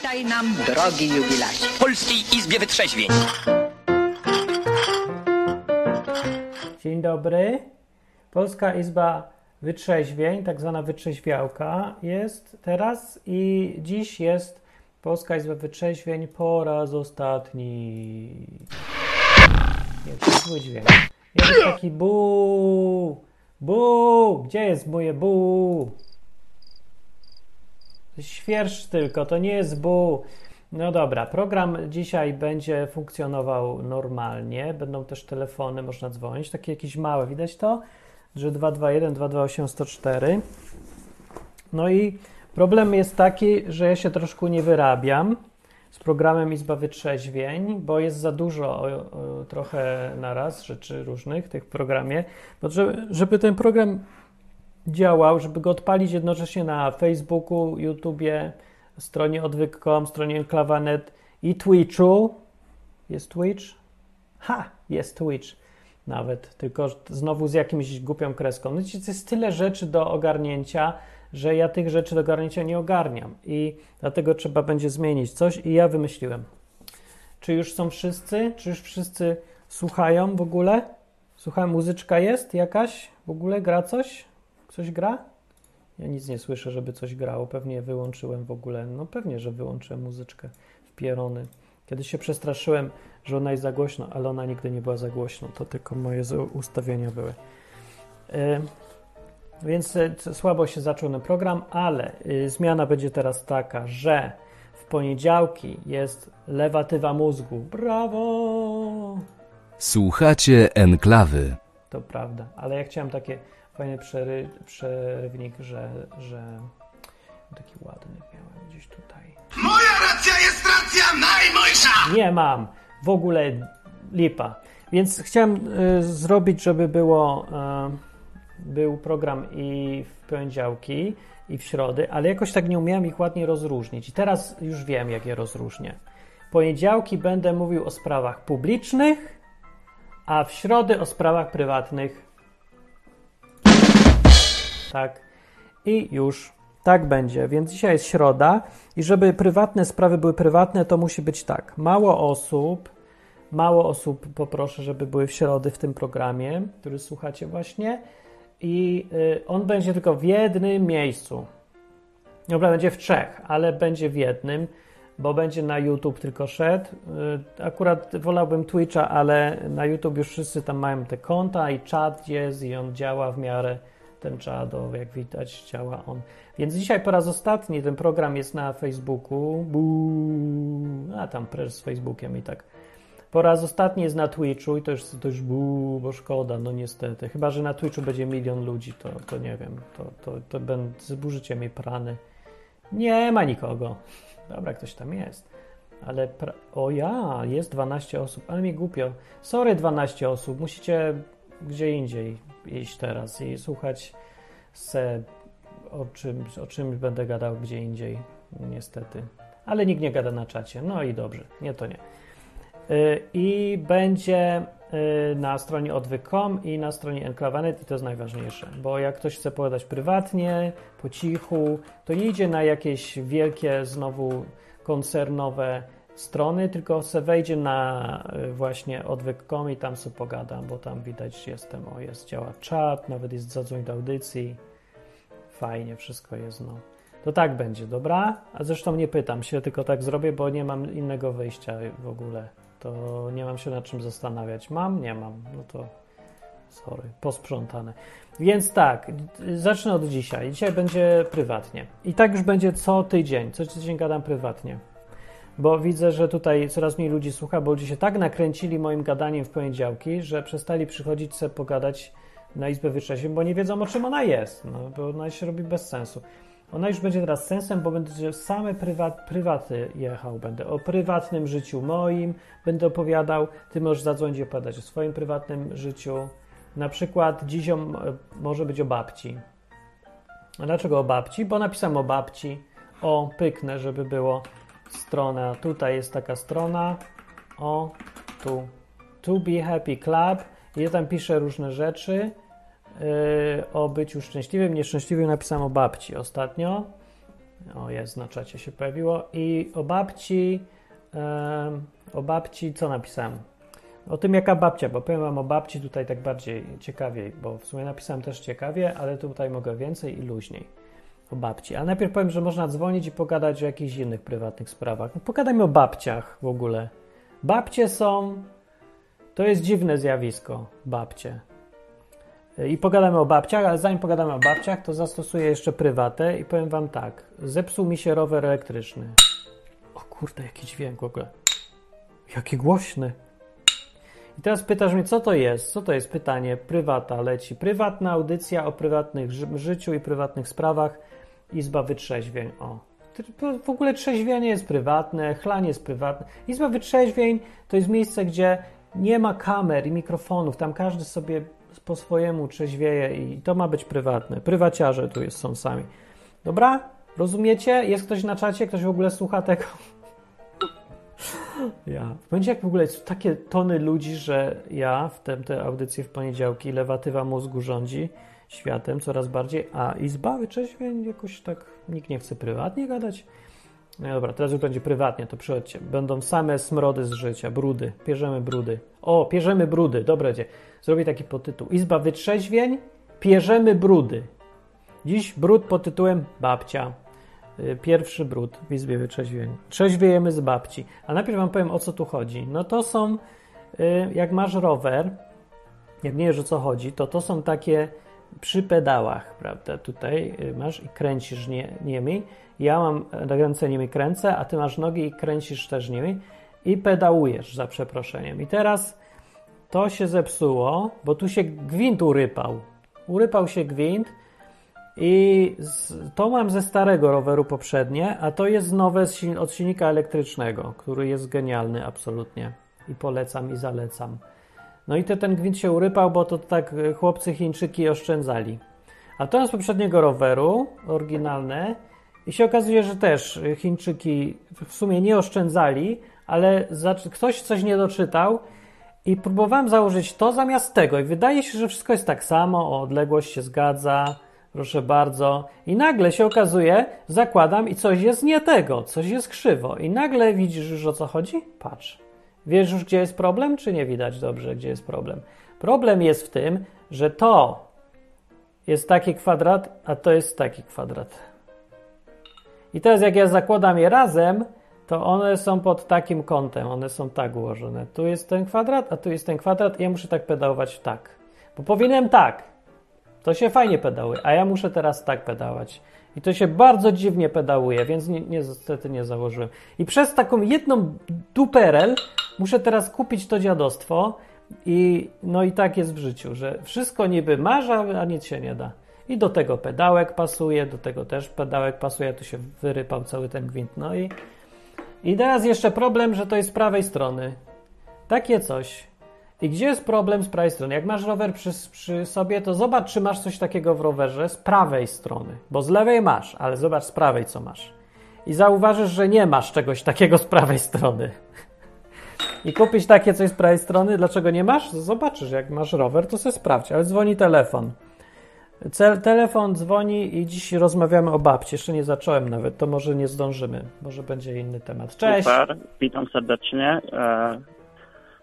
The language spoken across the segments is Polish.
Witaj nam, drogi jubilacie. Polskiej Izbie Wytrzeźwień. Dzień dobry. Polska Izba Wytrzeźwień, tak zwana wytrzeźwiałka, jest teraz i dziś jest Polska Izba Wytrzeźwień po raz ostatni. Jest zły dźwięk. Jest taki bu, bu, gdzie jest moje bu? Świerszcz tylko, to nie jest bu. No dobra, program dzisiaj będzie funkcjonował normalnie. Będą też telefony, można dzwonić, takie jakieś małe, widać to? Że 221 228 104. No i problem jest taki, że ja się troszkę nie wyrabiam z programem Izba Wytrzeźwień, bo jest za dużo o, o, trochę naraz rzeczy różnych w tych programie. Bo żeby, żeby ten program działał, żeby go odpalić jednocześnie na Facebooku, YouTubie, stronie odwyk.com, stronie enklawanet i Twitchu. Jest Twitch? Ha! Jest Twitch nawet, tylko znowu z jakimś głupią kreską. No jest tyle rzeczy do ogarnięcia, że ja tych rzeczy do ogarnięcia nie ogarniam i dlatego trzeba będzie zmienić coś i ja wymyśliłem. Czy już są wszyscy? Czy już wszyscy słuchają w ogóle? Słucham, muzyczka jest jakaś? W ogóle gra coś? Coś gra? Ja nic nie słyszę, żeby coś grało. Pewnie wyłączyłem w ogóle. No pewnie, że wyłączyłem muzyczkę w pierony. Kiedyś się przestraszyłem, że ona jest za głośno, ale ona nigdy nie była za głośno. To tylko moje ustawienia były. Yy, więc yy, słabo się zaczął ten program, ale yy, zmiana będzie teraz taka, że w poniedziałki jest lewatywa mózgu. Brawo! Słuchacie enklawy. To prawda, ale ja chciałem takie fajny przery, przerywnik, że, że taki ładny miałem gdzieś tutaj. Moja racja jest racja najmojsza! Nie mam w ogóle lipa. Więc chciałem y, zrobić, żeby było y, był program i w poniedziałki, i w środy, ale jakoś tak nie umiałem ich ładnie rozróżnić. I teraz już wiem, jak je rozróżnię. Poniedziałki będę mówił o sprawach publicznych, a w środy o sprawach prywatnych tak. I już tak będzie. Więc dzisiaj jest środa i żeby prywatne sprawy były prywatne, to musi być tak. Mało osób, mało osób poproszę, żeby były w środy w tym programie, który słuchacie właśnie. I y, on będzie tylko w jednym miejscu. Dobra, będzie w trzech, ale będzie w jednym, bo będzie na YouTube tylko szedł. Y, akurat wolałbym Twitcha, ale na YouTube już wszyscy tam mają te konta i czat jest i on działa w miarę ten czado, jak widać, działa on. Więc dzisiaj po raz ostatni ten program jest na Facebooku. Buu, a tam prez z Facebookiem i tak. Po raz ostatni jest na Twitchu i to już, już buu, bo szkoda, no niestety. Chyba, że na Twitchu będzie milion ludzi, to, to nie wiem, to, to, to będę, zburzycie mi prany. Nie ma nikogo. Dobra, ktoś tam jest. Ale, pra... o ja, jest 12 osób, ale mi głupio. Sorry 12 osób, musicie gdzie indziej iść teraz i słuchać se o czymś, o czymś będę gadał gdzie indziej, niestety. Ale nikt nie gada na czacie. No i dobrze, nie to nie. I będzie na stronie odwyk.com i na stronie enklawanet i to jest najważniejsze, bo jak ktoś chce pogadać prywatnie, po cichu, to nie idzie na jakieś wielkie znowu koncernowe strony, tylko se wejdzie na właśnie odwyk.com i tam sobie pogadam, bo tam widać jestem, o jest, działa czat, nawet jest zadzwoń do audycji. Fajnie, wszystko jest, no. To tak będzie, dobra? A zresztą nie pytam się, tylko tak zrobię, bo nie mam innego wyjścia w ogóle. To nie mam się nad czym zastanawiać. Mam? Nie mam. No to sorry, posprzątane. Więc tak, zacznę od dzisiaj. Dzisiaj będzie prywatnie. I tak już będzie co tydzień. Co tydzień gadam prywatnie bo widzę, że tutaj coraz mniej ludzi słucha, bo ludzie się tak nakręcili moim gadaniem w poniedziałki, że przestali przychodzić sobie pogadać na Izbę Wytrzeźwień, bo nie wiedzą o czym ona jest, no, bo ona się robi bez sensu. Ona już będzie teraz sensem, bo będzie same prywat, prywaty jechał. Będę o prywatnym życiu moim, będę opowiadał. Ty możesz zadzwonić i opowiadać o swoim prywatnym życiu. Na przykład dziś o, może być o babci. A dlaczego o babci? Bo napisałem o babci. O, pyknę, żeby było strona. Tutaj jest taka strona. O, tu. To be happy club. I ja tam piszę różne rzeczy yy, o byciu szczęśliwym, nieszczęśliwym. Napisałem o babci ostatnio. O, jest, na czacie się pojawiło. I o babci, em, o babci, co napisałem? O tym, jaka babcia, bo powiem wam o babci tutaj tak bardziej ciekawiej, bo w sumie napisałem też ciekawie, ale tutaj mogę więcej i luźniej o babci. A najpierw powiem, że można dzwonić i pogadać o jakichś innych prywatnych sprawach. No, pogadajmy o babciach w ogóle. Babcie są. To jest dziwne zjawisko, babcie. I pogadamy o babciach, ale zanim pogadamy o babciach, to zastosuję jeszcze prywatę i powiem wam tak. Zepsuł mi się rower elektryczny. O kurde, jaki dźwięk w ogóle. Jaki głośny. I teraz pytasz mnie, co to jest? Co to jest pytanie? Prywata leci. Prywatna audycja o prywatnych ży- życiu i prywatnych sprawach. Izba wytrzeźwień. O. W ogóle trzeźwienie jest prywatne, chlanie jest prywatne. Izba wytrzeźwień to jest miejsce, gdzie nie ma kamer i mikrofonów. Tam każdy sobie po swojemu trzeźwieje i to ma być prywatne. Prywaciarze tu jest, są sami. Dobra? Rozumiecie? Jest ktoś na czacie? Ktoś w ogóle słucha tego? Ja. Będzie jak w ogóle są takie tony ludzi, że ja w te, te audycje w poniedziałki, lewatywa mózgu rządzi światem coraz bardziej, a izba wyczeźwień jakoś tak nikt nie chce prywatnie gadać. No dobra, teraz już będzie prywatnie, to przychodźcie. Będą same smrody z życia, brudy. Pierzemy brudy. O, pierzemy brudy, dobra, będzie. Zrobię taki podtytuł. Izba wytrzeźwień, pierzemy brudy. Dziś brud pod tytułem Babcia. Y, Pierwszy brud w Izbie Wytrzeźwień. Trzeźwiejemy z babci. A najpierw wam powiem, o co tu chodzi. No to są, y, jak masz rower, jak nie wiesz o co chodzi, to to są takie przy pedałach, prawda? Tutaj y, masz i kręcisz nie, nimi. Ja mam ręce nimi kręcę, a ty masz nogi i kręcisz też nimi i pedałujesz, za przeproszeniem. I teraz to się zepsuło, bo tu się gwint urypał. Urypał się gwint i to mam ze starego roweru poprzednie, a to jest nowe od silnika elektrycznego, który jest genialny absolutnie. I polecam i zalecam. No i te, ten gwint się urypał, bo to tak y, chłopcy Chińczyki oszczędzali. A to z poprzedniego roweru, oryginalne, i się okazuje, że też y, Chińczyki w sumie nie oszczędzali, ale ktoś coś nie doczytał i próbowałem założyć to zamiast tego i wydaje się, że wszystko jest tak samo, o odległość się zgadza, proszę bardzo. I nagle się okazuje, zakładam i coś jest nie tego, coś jest krzywo. I nagle widzisz już o co chodzi? Patrz. Wiesz już, gdzie jest problem, czy nie widać dobrze, gdzie jest problem? Problem jest w tym, że to jest taki kwadrat, a to jest taki kwadrat. I teraz jak ja zakładam je razem, to one są pod takim kątem, one są tak ułożone. Tu jest ten kwadrat, a tu jest ten kwadrat i ja muszę tak pedałować tak. Bo powinienem tak. To się fajnie pedałuje, a ja muszę teraz tak pedałować. I to się bardzo dziwnie pedałuje, więc ni- niestety nie założyłem. I przez taką jedną duperel muszę teraz kupić to dziadostwo i no i tak jest w życiu, że wszystko niby masz, a a nic się nie da. I do tego pedałek pasuje, do tego też pedałek pasuje, tu się wyrypał cały ten gwint. No i, i teraz jeszcze problem, że to jest z prawej strony. Takie coś. I gdzie jest problem z prawej strony? Jak masz rower przy, przy sobie, to zobacz, czy masz coś takiego w rowerze z prawej strony. Bo z lewej masz, ale zobacz z prawej, co masz. I zauważysz, że nie masz czegoś takiego z prawej strony. I kupić takie coś z prawej strony, dlaczego nie masz? Zobaczysz, jak masz rower, to sobie sprawdź, ale dzwoni telefon. Cel, telefon dzwoni i dziś rozmawiamy o babci. Jeszcze nie zacząłem nawet, to może nie zdążymy. Może będzie inny temat. Cześć! Super, witam serdecznie. E,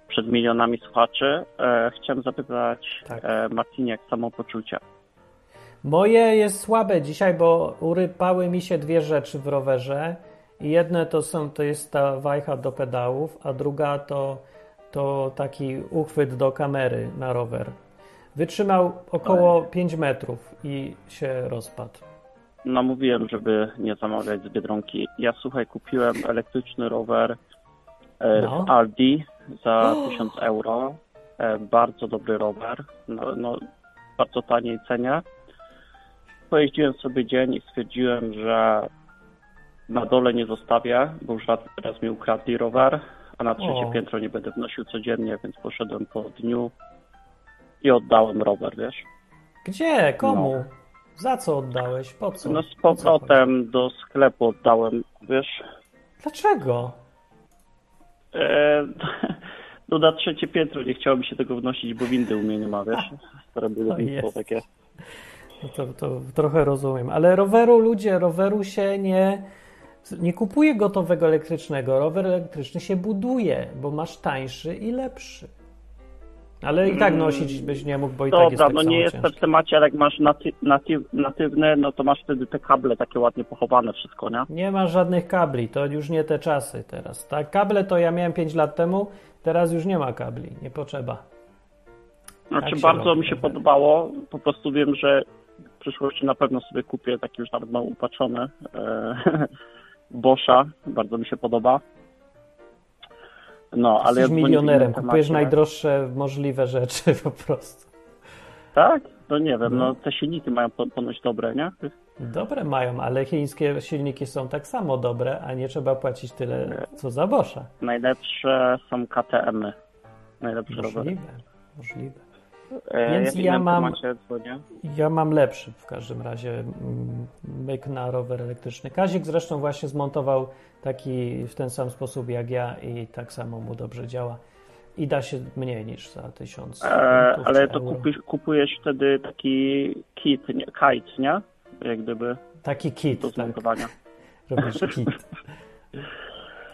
przed milionami słuchaczy. E, chciałem zapytać Tak. e, Marcinie, jak samopoczucie. Moje jest słabe dzisiaj, bo urypały mi się dwie rzeczy w rowerze. Jedne to są, to jest ta wajcha do pedałów, a druga to, to taki uchwyt do kamery na rower. Wytrzymał około 5 metrów i się rozpadł. No mówiłem, żeby nie zamawiać z Biedronki. Ja słuchaj, kupiłem elektryczny rower e, No. w Aldi za 1000 euro. E, bardzo dobry rower. No, no, bardzo taniej cenie. Pojeździłem sobie dzień i stwierdziłem, że na dole nie zostawię, bo już raz, mi ukradli rower, a na trzecie O. piętro nie będę wnosił codziennie, więc poszedłem po dniu i oddałem rower, wiesz? Gdzie? Komu? Za co oddałeś? Po co? No z powrotem do sklepu oddałem, wiesz? Dlaczego? E, no na trzecie piętro nie chciało mi się tego wnosić, bo windy u mnie nie ma, wiesz? Stare budownictwo takie. No To, to trochę rozumiem. Ale roweru, ludzie, roweru się nie, nie kupuje gotowego elektrycznego. Rower elektryczny się buduje, bo masz tańszy i lepszy. Ale i tak nosić byś nie mógł, bo i tak jest Dobra, tak no samo nie jestem ciężki. w temacie, ale jak masz naty, natyw, natywne, no to masz wtedy te kable takie ładnie pochowane wszystko, nie? Nie ma żadnych kabli, to już nie te czasy teraz. Tak, kable to ja miałem 5 lat temu, teraz już nie ma kabli, nie potrzeba. Znaczy się bardzo robi mi się rowery. podobało, po prostu wiem, że w przyszłości na pewno sobie kupię taki już nawet mam upatrzony e, Boscha, bardzo mi się podoba. No, ale Jesteś milionerem, kupujesz najdroższe możliwe rzeczy po prostu. Tak? No nie wiem, No. no te silniki mają po- ponoć dobre, nie? Dobre mają, ale chińskie silniki są tak samo dobre, a nie trzeba płacić tyle co za Boscha. Najlepsze są KTM-y. Najlepsze rowery. Możliwe, możliwe. E, Więc w ja mam-. Ja mam lepszy w każdym razie mm, myk na rower elektryczny. Kazik zresztą właśnie zmontował taki w ten sam sposób jak ja i tak samo mu dobrze działa. I da się mniej niż za tysiąc. E, ale to kupisz, kupujesz wtedy taki kit, nie, kite, nie? Jak gdyby Taki kit, do tak, robisz kit.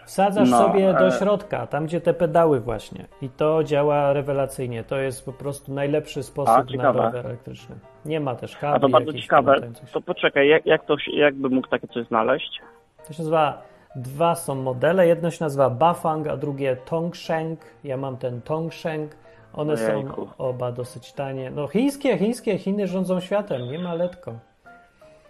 Wsadzasz No, sobie do e- środka, tam gdzie te pedały właśnie. I to działa rewelacyjnie. To jest po prostu najlepszy sposób na ciekawe. rower elektryczny. Nie ma też kabli A to bardzo ciekawe. To poczekaj, jak, jak to jakby mógł takie coś znaleźć? To się nazywa, dwa są modele, jedno się nazywa Bafang, a drugie Tongshank. Ja mam ten Tongshank. One są Ojejku. oba dosyć tanie. No chińskie, chińskie, Chiny rządzą światem, nie ma letko.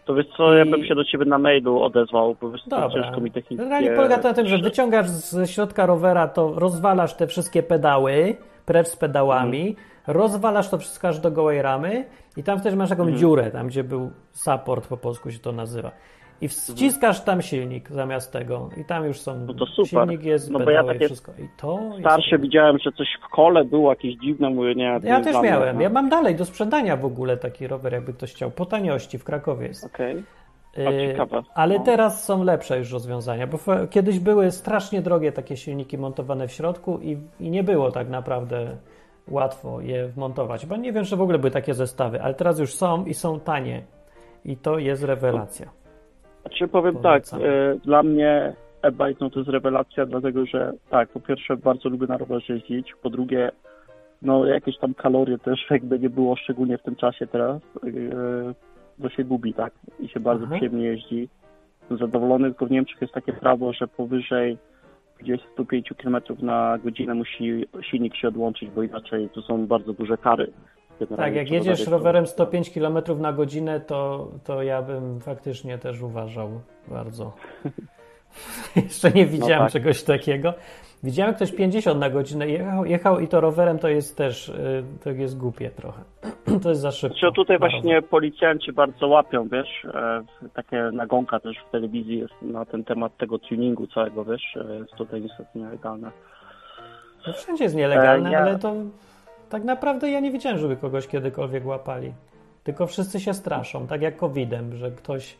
To wiesz co, ja bym się do ciebie na mailu odezwał, po prostu Dobra. ciężko mi technicznie... Generalnie polega to na tym, że wyciągasz z środka rowera, to rozwalasz te wszystkie pedały, precz z pedałami, Mhm. rozwalasz to wszystko aż do gołej ramy i tam wtedy masz taką Mhm. dziurę, tam gdzie był support po polsku się to nazywa. I wciskasz tam silnik zamiast tego i tam już są, No to super. silnik jest, No bo ja i takie wszystko. I to Starsze jest... widziałem, że coś w kole było jakieś dziwne, mówię, nie... Ja też miałem, no. ja mam dalej do sprzedania w ogóle taki rower, jakby ktoś chciał, po taniości w Krakowie jest. Okej. Ciekawe. Ale No. teraz są lepsze już rozwiązania, bo kiedyś były strasznie drogie takie silniki montowane w środku i, i nie było tak naprawdę łatwo je wmontować, bo nie wiem, że w ogóle były takie zestawy, ale teraz już są i są tanie i to jest rewelacja. Znaczy powiem Polecam. tak, e, dla mnie e-bike no to jest rewelacja, dlatego że tak, po pierwsze bardzo lubię na rowerze jeździć, po drugie no jakieś tam kalorie też jakby nie było, szczególnie w tym czasie teraz, e, to się gubi, tak, i się bardzo Aha. przyjemnie jeździ. Zadowolony, tylko w Niemczech jest takie prawo, że powyżej 25 km na godzinę musi silnik się odłączyć, bo inaczej tu są bardzo duże kary. Tak, jak jedziesz rowerem 105 km na godzinę, to, to ja bym faktycznie też uważał bardzo. Jeszcze nie widziałem tak. czegoś takiego. Widziałem ktoś 50 na godzinę jechał, jechał i to rowerem to jest też, y, to jest głupie trochę. To jest za szybko. Znaczy, tutaj właśnie policjanci bardzo łapią, wiesz, e, takie nagonka też w telewizji jest na ten temat tego tuningu całego, wiesz, e, jest tutaj niestety nielegalne. No wszędzie jest nielegalne, E, ja- ale to tak naprawdę ja nie widziałem, żeby kogoś kiedykolwiek łapali. Tylko wszyscy się straszą, tak jak COVID-em, że ktoś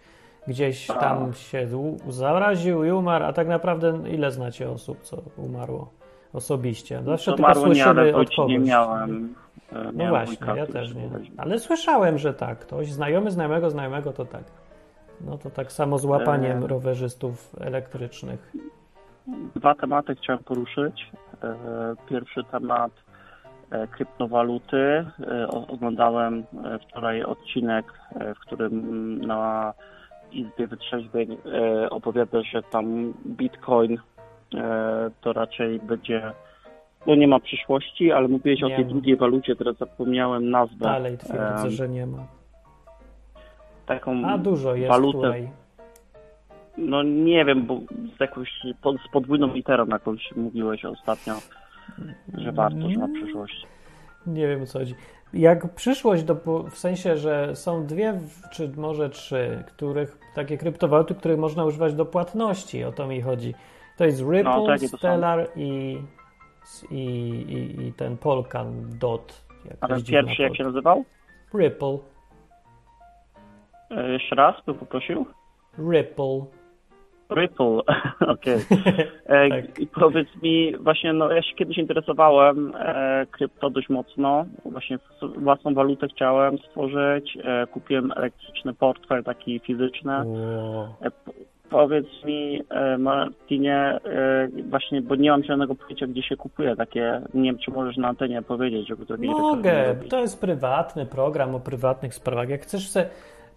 gdzieś tam się zaraził i umarł, a tak naprawdę ile znacie osób, co umarło osobiście? Zawsze To tylko marło nie, słyszymy od kogoś. nie miałem. e, No miałem właśnie, ja też nie. Ale słyszałem, że tak, ktoś znajomy znajomego znajomego to tak. No to tak samo z łapaniem E. rowerzystów elektrycznych. Dwa tematy chciałem poruszyć. E, Pierwszy temat e, kryptowaluty. E, o- Oglądałem e, wczoraj odcinek, e, w którym na Izbie Wytrzeźwień e, opowiada, że tam Bitcoin e, to raczej będzie, no nie ma przyszłości, ale mówiłeś o Nie tej ma. drugiej walucie, teraz zapomniałem nazwę. Dalej twierdzę, E, że nie ma. Taką A dużo jest walutę, której. no nie wiem, bo z jakąś, pod, z podwójną literą jakąś mówiłeś ostatnio, że warto, na przyszłość. Nie wiem o co chodzi. Jak przyszłość, do, w sensie, że są dwie, czy może trzy, których takie kryptowaluty, których można używać do płatności, o to mi chodzi. To jest Ripple, No, to są? Stellar i, i, i, i ten Polkadot. jakaś A ten pierwszy jak się nazywał? Ripple. E, jeszcze raz bym poprosił. Ripple. Ripple, okej. E, Tak. I powiedz mi, właśnie, no ja się kiedyś interesowałem e, krypto dość mocno. Właśnie własną walutę chciałem stworzyć. E, kupiłem elektryczny portfel taki fizyczny. Wow. E, powiedz mi, e, Martinie, e, właśnie, bo nie mam zielonego pojęcia, gdzie się kupuje takie, nie wiem, czy możesz na antenie powiedzieć, żeby to Mogę. To jest prywatny program o prywatnych sprawach. Jak chcesz sobie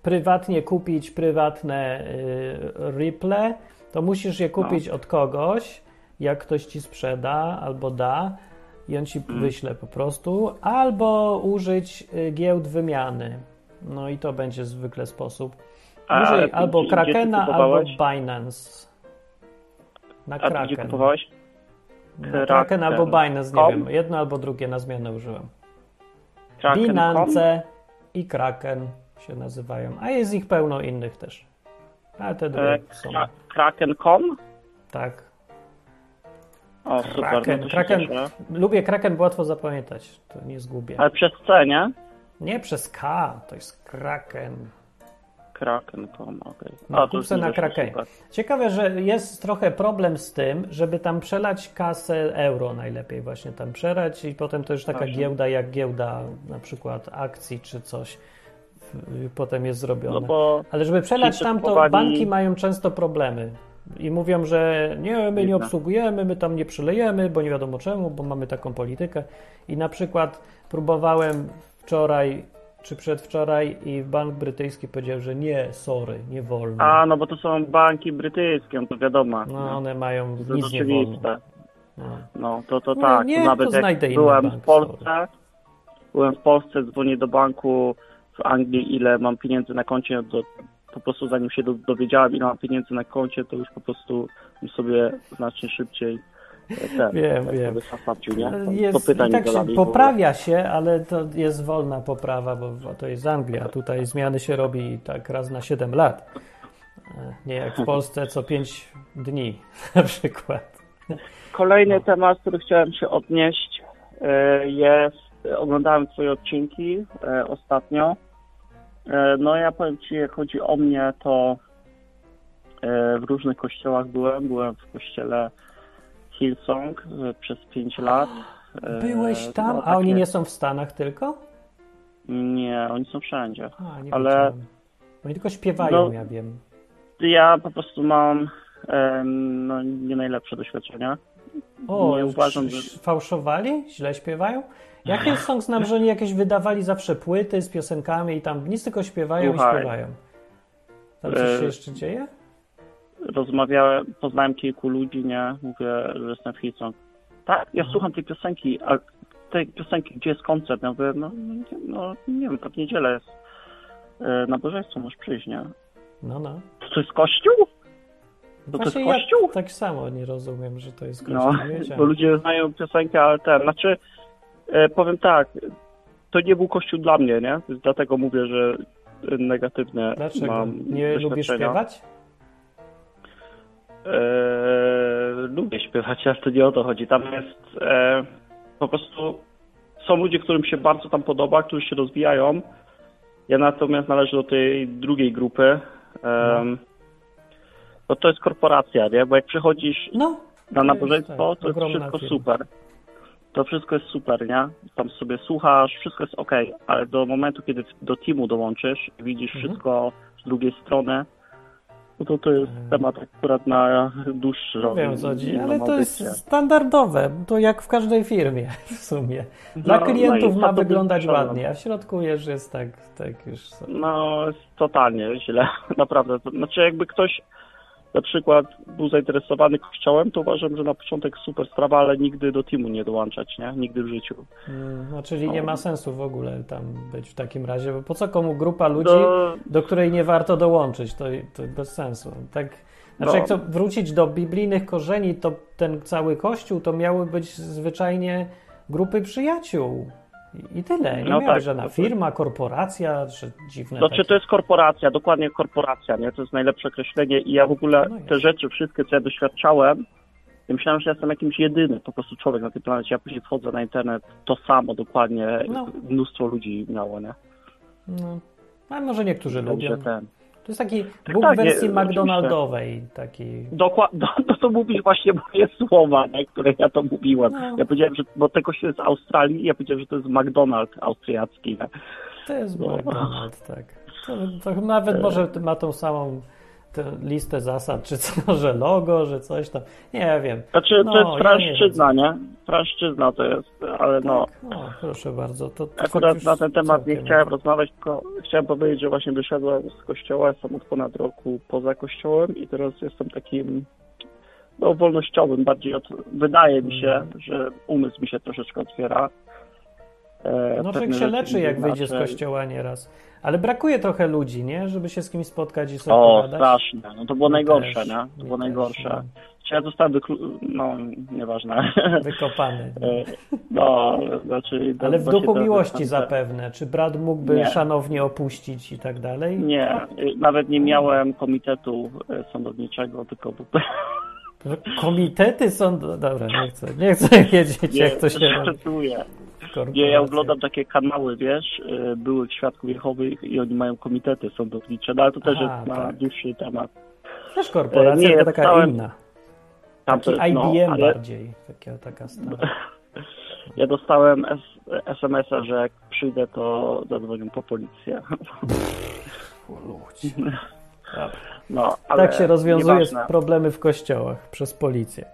prywatnie kupić prywatne y, Ripple, to musisz je kupić od kogoś, jak ktoś ci sprzeda albo da i on ci Mm. wyśle po prostu, albo użyć y, giełd wymiany. No i to będzie zwykle sposób. Użyj albo Krakena, albo? Binance. Na A ty gdzie Kraken. kupowałeś? Kraken. Kraken albo Binance, nie Com? wiem. Jedno albo drugie na zmianę użyłem. Kraken.com? Binance i Kraken się nazywają, a jest ich pełno innych też. Ale te E, drugie są. kra- Kraken.com? Tak. O, super, Kraken. no Kraken. Lubię Kraken, bo łatwo zapamiętać. To nie zgubię. Ale przez C, nie? Nie przez K, to jest Kraken. Kraken.com, okej. No, A, to kup już se mi na Krakenie. Ciekawe, że jest trochę problem z tym, żeby tam przelać kasę euro najlepiej właśnie tam przelać i potem to już taka giełda jak giełda na przykład akcji czy coś potem jest zrobione. No Ale żeby przelać tam, to banki mają często problemy. I mówią, że nie, my nie obsługujemy, my tam nie przylejemy, bo nie wiadomo czemu, bo mamy taką politykę. I na przykład próbowałem wczoraj czy przedwczoraj i bank brytyjski powiedział, że nie, sorry, nie wolno. A, no bo to są banki brytyjskie, no to wiadomo. No, one mają to nic nie wolno. No. No, to, to No, tak. nie, to nawet to jak byłem bank, w Polsce, byłem w Polsce, dzwonię do banku w Anglii, ile mam pieniędzy na koncie, to po prostu zanim się do, dowiedziałem, ile mam pieniędzy na koncie, to już po prostu sobie znacznie szybciej e, ten, Wiem, tak wiem. Tam Jest, tak się poprawia się, ale to jest wolna poprawa, bo to jest Anglia. Tutaj zmiany się robi tak raz na 7 lat. E, Nie jak w Polsce co 5 dni na przykład. Kolejny No. temat, który chciałem się odnieść, e, jest, oglądałem Twoje odcinki ostatnio. E, No ja powiem Ci, jak chodzi o mnie, to e, w różnych kościołach byłem. Byłem w kościele Hillsong e, przez 5 lat. Byłeś tam, no, a oni takie- nie są w Stanach tylko? Nie, oni są wszędzie. A, nie Ale- wiedziałem. Oni tylko śpiewają, No, ja wiem. Ja po prostu mam no, nie najlepsze doświadczenia. O, nie uważam, że- fałszowali? Źle śpiewają? Jakie song znam, że oni jakieś wydawali zawsze płyty z piosenkami i tam nic tylko śpiewają i Słuchaj. śpiewają. Tam coś E, się jeszcze dzieje? rozmawiałem, poznałem kilku ludzi, nie? Mówię, że jestem w Hillsong. Tak, ja słucham tej piosenki, a tej piosenki, gdzie jest koncert? Ja mówię, no, no, nie- no wiem, to w niedzielę jest e, nabożeństwo, możesz przyjść, nie? No, no. To jest kościół? to jest Właśnie kościół? Ja tak samo nie rozumiem, że to jest kościół. No, bo ludzie znają piosenkę, ale ten, znaczy, e, powiem tak, to nie był kościół dla mnie, nie? Dlatego mówię, że negatywne Dlaczego? mam Nie lubisz śpiewać? E, lubię śpiewać, ale to nie o to chodzi. Tam jest e, po prostu są ludzie, którym się bardzo tam podoba, którzy się rozwijają. Ja natomiast należę do tej drugiej grupy. Um, bo to jest korporacja, nie? Bo jak przychodzisz No. na to nabożeństwo, tak, to jest wszystko firma. super. To wszystko jest super, nie? Tam sobie słuchasz, wszystko jest ok, ale do momentu, kiedy do teamu dołączysz i widzisz Mhm. wszystko z drugiej strony, no to to jest Mhm. temat akurat na dłuższy rok. Wiem co chodzi, ale to jest standardowe. To jak w każdej firmie w sumie. Dla No, klientów no ma wyglądać ładnie, a w środku już jest tak, tak już. No, jest totalnie źle, naprawdę. Znaczy, jakby ktoś na przykład był zainteresowany kościołem, to uważam, że na początek super sprawa, ale nigdy do teamu nie dołączać, nie? Nigdy w życiu. Mm, No, czyli nie No. ma sensu w ogóle tam być w takim razie, bo po co komu grupa ludzi, Do, do której nie warto dołączyć? To, to bez sensu. Tak, znaczy, No. jak to wrócić do biblijnych korzeni, to ten cały kościół to miały być zwyczajnie grupy przyjaciół. I, tyle. Nie No miała tak, żadna firma, korporacja, czy dziwne Znaczy takie. to jest korporacja, dokładnie korporacja, nie? To jest najlepsze określenie i ja w ogóle No te rzeczy, wszystkie co ja doświadczałem, ja myślałem, że jestem jakimś jedyny po prostu człowiek na tej planecie, ja później wchodzę na internet, to samo dokładnie No. mnóstwo ludzi miało, nie? No. A może niektórzy lubią. ten. To jest taki Bóg tak, wersji nie, McDonaldowej. Taki... Dokładnie, no to mówisz właśnie moje słowa, nie, które ja to mówiłem. No. Ja powiedziałem, że bo tego się z Australii, ja powiedziałem, że to jest McDonald's austriacki. Nie? To jest No. McDonald, tak. To, to nawet może ma tą samą listę zasad, czy co, że logo, że coś tam. Nie wiem. Znaczy, No, to jest ja franszczyzna, nie? Franszczyzna to jest, ale no. O, proszę bardzo. To, to Akurat już na ten temat nie chciałem rozmawiać, tylko chciałem powiedzieć, że właśnie wyszedłem z kościoła, jestem od ponad roku poza kościołem i teraz jestem takim no, wolnościowym, bardziej od, wydaje mi się, Mhm. że umysł mi się troszeczkę otwiera. E, No człowiek się leczy, jak wyjdzie z kościoła nieraz. Ale brakuje trochę ludzi, nie? Żeby się z kimś spotkać i sobie O, pogadać. straszne. No to było najgorsze, też, nie? To było też, najgorsze. no. Ja zostałem wyklu... No, nieważne. Wykopany. E, no, znaczy... Ale w duchu miłości zapewne. Czy brat mógłby Nie. szanownie opuścić i tak dalej? Nie, y, nawet nie miałem komitetu e, sądowniczego, tylko Komitety są. Dobra, nie chcę, nie chcę wiedzieć, jak to się robi. Nie, ja oglądam takie kanały, wiesz, y, byłych świadków Jehowych i oni mają komitety sądownicze, no ale to też Aha, jest na tak. dłuższy temat. Też korporacja, E, nie, taka dostałem- inna. Taki jest, no, IBM ale bardziej. Taka, taka stara. ja dostałem SMS-a, że jak przyjdę, to zadzwonią po policję. Ludzi. No, ale Tak się rozwiązuje nieważne. problemy w kościołach przez policję.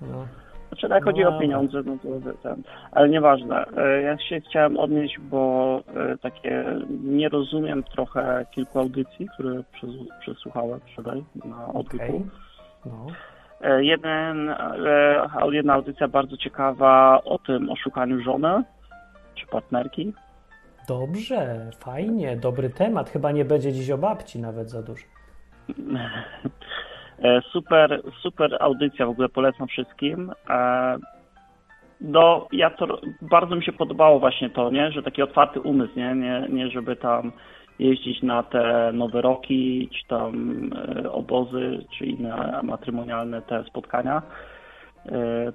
No. Znaczy, jak chodzi No, o pieniądze, no to ten, ale nieważne. E, Ja się chciałem odnieść, bo e, takie nie rozumiem trochę kilku audycji, które przes- przesłuchałem wczoraj na odwyku. Okej. No. E, Jeden, jedna audycja bardzo ciekawa o tym oszukaniu żony czy partnerki. Dobrze, fajnie, dobry temat. Chyba nie będzie dziś o babci nawet za dużo. E, Super, super audycja, w ogóle polecam wszystkim. E, No, ja to bardzo mi się podobało właśnie to, nie, że taki otwarty umysł, nie, nie, nie żeby tam jeździć na te nowe roki, czy tam e, obozy, czy inne matrymonialne te spotkania,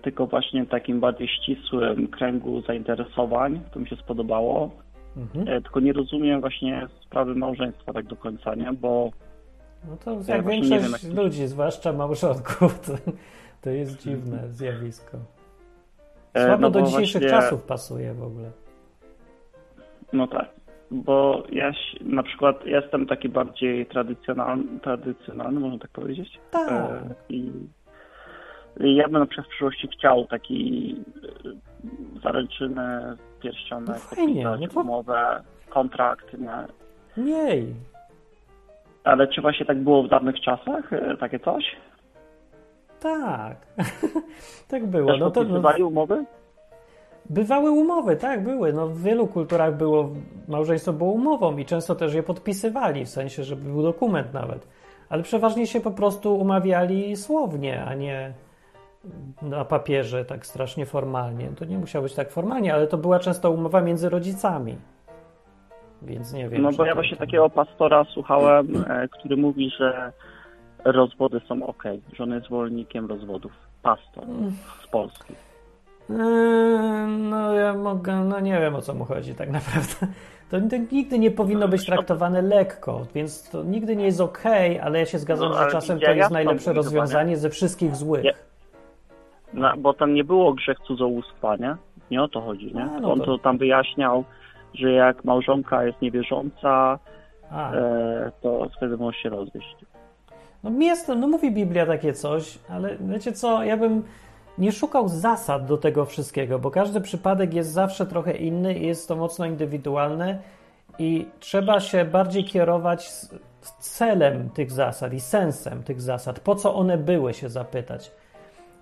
tylko właśnie w takim bardziej ścisłym kręgu zainteresowań, to mi się spodobało. Mhm. Tylko nie rozumiem właśnie sprawy małżeństwa tak do końca, nie, bo No to Ja jak nie większość wiem, ludzi, zwłaszcza małżonków, to, to jest dziwne zjawisko. E, Słabo no do dzisiejszych właśnie- czasów pasuje w ogóle. No tak, bo ja na przykład jestem taki bardziej tradycjonalny, tradycjonalny można tak powiedzieć. Tak. E, I, ja bym na przykład w przyszłości chciał taki e, zaręczyny, pierścionek, No fajnie, podpisać no to- umowę, kontrakt, nie? Ale czy właśnie tak było w dawnych czasach, e, takie coś? Tak. tak było. Też No to, no, umowy? bywały umowy, tak, były. No, w wielu kulturach było, małżeństwo było umową i często też je podpisywali, w sensie, żeby był dokument nawet. Ale przeważnie się po prostu umawiali słownie, a nie na papierze tak strasznie formalnie. To nie musiało być tak formalnie, ale to była często umowa między rodzicami. Więc nie wiem. No bo ja właśnie tam- takiego pastora słuchałem, e, który mówi, że rozwody są ok, że on jest zwolennikiem rozwodów. Pastor z Polski. Eee, No ja mogę, no nie wiem o co mu chodzi tak naprawdę. To, to nigdy nie powinno być traktowane lekko, więc to nigdy nie jest okej, ale ja się zgadzam, No, że czasem to jest najlepsze rozwiązanie ze wszystkich złych. Ja- No, bo tam nie było grzech cudzołóstwa, nie? Nie o to chodzi, nie? No On to- to tam wyjaśniał, że jak małżonka jest niewierząca, e, to wtedy może się rozwieść. no jest, no mówi Biblia takie coś, ale wiecie co, ja bym nie szukał zasad do tego wszystkiego, bo każdy przypadek jest zawsze trochę inny i jest to mocno indywidualne i trzeba się bardziej kierować z- z celem tych zasad i sensem tych zasad, po co one były, się zapytać.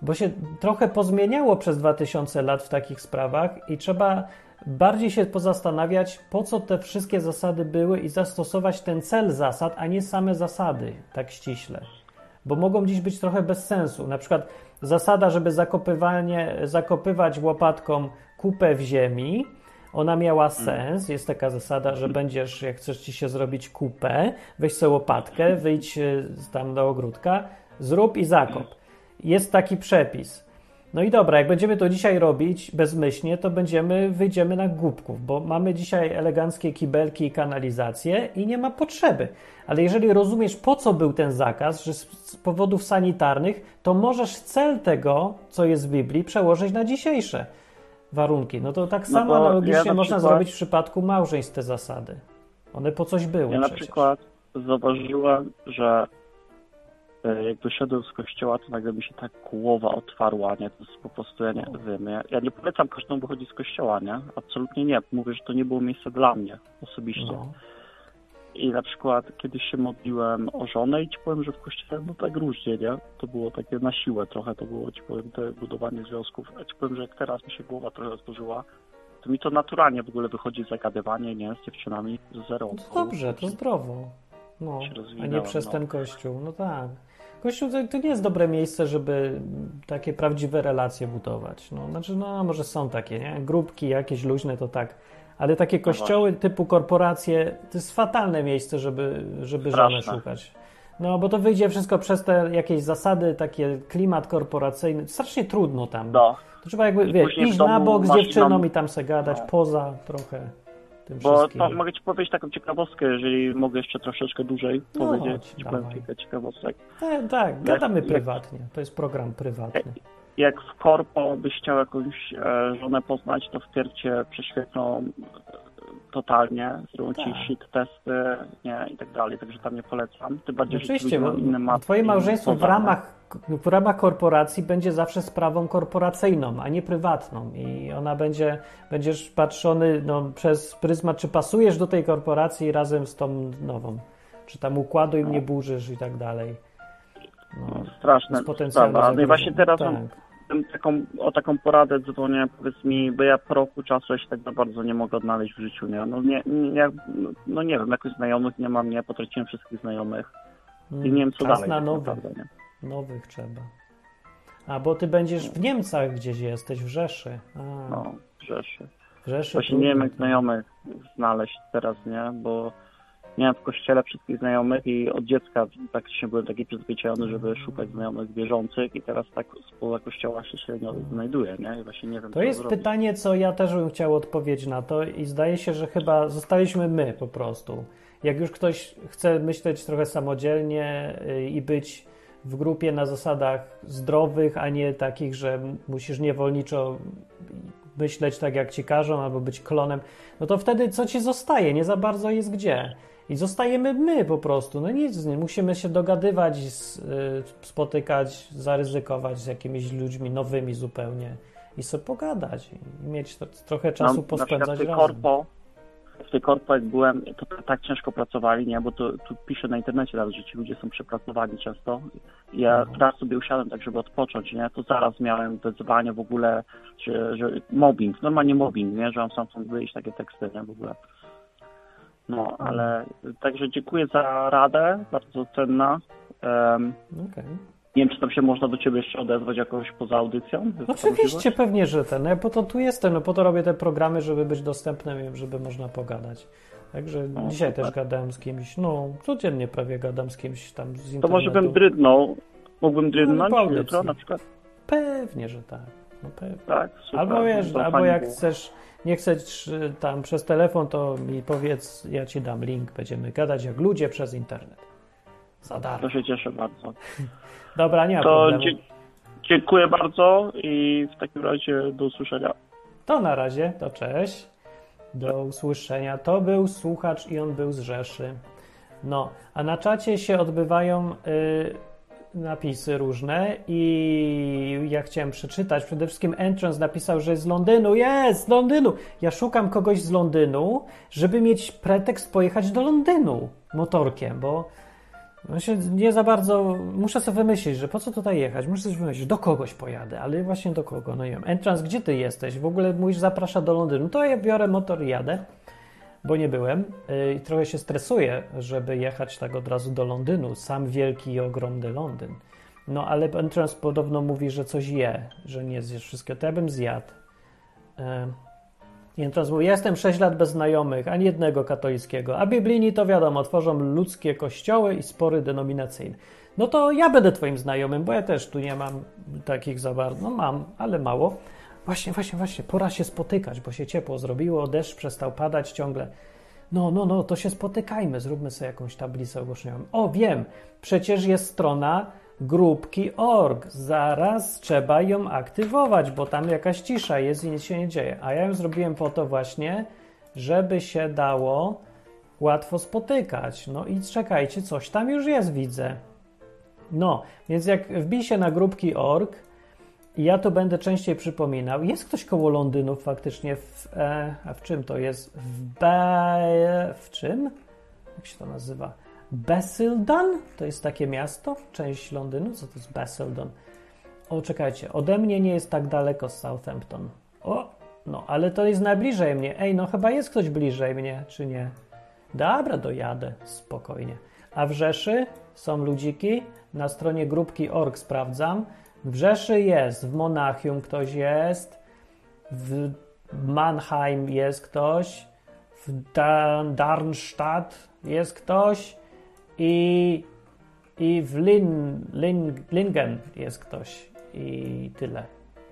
Bo się trochę pozmieniało przez 2000 lat w takich sprawach i trzeba bardziej się pozastanawiać, po co te wszystkie zasady były i zastosować ten cel zasad, a nie same zasady, tak ściśle. Bo mogą dziś być trochę bez sensu. Na przykład zasada, żeby zakopywanie, zakopywać łopatką kupę w ziemi, ona miała sens. Jest taka zasada, że będziesz, jak chcesz ci się zrobić kupę, weź sobie łopatkę, wyjdź y, tam do ogródka, zrób i zakop. Jest taki przepis. No i dobra, jak będziemy to dzisiaj robić bezmyślnie, to będziemy, wyjdziemy na głupków, bo mamy dzisiaj eleganckie kibelki i kanalizację i nie ma potrzeby. Ale jeżeli rozumiesz, po co był ten zakaz, że z, powodów sanitarnych, to możesz cel tego, co jest w Biblii, przełożyć na dzisiejsze warunki. No to tak No samo ja analogicznie na można przykład- zrobić w przypadku małżeństw te zasady. One po coś były Ja na przecież. przykład zauważyłem, że jak wyszedłem z kościoła, to nagle mi się tak głowa otwarła, nie? To jest po prostu, ja nie wiem, ja, ja nie polecam każdemu wychodzić z kościoła, nie? Absolutnie nie. Mówię, że to nie było miejsce dla mnie osobiście. No. I na przykład kiedyś się modliłem o żonę i ci powiem, że w kościele no tak różnie, nie? To było takie na siłę trochę, to było ci powiem, te budowanie związków. A ci powiem, że jak teraz mi się głowa trochę otworzyła, to mi to naturalnie w ogóle wychodzi zagadywanie, nie? Z dziewczynami z zero. No to dobrze, to zdrowo. No, a nie przez no. ten kościół. No tak. Kościół to, nie jest dobre miejsce, żeby takie prawdziwe relacje budować. No, znaczy, no może są takie, nie? Grupki jakieś luźne to tak. Ale takie No kościoły typu korporacje to jest fatalne miejsce, żeby, żeby żony szukać. No, bo to wyjdzie wszystko przez te jakieś zasady, takie klimat korporacyjny. Strasznie trudno tam. No, To trzeba jakby, wiesz, iść na bok z dziewczyną i tam se gadać, No. poza trochę tym bo to mogę ci powiedzieć taką ciekawostkę, jeżeli mogę jeszcze troszeczkę dłużej No, powiedzieć. Ci powiem kilka ciekawostek. Tak, tak, gadamy jak- prywatnie. To jest program prywatny. Jak w korpo byś chciał jakąś e, żonę poznać, to wpierw cię prześwietlą totalnie, ci Tak. shit testy, nie, i tak dalej, także tam nie polecam. Tym bardziej, że Oczywiście, mają inne matki. twoje małżeństwo w ramach, w ramach korporacji będzie zawsze sprawą korporacyjną, a nie prywatną. I ona będzie, będziesz patrzony no, przez pryzmat, czy pasujesz do tej korporacji razem z tą nową. Czy tam układu im nie burzysz i tak dalej. No, Straszne z potencjalnym sprawa. No i właśnie teraz tak. Taką, o taką poradę dzwonię, powiedz mi, bo ja po roku czasu ja się tak za bardzo nie mogę odnaleźć w życiu, nie? No nie, nie, no nie wiem, jakoś znajomych nie mam, nie, potraciłem wszystkich znajomych i nie wiem co Czas dalej na tak nowych. naprawdę, nie? Nowych trzeba. A, bo ty będziesz w Niemcach gdzieś jesteś, w Rzeszy. A, No, Rzeszy. w Rzeszy Właśnie nie wiem jak znajomych znaleźć teraz, nie? Bo miałem w kościele wszystkich znajomych i od dziecka praktycznie byłem taki przyzwyczajony, żeby szukać znajomych wierzących i teraz tak spoza kościoła się średnio znajduję, nie? I właśnie nie wiem To jest zrobić. pytanie, co ja też bym chciał odpowiedzieć na to i zdaje się, że chyba zostaliśmy my po prostu. Jak już ktoś chce myśleć trochę samodzielnie y, i być w grupie na zasadach zdrowych, a nie takich, że musisz niewolniczo myśleć tak, jak ci każą, albo być klonem, no to wtedy co ci zostaje? Nie za bardzo jest gdzie. I zostajemy my po prostu. No nic, nie musimy się dogadywać, y, spotykać, zaryzykować z jakimiś ludźmi nowymi zupełnie i sobie pogadać i mieć to, trochę czasu No, pospędzać w tej razem. korpo, w tej korpo jak byłem, to tak- ciężko pracowali, nie? Bo to tu piszę na internecie nawet, że ci ludzie są przepracowani często. Ja Mhm. raz sobie usiadłem tak, żeby odpocząć, nie? To zaraz miałem wyzwanie w ogóle, że, że mobbing, normalnie mobbing, nie? Że mam sam wyjść, takie teksty, nie? W ogóle. No, ale także dziękuję za radę, bardzo cenna. Em, Okej. nie wiem, czy tam się można do ciebie jeszcze odezwać jakoś poza audycją? Taka Oczywiście, możliwość? pewnie, że ten. Ja po to tu jestem, no po to robię te programy, żeby być dostępnym, żeby można pogadać. Także O, dzisiaj super. też gadałem z kimś, no codziennie prawie gadam z kimś tam z To internetu. może bym drydnął. Mógłbym drydnąć po audycji. jutro na przykład? Pewnie, że tak. No pewnie. Tak, super. Albo wiesz, To albo jak chcesz, nie chcesz tam przez telefon, to mi powiedz, ja ci dam link, będziemy gadać jak ludzie przez internet. Za darmo. To się cieszę bardzo. Dobra, nie ma To problemu. dziękuję bardzo i w takim razie do usłyszenia. To na razie, to cześć. Do usłyszenia. To był słuchacz i on był z Rzeszy. No, a na czacie się odbywają y, napisy różne i ja chciałem przeczytać. Przede wszystkim Entrance napisał, że z Londynu. Jest, z Londynu! Ja szukam kogoś z Londynu, żeby mieć pretekst pojechać do Londynu motorkiem, bo no się nie za bardzo. Muszę sobie wymyślić, że po co tutaj jechać? Muszę coś wymyślić. Do kogoś pojadę, ale właśnie do kogo? No nie wiem. Entrance, gdzie ty jesteś? W ogóle mówisz, zaprasza do Londynu. To ja biorę motor i jadę, bo nie byłem. Yy, I trochę się stresuję, żeby jechać tak od razu do Londynu. Sam wielki i ogromny Londyn. No ale Entrance podobno mówi, że coś je, że nie zjesz wszystkiego. To ja bym zjadł. Yy. I teraz mówi, jestem 6 lat bez znajomych, ani jednego katolickiego. A biblijni to wiadomo, tworzą ludzkie kościoły i spory denominacyjne. No to ja będę twoim znajomym, bo ja też tu nie mam takich za bardzo. No mam, ale mało. Właśnie, właśnie, właśnie, pora się spotykać, bo się ciepło zrobiło, deszcz przestał padać ciągle. No, no, no, to się spotykajmy, zróbmy sobie jakąś tablicę ogłoszeniową. O, wiem, przecież jest strona grupki.org. Zaraz trzeba ją aktywować, bo tam jakaś cisza jest i nic się nie dzieje. A ja ją zrobiłem po to właśnie, żeby się dało łatwo spotykać. No i czekajcie, coś tam już jest, widzę. No, więc jak wbij się na grupki.org, ja to będę częściej przypominał. Jest ktoś koło Londynu faktycznie w. E, a w czym to jest? W Be... W czym? Jak się to nazywa? Basildon? To jest takie miasto? Część Londynu? Co to jest Basildon? O, czekajcie. Ode mnie nie jest tak daleko Southampton. O, no, ale to jest najbliżej mnie. Ej, no chyba jest ktoś bliżej mnie, czy nie? Dobra, dojadę. Spokojnie. A w Rzeszy są ludziki. Na stronie grupki.org sprawdzam. W Rzeszy jest, w Monachium ktoś jest, w Mannheim jest ktoś, w Darmstadt jest ktoś i, i w Lin, Lin, Lingen jest ktoś i tyle.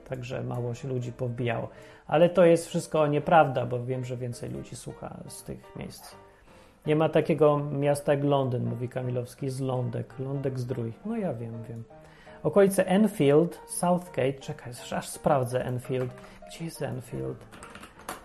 Także mało się ludzi powbijało. Ale to jest wszystko nieprawda, bo wiem, że więcej ludzi słucha z tych miejsc. Nie ma takiego miasta jak Londyn, mówi Kamilowski, z Lądek. Lądek zdrój. No ja wiem, wiem. Okolice Enfield, Southgate, czekaj, aż sprawdzę Enfield. Gdzie jest Enfield?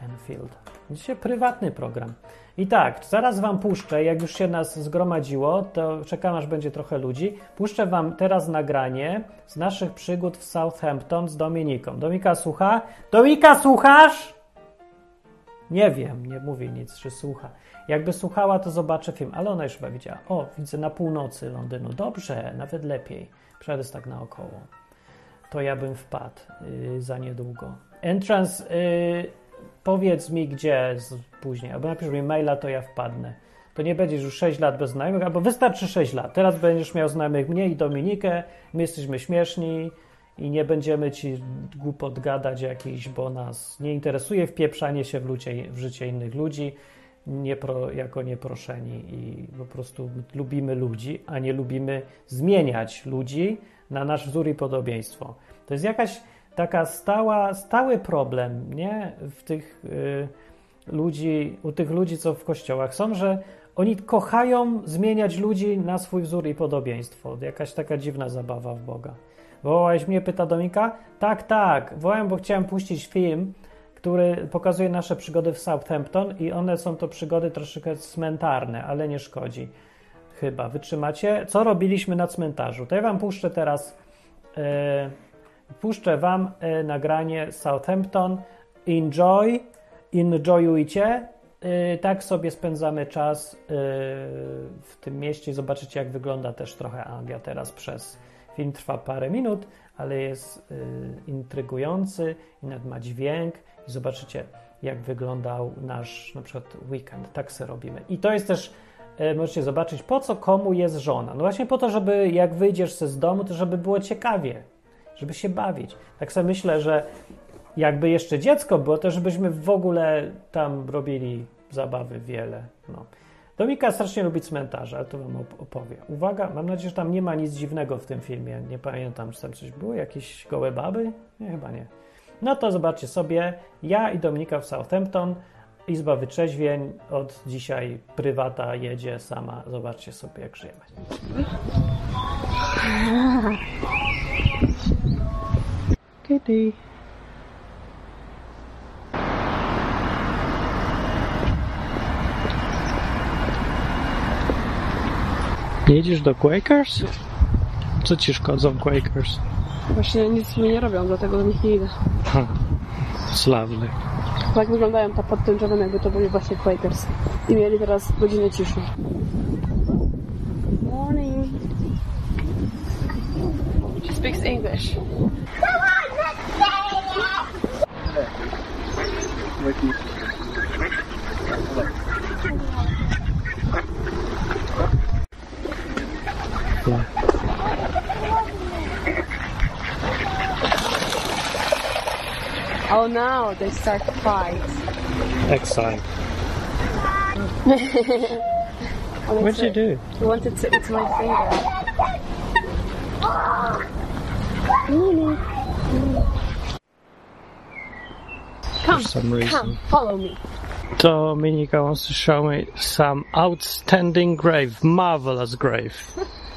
Enfield. Dzisiaj prywatny program. I tak, zaraz Wam puszczę, jak już się nas zgromadziło, to czekam aż będzie trochę ludzi. Puszczę Wam teraz nagranie z naszych przygód w Southampton z Dominiką. Dominika słucha? Dominika słuchasz? Nie wiem, nie mówi nic, czy słucha. Jakby słuchała, to zobaczę film, ale ona już chyba widziała. O, widzę na północy Londynu. Dobrze, nawet lepiej. Przejdę tak naokoło. To ja bym wpadł yy, za niedługo. Entrance, yy, powiedz mi gdzie z, później, albo napisz mi maila, to ja wpadnę. To nie będziesz już 6 lat bez znajomych, albo wystarczy 6 lat. Teraz będziesz miał znajomych mnie i Dominikę, my jesteśmy śmieszni i nie będziemy ci głupot gadać jakiś, bo nas nie interesuje wpieprzanie się w, ludzie, w życie innych ludzi niepro, jako nieproszeni i po prostu lubimy ludzi, a nie lubimy zmieniać ludzi na nasz wzór i podobieństwo. To jest jakaś taka stała, stały problem, nie? W tych y, ludzi, u tych ludzi, co w kościołach są, że oni kochają zmieniać ludzi na swój wzór i podobieństwo. Jakaś taka dziwna zabawa w Boga. Wołałeś mnie, pyta Dominika? Tak, tak. Wołałem, bo chciałem puścić film, który pokazuje nasze przygody w Southampton i one są to przygody troszeczkę cmentarne, ale nie szkodzi. Chyba. Wytrzymacie? Co robiliśmy na cmentarzu? To ja wam puszczę teraz e, puszczę wam e, nagranie Southampton. Enjoy, enjoyujcie. E, tak sobie spędzamy czas w tym mieście. Zobaczycie, jak wygląda też trochę Anglia teraz przez film. Trwa parę minut, ale jest intrygujący i nawet ma dźwięk i zobaczycie, jak wyglądał nasz na przykład weekend. Tak se robimy. I to jest też, e, możecie zobaczyć, po co komu jest żona. No właśnie po to, żeby jak wyjdziesz ze z domu, to żeby było ciekawie, żeby się bawić. Tak sobie myślę, że jakby jeszcze dziecko było, to żebyśmy w ogóle tam robili zabawy wiele. No. Domika strasznie lubi cmentarze, ale to wam opowie. Uwaga, mam nadzieję, że tam nie ma nic dziwnego w tym filmie. Nie pamiętam, czy tam coś było, jakieś gołe baby? Nie, chyba nie. No to zobaczcie sobie, ja i Dominika w Southampton, Izba Wyczeźwień, od dzisiaj prywata jedzie sama. Zobaczcie sobie, jak żyjemy. Kitty. Jedziesz do Quakers? Co ci szkodzą Quakers? Właśnie nic mi nie robią, dlatego do nich nie idę. Ha, sławny. Tak wyglądają ta pod tym drzewem, jakby to byli właśnie Quakers. I mieli teraz godzinę ciszy. Morning. She speaks English. Oh no, they start fights. Exile. Oh, What'd you do? He wanted to eat my finger. Come, For some reason. come, follow me. Dominica wants to show me some outstanding grave, marvelous grave,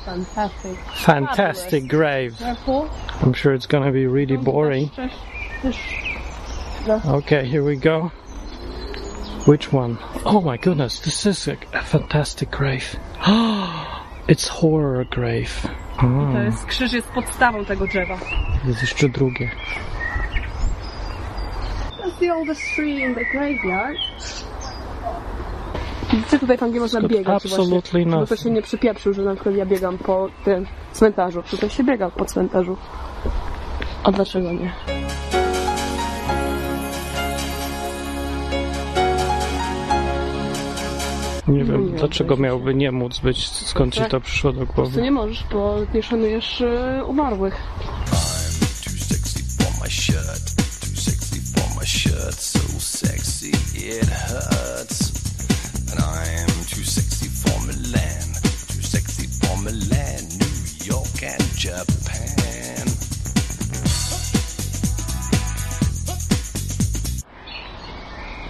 Fantastic. fantastic grave. Careful. I'm sure it's gonna be really boring. Okay, here we go. Which one? Oh my goodness, this is a, a fantastic grave. it's horror grave. To Mm, jest, krzyż jest podstawą tego drzewa. jest jeszcze drugie. That's the oldest tree in the graveyard. Widzicie, tutaj tam, gdzie można got biegać absolutely właśnie, żeby to się nie przypieprzył, że na przykład ja biegam po tym cmentarzu. Tutaj się biega po cmentarzu. A dlaczego nie? Nie wiem, Nie, dlaczego miałby nie móc być, skąd ci to przyszło do Po prostu głowy. nie możesz, bo nie szanujesz e, umarłych.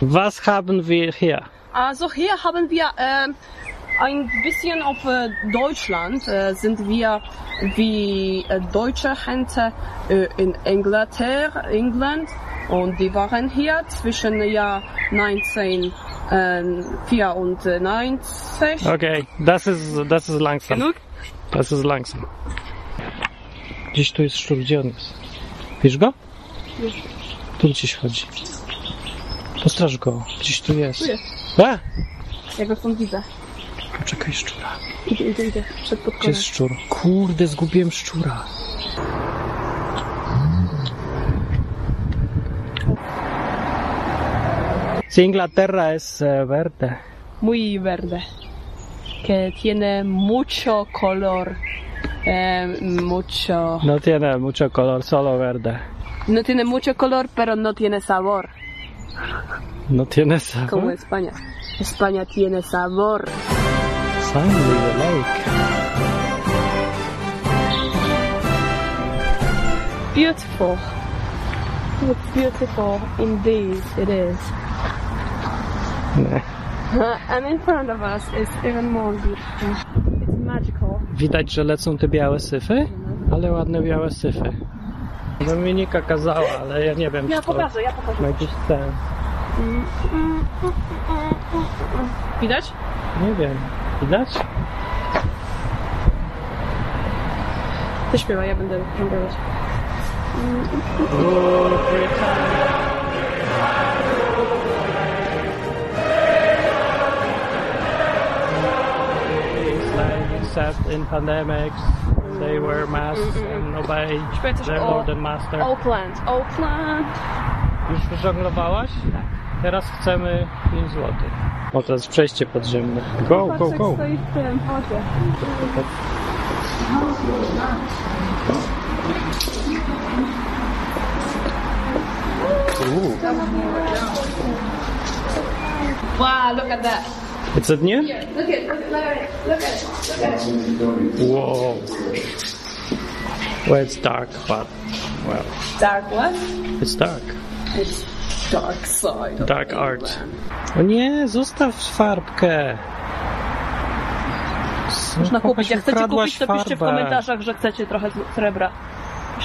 Was haben wir hier? Also hier haben wir ähm, ein bisschen auf äh, Deutschland. Äh, sind wir wie äh, deutsche Händler äh, in Inglaterra, England und die waren hier zwischen Jahr 1994. Okay, das ist, das ist langsam. Genug? Das ist langsam. Gdzieś tu jest szczur, gdzie on jest? Widzisz go? Tu gdzieś chodzi. Postraż go, gdzieś tu jest. Tu jest. A! Ja go stąd widzę. Poczekaj szczura. Idę, idę, idę. Przed pod Gdzie jest szczur? Kurde, zgubiłem szczura. Si Inglaterra es eh, verde. Muy verde. Que tiene mucho color. Eh, mucho. No tiene mucho color, solo verde. No tiene mucho color, pero no tiene sabor. No tiene sabor. Como España. España tiene sabor. Finally, the lake. Beautiful. It's beautiful indeed. It is. And in front of us is even more beautiful. It's magical. Widać, że lecą te białe syfy, ale ładne białe syfy. Dominika kazała, ale ja nie wiem, Ja czy to pokażę, ja pokażę. jakiś. Widać? Nie wiem. Widać? Ty śpiewa, ja będę żonglować. Except in pandemics, they wear masks and obey Śpiewaj coś their o Lord and Master. Oakland. Oakland. Już żonglowałaś? Tak. Teraz chcemy 5 zł. O, teraz przejście podziemne. Go, go, go. stoi w tym wodzie. Ooh. Wow, look at that. It's at nie? Look at, look at, look at it. Look at it. Look at it. Whoa. Well, it's dark, but, well, Dark what? it's dark. Dark side. Dark art. O nie, zostaw farbkę. Można kupić. Jak chcecie kupić, to piszcie w komentarzach, że chcecie trochę srebra.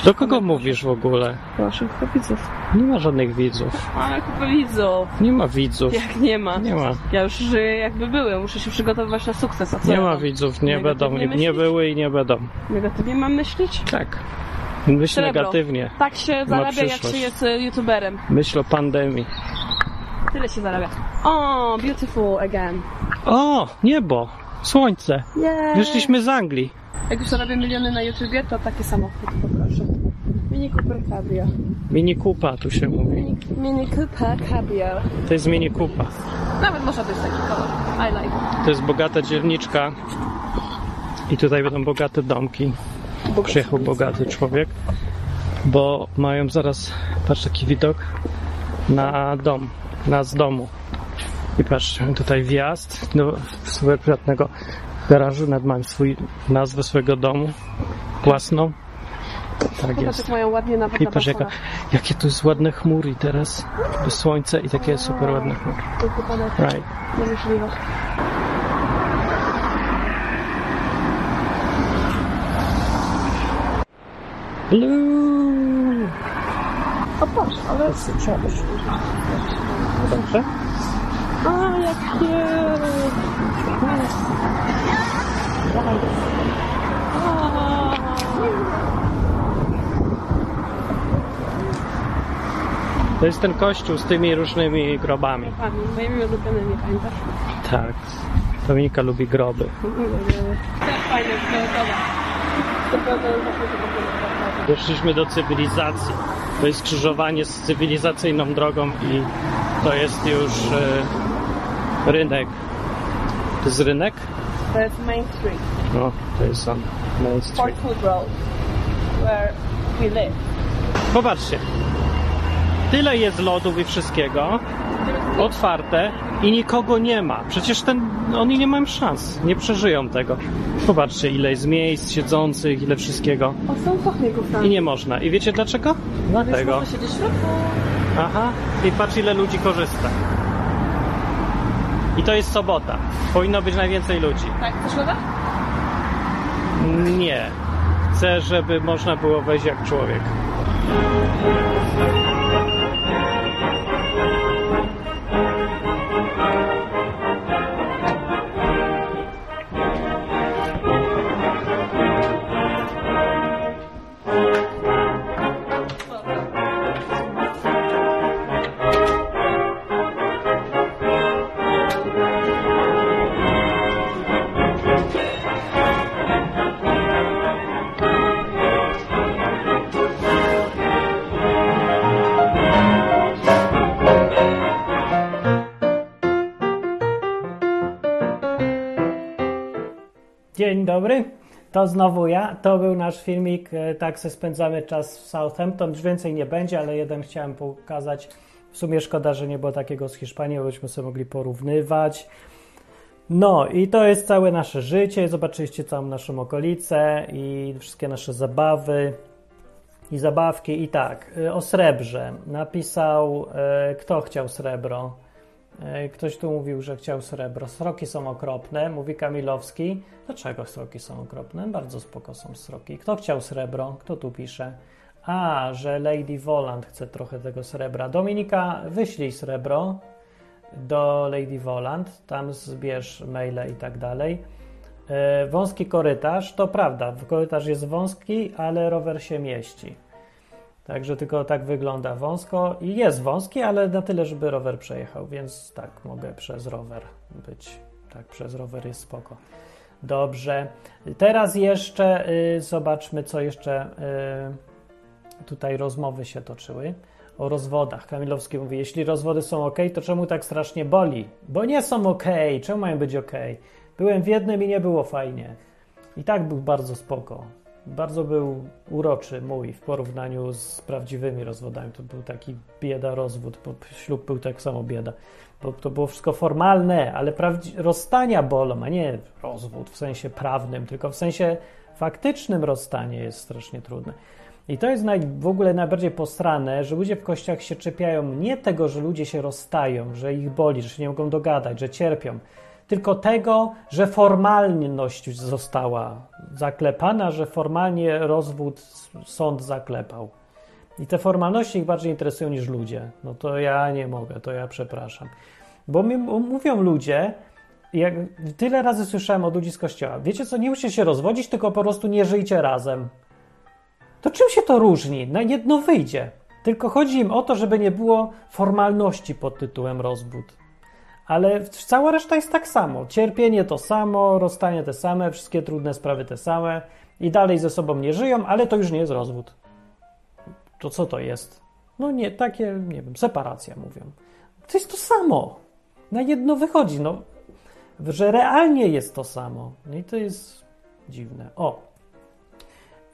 Do kogo mówisz w ogóle? Naszych widzów. Nie ma żadnych widzów. Ale kupę widzów. Nie ma widzów. Jak nie ma. Nie ma. Ja już żyję jakby były. Muszę się przygotowywać na sukces. A co Nie ja ma widzów, nie będą, nie, nie były i nie będą. Negatywnie mam myśleć? Tak. Myśl Srebro. negatywnie. Tak się zarabia, jak się jest e, youtuberem. Myśl o pandemii. Tyle się zarabia. O, beautiful again. O, niebo, słońce. Yeah. Wyszliśmy z Anglii. Jak już zarobię miliony na YouTubie, to taki samochód poproszę. Mini Cooper Cabrio. Mini Kupa tu się mówi. Mini, mini Cooper Cabrio. To jest Mini Kupa. Nawet może być taki kolor. I like. To jest bogata dzielniczka. I tutaj będą bogate domki. Przyjechał bogaty człowiek, bo mają zaraz, patrz taki widok, na dom, na z domu. I mamy tutaj wjazd do swojego prywatnego garażu, nawet mam swój, nazwę swojego domu. własną. Tak jest. jak mają ładnie nawet I patrz, jaka, jakie tu jest ładne chmury teraz. Słońce i takie super ładne chmury. Right. Blue! O patrz, ale... Dobrze? A, jak To jest ten kościół z tymi różnymi grobami. Pani, moimi ulubionymi, pamiętasz? Tak. Dominika lubi groby. Tak fajne, fioletowe. Doszliśmy do cywilizacji. To jest skrzyżowanie z cywilizacyjną drogą i to jest już e, rynek. To jest rynek? To jest Main Street, No, to jest on. Main Street. Fort Hood Road, where we live. Popatrzcie. Tyle jest lodów i wszystkiego. Otwarte i nikogo nie ma. Przecież ten, oni nie mają szans. Nie przeżyją tego. Popatrzcie, ile jest miejsc siedzących, ile wszystkiego. O, są pachników tam. I nie można. I wiecie dlaczego? Dlatego. Można siedzieć w środku. Aha. I patrz ile ludzi korzysta. I to jest sobota. Powinno być najwięcej ludzi. Tak, chcesz wodę? Nie. Chcę, żeby można było wejść jak człowiek. Dobry, to znowu ja. To był nasz filmik, e, tak se spędzamy czas w Southampton. Już więcej nie będzie, ale jeden chciałem pokazać. W sumie szkoda, że nie było takiego z Hiszpanii, byśmy sobie mogli porównywać. No i to jest całe nasze życie. Zobaczyliście całą naszą okolicę i wszystkie nasze zabawy i zabawki. I tak, y, o srebrze napisał, y, kto chciał srebro. Y, Ktoś tu mówił, że chciał srebro. Sroki są okropne, mówi Kamilowski. Dlaczego sroki są okropne? Bardzo spoko są sroki. Kto chciał srebro? Kto tu pisze? A, że Lady Voland chce trochę tego srebra. Dominika, wyślij srebro do Lady Voland, tam zbierz maile i tak dalej. E, Wąski korytarz, to prawda, korytarz jest wąski, ale rower się mieści. Także tylko tak wygląda wąsko i jest wąski, ale na tyle, żeby rower przejechał, więc tak, mogę przez rower być. Tak, przez rower jest spoko. Dobrze. Teraz jeszcze y, zobaczmy, co jeszcze y, tutaj rozmowy się toczyły o rozwodach. Kamilowski mówi, jeśli rozwody są ok, to czemu tak strasznie boli? Bo nie są ok. Czemu mają być ok? Byłem w jednym i nie było fajnie. I tak był bardzo spoko. Bardzo był uroczy mój w porównaniu z prawdziwymi rozwodami. To był taki bieda rozwód, bo ślub był tak samo bieda. Bo to było wszystko formalne, ale prawdzi- rozstania bolą, a nie rozwód w sensie prawnym, tylko w sensie faktycznym rozstanie jest strasznie trudne. I to jest naj, w ogóle najbardziej posrane, że ludzie w kościach się czepiają nie tego, że ludzie się rozstają, że ich boli, że się nie mogą dogadać, że cierpią, tylko tego, że formalność została zaklepana, że formalnie rozwód sąd zaklepał. I te formalności ich bardziej interesują niż ludzie. No to ja nie mogę, to ja przepraszam. Bo mi mówią ludzie, jak tyle razy słyszałem od ludzi z kościoła, wiecie co, nie musicie się rozwodzić, tylko po prostu nie żyjcie razem. To czym się to różni? Na jedno wyjdzie. Tylko chodzi im o to, żeby nie było formalności pod tytułem rozwód. Ale cała reszta jest tak samo. Cierpienie to samo, rozstanie te same, wszystkie trudne sprawy te same i dalej ze sobą nie żyją, ale to już nie jest rozwód. To co to jest? No nie, takie, nie wiem, separacja mówią. To jest to samo. Na jedno wychodzi, no, że realnie jest to samo. No i to jest dziwne. O,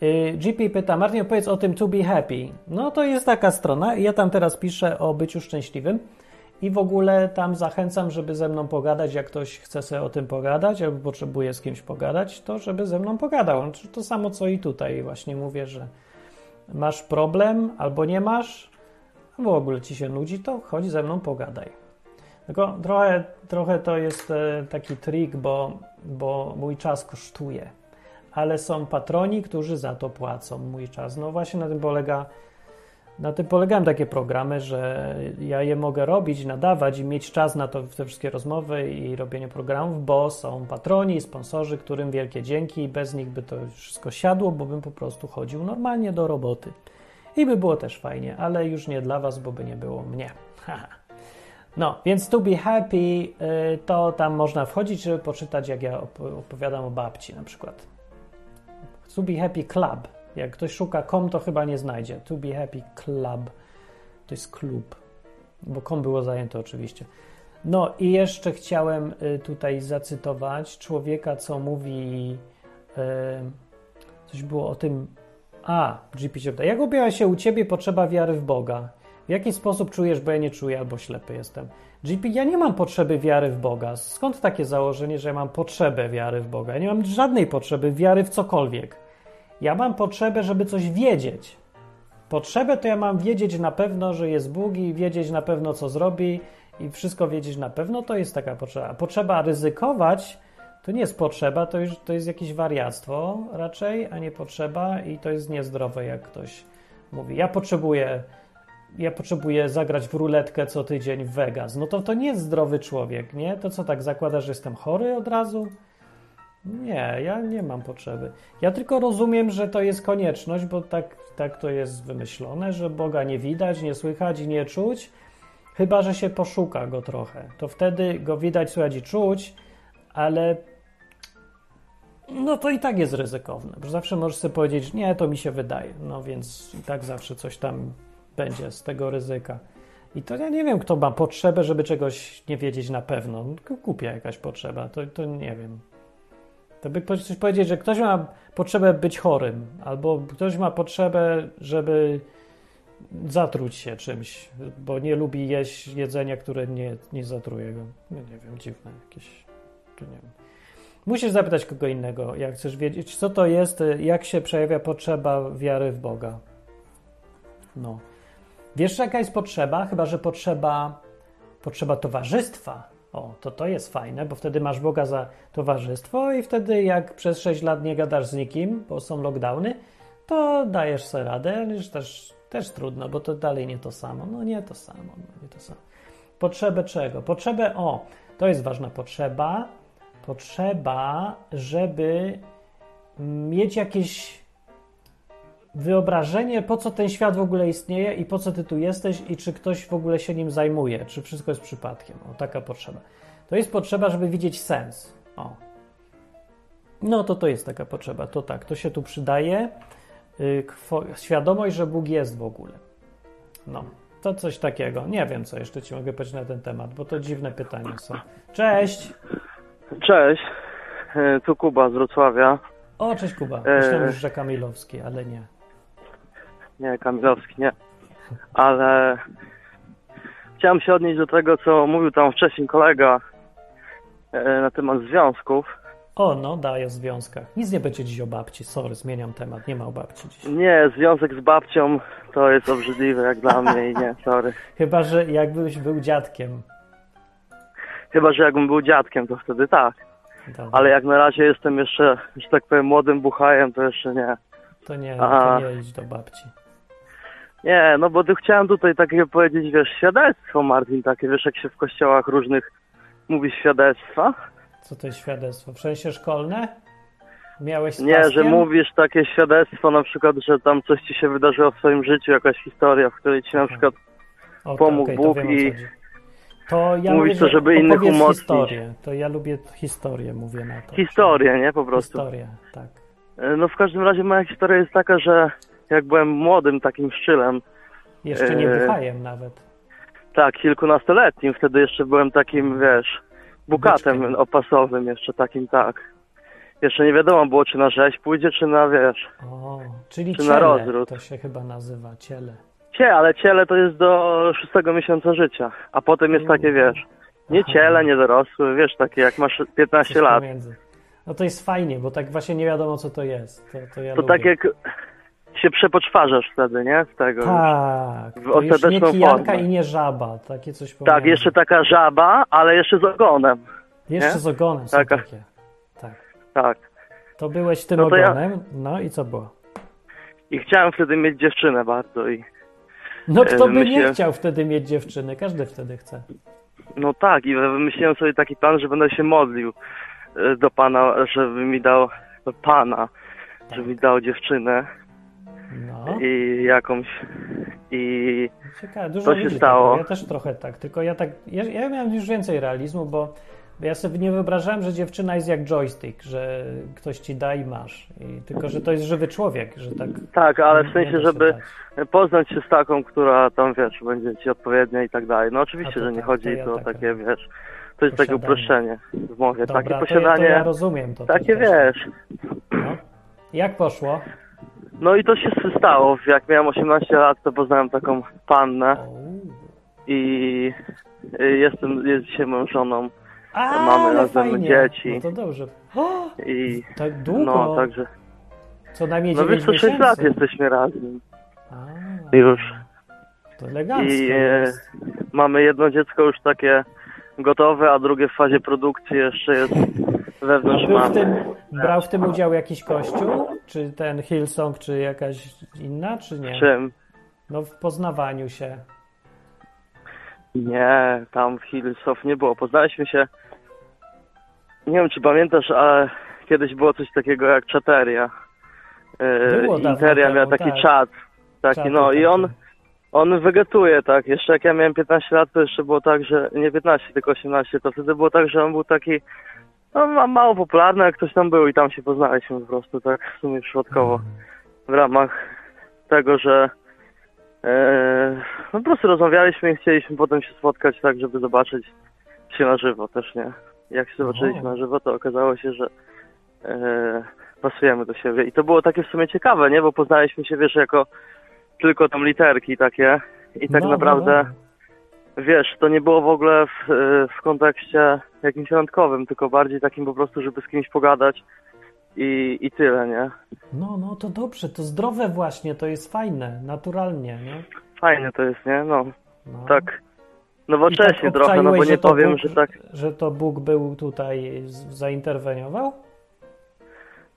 Y, GP pyta, Martin, opowiedz o tym To Be Happy. No to jest taka strona ja tam teraz piszę o byciu szczęśliwym I w ogóle tam zachęcam, żeby ze mną pogadać, jak ktoś chce sobie o tym pogadać, albo potrzebuje z kimś pogadać, to żeby ze mną pogadał. Znaczy, To samo co i tutaj właśnie mówię, że masz problem albo nie masz, albo w ogóle ci się nudzi, to chodź ze mną pogadaj. Tylko trochę, trochę to jest e, taki trik, bo, bo mój czas kosztuje, ale są patroni, którzy za to płacą mój czas. No właśnie na tym polega na tym polegają takie programy, że ja je mogę robić, nadawać i mieć czas na to, te wszystkie rozmowy i robienie programów, bo są patroni sponsorzy, którym wielkie dzięki i bez nich by to wszystko siadło, bo bym po prostu chodził normalnie do roboty. I by było też fajnie, ale już nie dla was, bo by nie było mnie. No, więc to be happy, y, to tam można wchodzić, żeby poczytać, jak ja op- opowiadam o babci na przykład. To be happy club. Jak ktoś szuka com, to chyba nie znajdzie. To be happy club. To jest klub. Bo com było zajęte oczywiście. No i jeszcze chciałem y, tutaj zacytować człowieka, co mówi y, coś było o tym a, GP się pyta, jak objawia się u Ciebie potrzeba wiary w Boga? W jaki sposób czujesz, bo ja nie czuję albo ślepy jestem? GP, ja nie mam potrzeby wiary w Boga. Skąd takie założenie, że ja mam potrzebę wiary w Boga? Ja nie mam żadnej potrzeby wiary w cokolwiek. Ja mam potrzebę, żeby coś wiedzieć. Potrzebę to ja mam wiedzieć na pewno, że jest Bóg i wiedzieć na pewno, co zrobi i wszystko wiedzieć na pewno, to jest taka potrzeba. Potrzeba ryzykować to nie jest potrzeba, to już to jest jakieś wariactwo raczej, a nie potrzeba i to jest niezdrowe, jak ktoś mówi. Ja potrzebuję, ja potrzebuję zagrać w ruletkę co tydzień w Vegas. No to to nie jest zdrowy człowiek, nie? To co tak zakłada, że jestem chory od razu? Nie, ja nie mam potrzeby. Ja tylko rozumiem, że to jest konieczność, bo tak, tak to jest wymyślone, że Boga nie widać, nie słychać i nie czuć, chyba że się poszuka go trochę. To wtedy go widać, słychać i czuć, ale no to i tak jest ryzykowne, bo zawsze możesz sobie powiedzieć, nie, to mi się wydaje, no więc i tak zawsze coś tam będzie z tego ryzyka. I to ja nie wiem, kto ma potrzebę, żeby czegoś nie wiedzieć na pewno. Głupia jakaś potrzeba, to, to nie wiem. To by coś powiedzieć, że ktoś ma potrzebę być chorym, albo ktoś ma potrzebę, żeby zatruć się czymś, bo nie lubi jeść jedzenia, które nie, nie zatruje go. Nie, nie wiem, dziwne jakieś. Nie wiem. Musisz zapytać kogo innego, jak chcesz wiedzieć, co to jest, jak się przejawia potrzeba wiary w Boga. No. Wiesz, jaka jest potrzeba? Chyba, że potrzeba, potrzeba towarzystwa. O, to to jest fajne, bo wtedy masz Boga za towarzystwo i wtedy jak przez 6 lat nie gadasz z nikim, bo są lockdowny, to dajesz sobie radę, już też, też trudno, bo to dalej nie to samo. No nie to samo, no nie to samo. Potrzebę czego? Potrzebę, o, to jest ważna potrzeba, potrzeba, żeby mieć jakieś wyobrażenie, po co ten świat w ogóle istnieje i po co ty tu jesteś i czy ktoś w ogóle się nim zajmuje, czy wszystko jest przypadkiem. O, taka potrzeba. To jest potrzeba, żeby widzieć sens. O. No to to jest taka potrzeba. To tak, to się tu przydaje. Yy, świadomość, że Bóg jest w ogóle. No, to coś takiego. Nie wiem, co jeszcze ci mogę powiedzieć na ten temat, bo to dziwne pytania są. Cześć! Cześć, e, tu Kuba z Wrocławia. O, cześć Kuba. E. Myślałem już, że Kamilowski, ale nie. Nie, Kamilowski, nie. Ale chciałem się odnieść do tego, co mówił tam wcześniej kolega e, na temat związków. O, no, daję o związkach. Nic nie będzie dziś o babci. Sorry, zmieniam temat. Nie ma o babci dziś. Nie, związek z babcią to jest obrzydliwe jak dla mnie i nie, sorry. Chyba, że jakbyś był dziadkiem. Chyba, że jakbym był dziadkiem, to wtedy tak. Dobra. Ale jak na razie jestem jeszcze, że tak powiem, młodym buchajem, to jeszcze nie. To nie, A. to nie idź do babci. Nie, no bo tu chciałem tutaj takie powiedzieć, wiesz, świadectwo, Martin, takie, wiesz, jak się w kościołach różnych mówi świadectwa. Co to jest świadectwo? W sensie szkolne? Miałeś z Nie, że mówisz takie świadectwo, na przykład, że tam coś ci się wydarzyło w swoim życiu, jakaś historia, w której ci na przykład O, to pomógł to Bóg wiem, o co i. To ja mówisz to, że żeby innych umocnić. historię. To ja lubię historię, mówię na to. historię, nie, po prostu. Historia, tak. E, No w każdym razie moja historia jest taka, że jak byłem młodym takim szczylem, Jeszcze nie Eee. buchajem nawet. tak, kilkunastoletnim, wtedy jeszcze byłem takim, wiesz, bukatem opasowym, jeszcze takim, tak. Jeszcze nie wiadomo było, czy na rzeź pójdzie, czy na, wiesz, O, czyli Czy na ciele, rozród. to się chyba nazywa, ciele. Cie, ale ciele to jest do szóstego miesiąca życia, a potem jest takie, wiesz, nie Aha. ciele, nie dorosłe, wiesz, takie jak masz 15 Coś lat. pomiędzy. No to jest fajnie, bo tak właśnie nie wiadomo, co to jest. To, to ja To tak jak się przepoczwarzasz wtedy, nie? Z tego. Tak, w to już nie ostateczną kijanka formę. i nie żaba, takie coś tak, pomiędzy. jeszcze taka żaba, ale jeszcze z ogonem. Jeszcze nie? z ogonem są Taka. takie. Tak. Tak. To byłeś tym No to ja- ogonem, no i co było? I chciałem wtedy mieć dziewczynę bardzo i No kto by nie myślę- chciał wtedy mieć dziewczyny? Każdy wtedy chce. no tak, i wymyśliłem sobie taki plan, że będę się modlił e, do Pana, żeby mi dał Pana, żeby mi dał dziewczynę No, i jakąś i ciekawe, dużo to się stało. Tak, ja też trochę tak, tylko ja tak, ja, ja miałem już więcej realizmu, bo ja sobie nie wyobrażałem, że dziewczyna jest jak joystick, że ktoś ci da i masz. I, tylko, że to jest żywy człowiek, że tak... tak, ale w sensie, żeby dać. poznać się z taką, która tam, wiesz, będzie ci odpowiednia i tak dalej. No oczywiście, to że nie tak, chodzi to ja to taka- takie, wiesz, to jest takie Posiadanie. uproszczenie w mowie. Dobra, takie to, ja- posiadanie, to ja rozumiem to. takie wiesz. No. Jak poszło? No i to się stało. Jak miałem 18 lat, to poznałem taką pannę i y, jestem, jest dzisiaj moją żoną A, Mamy razem fajnie. dzieci. No to dobrze. O, i tak długo. no, także, Co najmniej no 9 wiesz, to 6 miesięcy. lat jesteśmy razem. A, Już. To elegancko I e, mamy jedno dziecko już takie gotowe, a drugie w fazie produkcji jeszcze jest wewnątrz w mamy. tym, brał w tym udział jakiś kościół? Czy ten Hillsong, czy jakaś inna, czy nie? Czym? No w poznawaniu się. Nie, tam w Hillsoft nie było. Poznaliśmy się, nie wiem czy pamiętasz, ale kiedyś było coś takiego jak czateria. Yy, Było Interia miała taki tak. czat. Taki, no i takie. on, on wegetuje, tak. Jeszcze jak ja miałem 15 lat, to jeszcze było tak, że nie 15, tylko 18, to wtedy było tak, że on był taki no, ma- mało popularny, jak ktoś tam był i tam się poznaliśmy po prostu tak w sumie przypadkowo. W ramach tego, że e, no po prostu rozmawialiśmy i chcieliśmy potem się spotkać tak, żeby zobaczyć się na żywo też, nie? Jak się zobaczyliśmy na żywo, to okazało się, że e, pasujemy do siebie. I to było takie w sumie ciekawe, nie? Bo poznaliśmy się, wiesz, jako tylko tam literki takie i tak No, naprawdę No, wiesz, to nie było w ogóle w, y, w kontekście jakimś randkowym, tylko bardziej takim po prostu, żeby z kimś pogadać i, i tyle, nie? no, no to dobrze, to zdrowe właśnie, to jest fajne, naturalnie, nie? Fajnie to jest, nie? No, No. tak nowocześnie tak trochę, no bo nie powiem, Bóg, że tak, Że to Bóg był tutaj, zainterweniował?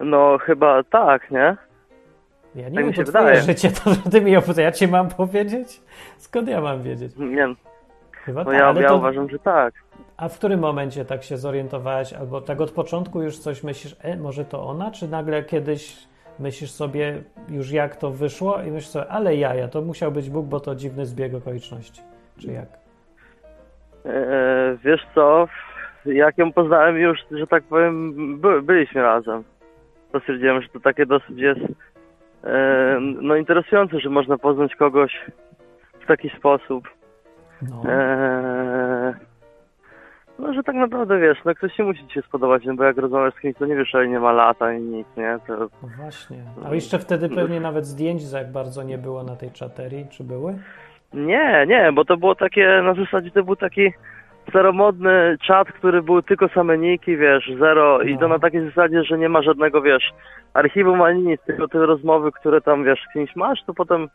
no chyba tak, nie? Ja nie Tak wiem, mi się wydaje. życie, to że ty mi opowiadasz. Ja ci mam powiedzieć? Skąd ja mam wiedzieć? Nie, Chyba no tak, ja, ale ja to, uważam, że tak. A w którym momencie tak się zorientowałeś? Albo tak od początku już coś myślisz, e, może to ona? Czy nagle kiedyś myślisz sobie już jak to wyszło i myślisz sobie, ale jaja, to musiał być Bóg, bo to dziwny zbieg okoliczności. Czy jak? E, wiesz co, jak ją poznałem już, że tak powiem, by, byliśmy razem. To stwierdziłem, że to takie dosyć jest e, no interesujące, że można poznać kogoś w taki sposób. No, Eee, no, że tak naprawdę wiesz, no ktoś nie musi ci się spodobać, no bo jak rozmawiasz z kimś, to nie wiesz, że nie ma lata ani nic, nie? To, no właśnie. A jeszcze wtedy pewnie nawet zdjęć za jak bardzo nie było na tej czaterii, czy były? nie, nie, bo to było takie, na zasadzie to był taki staromodny czat, który był tylko same niki, wiesz, zero i to No. na takiej zasadzie, że nie ma żadnego, wiesz, archiwum ani nic, tylko te rozmowy, które tam, wiesz, z kimś masz, to potem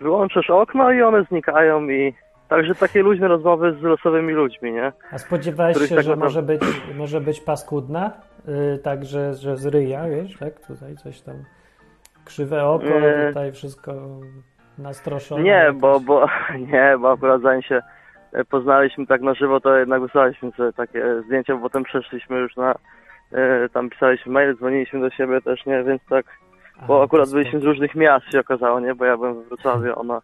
wyłączasz okno i one znikają i także takie luźne rozmowy z losowymi ludźmi, nie? A spodziewałeś się, tak że może być, może być paskudna? Yy, tak, że, z ryja, wiesz, tak? Tutaj coś tam krzywe oko, Nie. tutaj wszystko nastroszone. Nie, jakieś. bo, bo nie, bo akurat się poznaliśmy tak na żywo, to jednak wysłaliśmy sobie takie e, zdjęcia, bo potem przeszliśmy już na e, tam pisaliśmy maile, dzwoniliśmy do siebie też, nie, więc tak, bo akurat byliśmy z różnych miast się okazało, nie, bo ja byłem w Wrocławiu, ona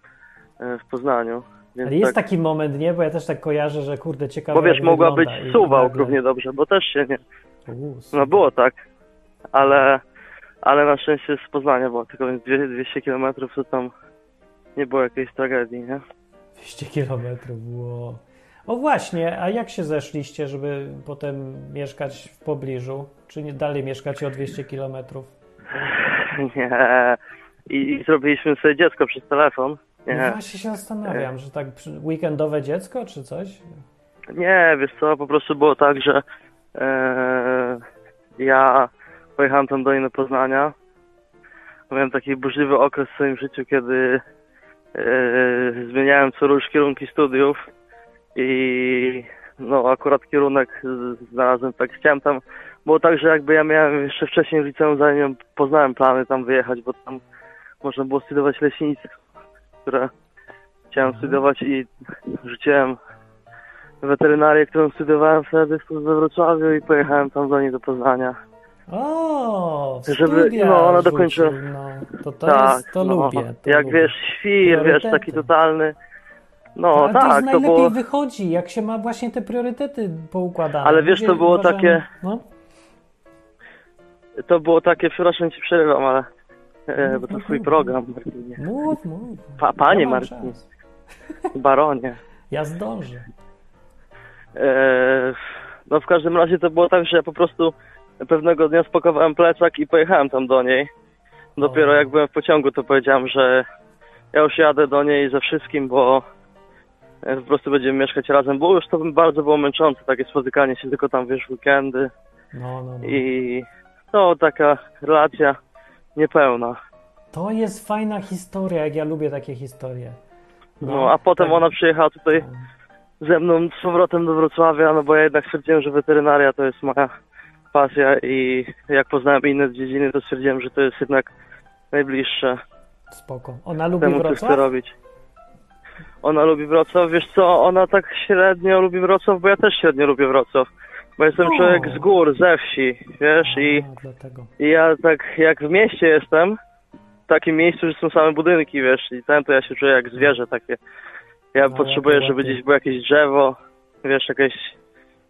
e, w Poznaniu. Więc Ale jest tak, taki moment, nie? Bo ja też tak kojarzę, że kurde, ciekawe bo wiesz, mogła być Suwałk nagle- równie dobrze, bo też się nie, no było tak, ale, ale na szczęście z Poznania było tylko więc 200 kilometrów, to tam nie było jakiejś tragedii, nie? 200 kilometrów, wow. O właśnie, a jak się zeszliście, żeby potem mieszkać w pobliżu? Czy nie dalej mieszkacie o 200 kilometrów? Nie. I, zrobiliśmy sobie dziecko przez telefon. No Nie. właśnie się zastanawiam, że tak weekendowe dziecko czy coś? Nie, wiesz co, po prostu było tak, że e, ja pojechałem tam do do Poznania. Miałem taki burzliwy okres w swoim życiu, kiedy e, zmieniałem co rusz kierunki studiów i no akurat kierunek znalazłem tak, chciałem tam, było tak, że jakby ja miałem jeszcze wcześniej w liceum, zanim poznałem plany tam wyjechać, bo tam można było studiować leśnictwo, które chciałem studiować i rzuciłem weterynarię, którą studiowałem wtedy we Wrocławiu i pojechałem tam do niej do Poznania. O, Żeby- no, ona dokończyła. No, to to, tak, jest, to no, lubię. To jak lubię. wiesz, świr, wiesz, taki totalny. No Ale to tak, jest to najlepiej było. wychodzi, jak się ma właśnie te priorytety poukładane. Ale wiesz, to było uważają- takie- No, To było takie, przepraszam ci przerywam, ale e, bo to twój program, Martinie. mów, mów. Pa, panie ja Martinie, baronie. Ja zdążę. E, no w każdym razie to było tak, że ja po prostu pewnego dnia spakowałem plecak i pojechałem tam do niej. Dopiero jak byłem w pociągu, to powiedziałem, że ja już jadę do niej ze wszystkim, bo e, po prostu będziemy mieszkać razem. Było już to bardzo było męczące, takie spotykanie się tylko tam, wiesz, w weekendy No, no, no. i no taka relacja niepełna. To jest fajna historia, jak ja lubię takie historie. No, a potem tak. ona przyjechała tutaj ze mną z powrotem do Wrocławia, no bo ja jednak stwierdziłem, że weterynaria to jest moja pasja i jak poznałem inne dziedziny, to stwierdziłem, że to jest jednak najbliższe Spoko. Ona lubi temu, co chcę Wrocław? robić. Ona lubi Wrocław, wiesz co, ona tak średnio lubi Wrocław, bo ja też średnio lubię Wrocław. Bo jestem O. człowiek z gór, ze wsi, wiesz, i, A, dlatego. i ja tak jak w mieście jestem, w takim miejscu, że są same budynki, wiesz, i tam to ja się czuję jak zwierzę takie. Ja No, potrzebuję, żeby gdzieś było jakieś drzewo, wiesz, jakieś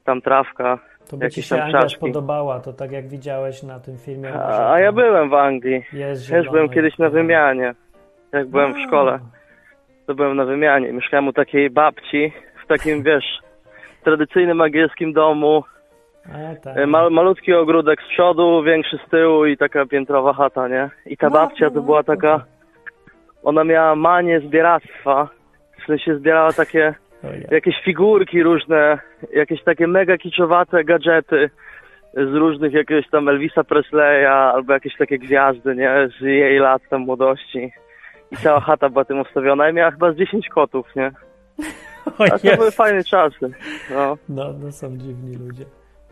tam trawka. To by ci się Anglia podobała, to tak jak widziałeś na tym filmie. A, a ja byłem w Anglii. Jest Też byłem kiedyś na i- wymianie. Jak byłem w szkole, to byłem na wymianie. Mieszkałem u takiej babci w takim, wiesz, tradycyjnym angielskim domu. A, tak. E, Mal, malutki ogródek z przodu, większy z tyłu i taka piętrowa chata, nie? I ta No, babcia no, to była no, taka... Ona miała manię zbieractwa. W sensie zbierała takie. Jakieś figurki różne, jakieś takie mega kiczowate gadżety z różnych jakiegoś tam Elvisa Presleya albo jakieś takie gwiazdy, nie? Z jej lat tam młodości. I cała chata była tym ustawiona i miała chyba z 10 kotów, nie? A to były fajne czasy. No, No, no są dziwni ludzie.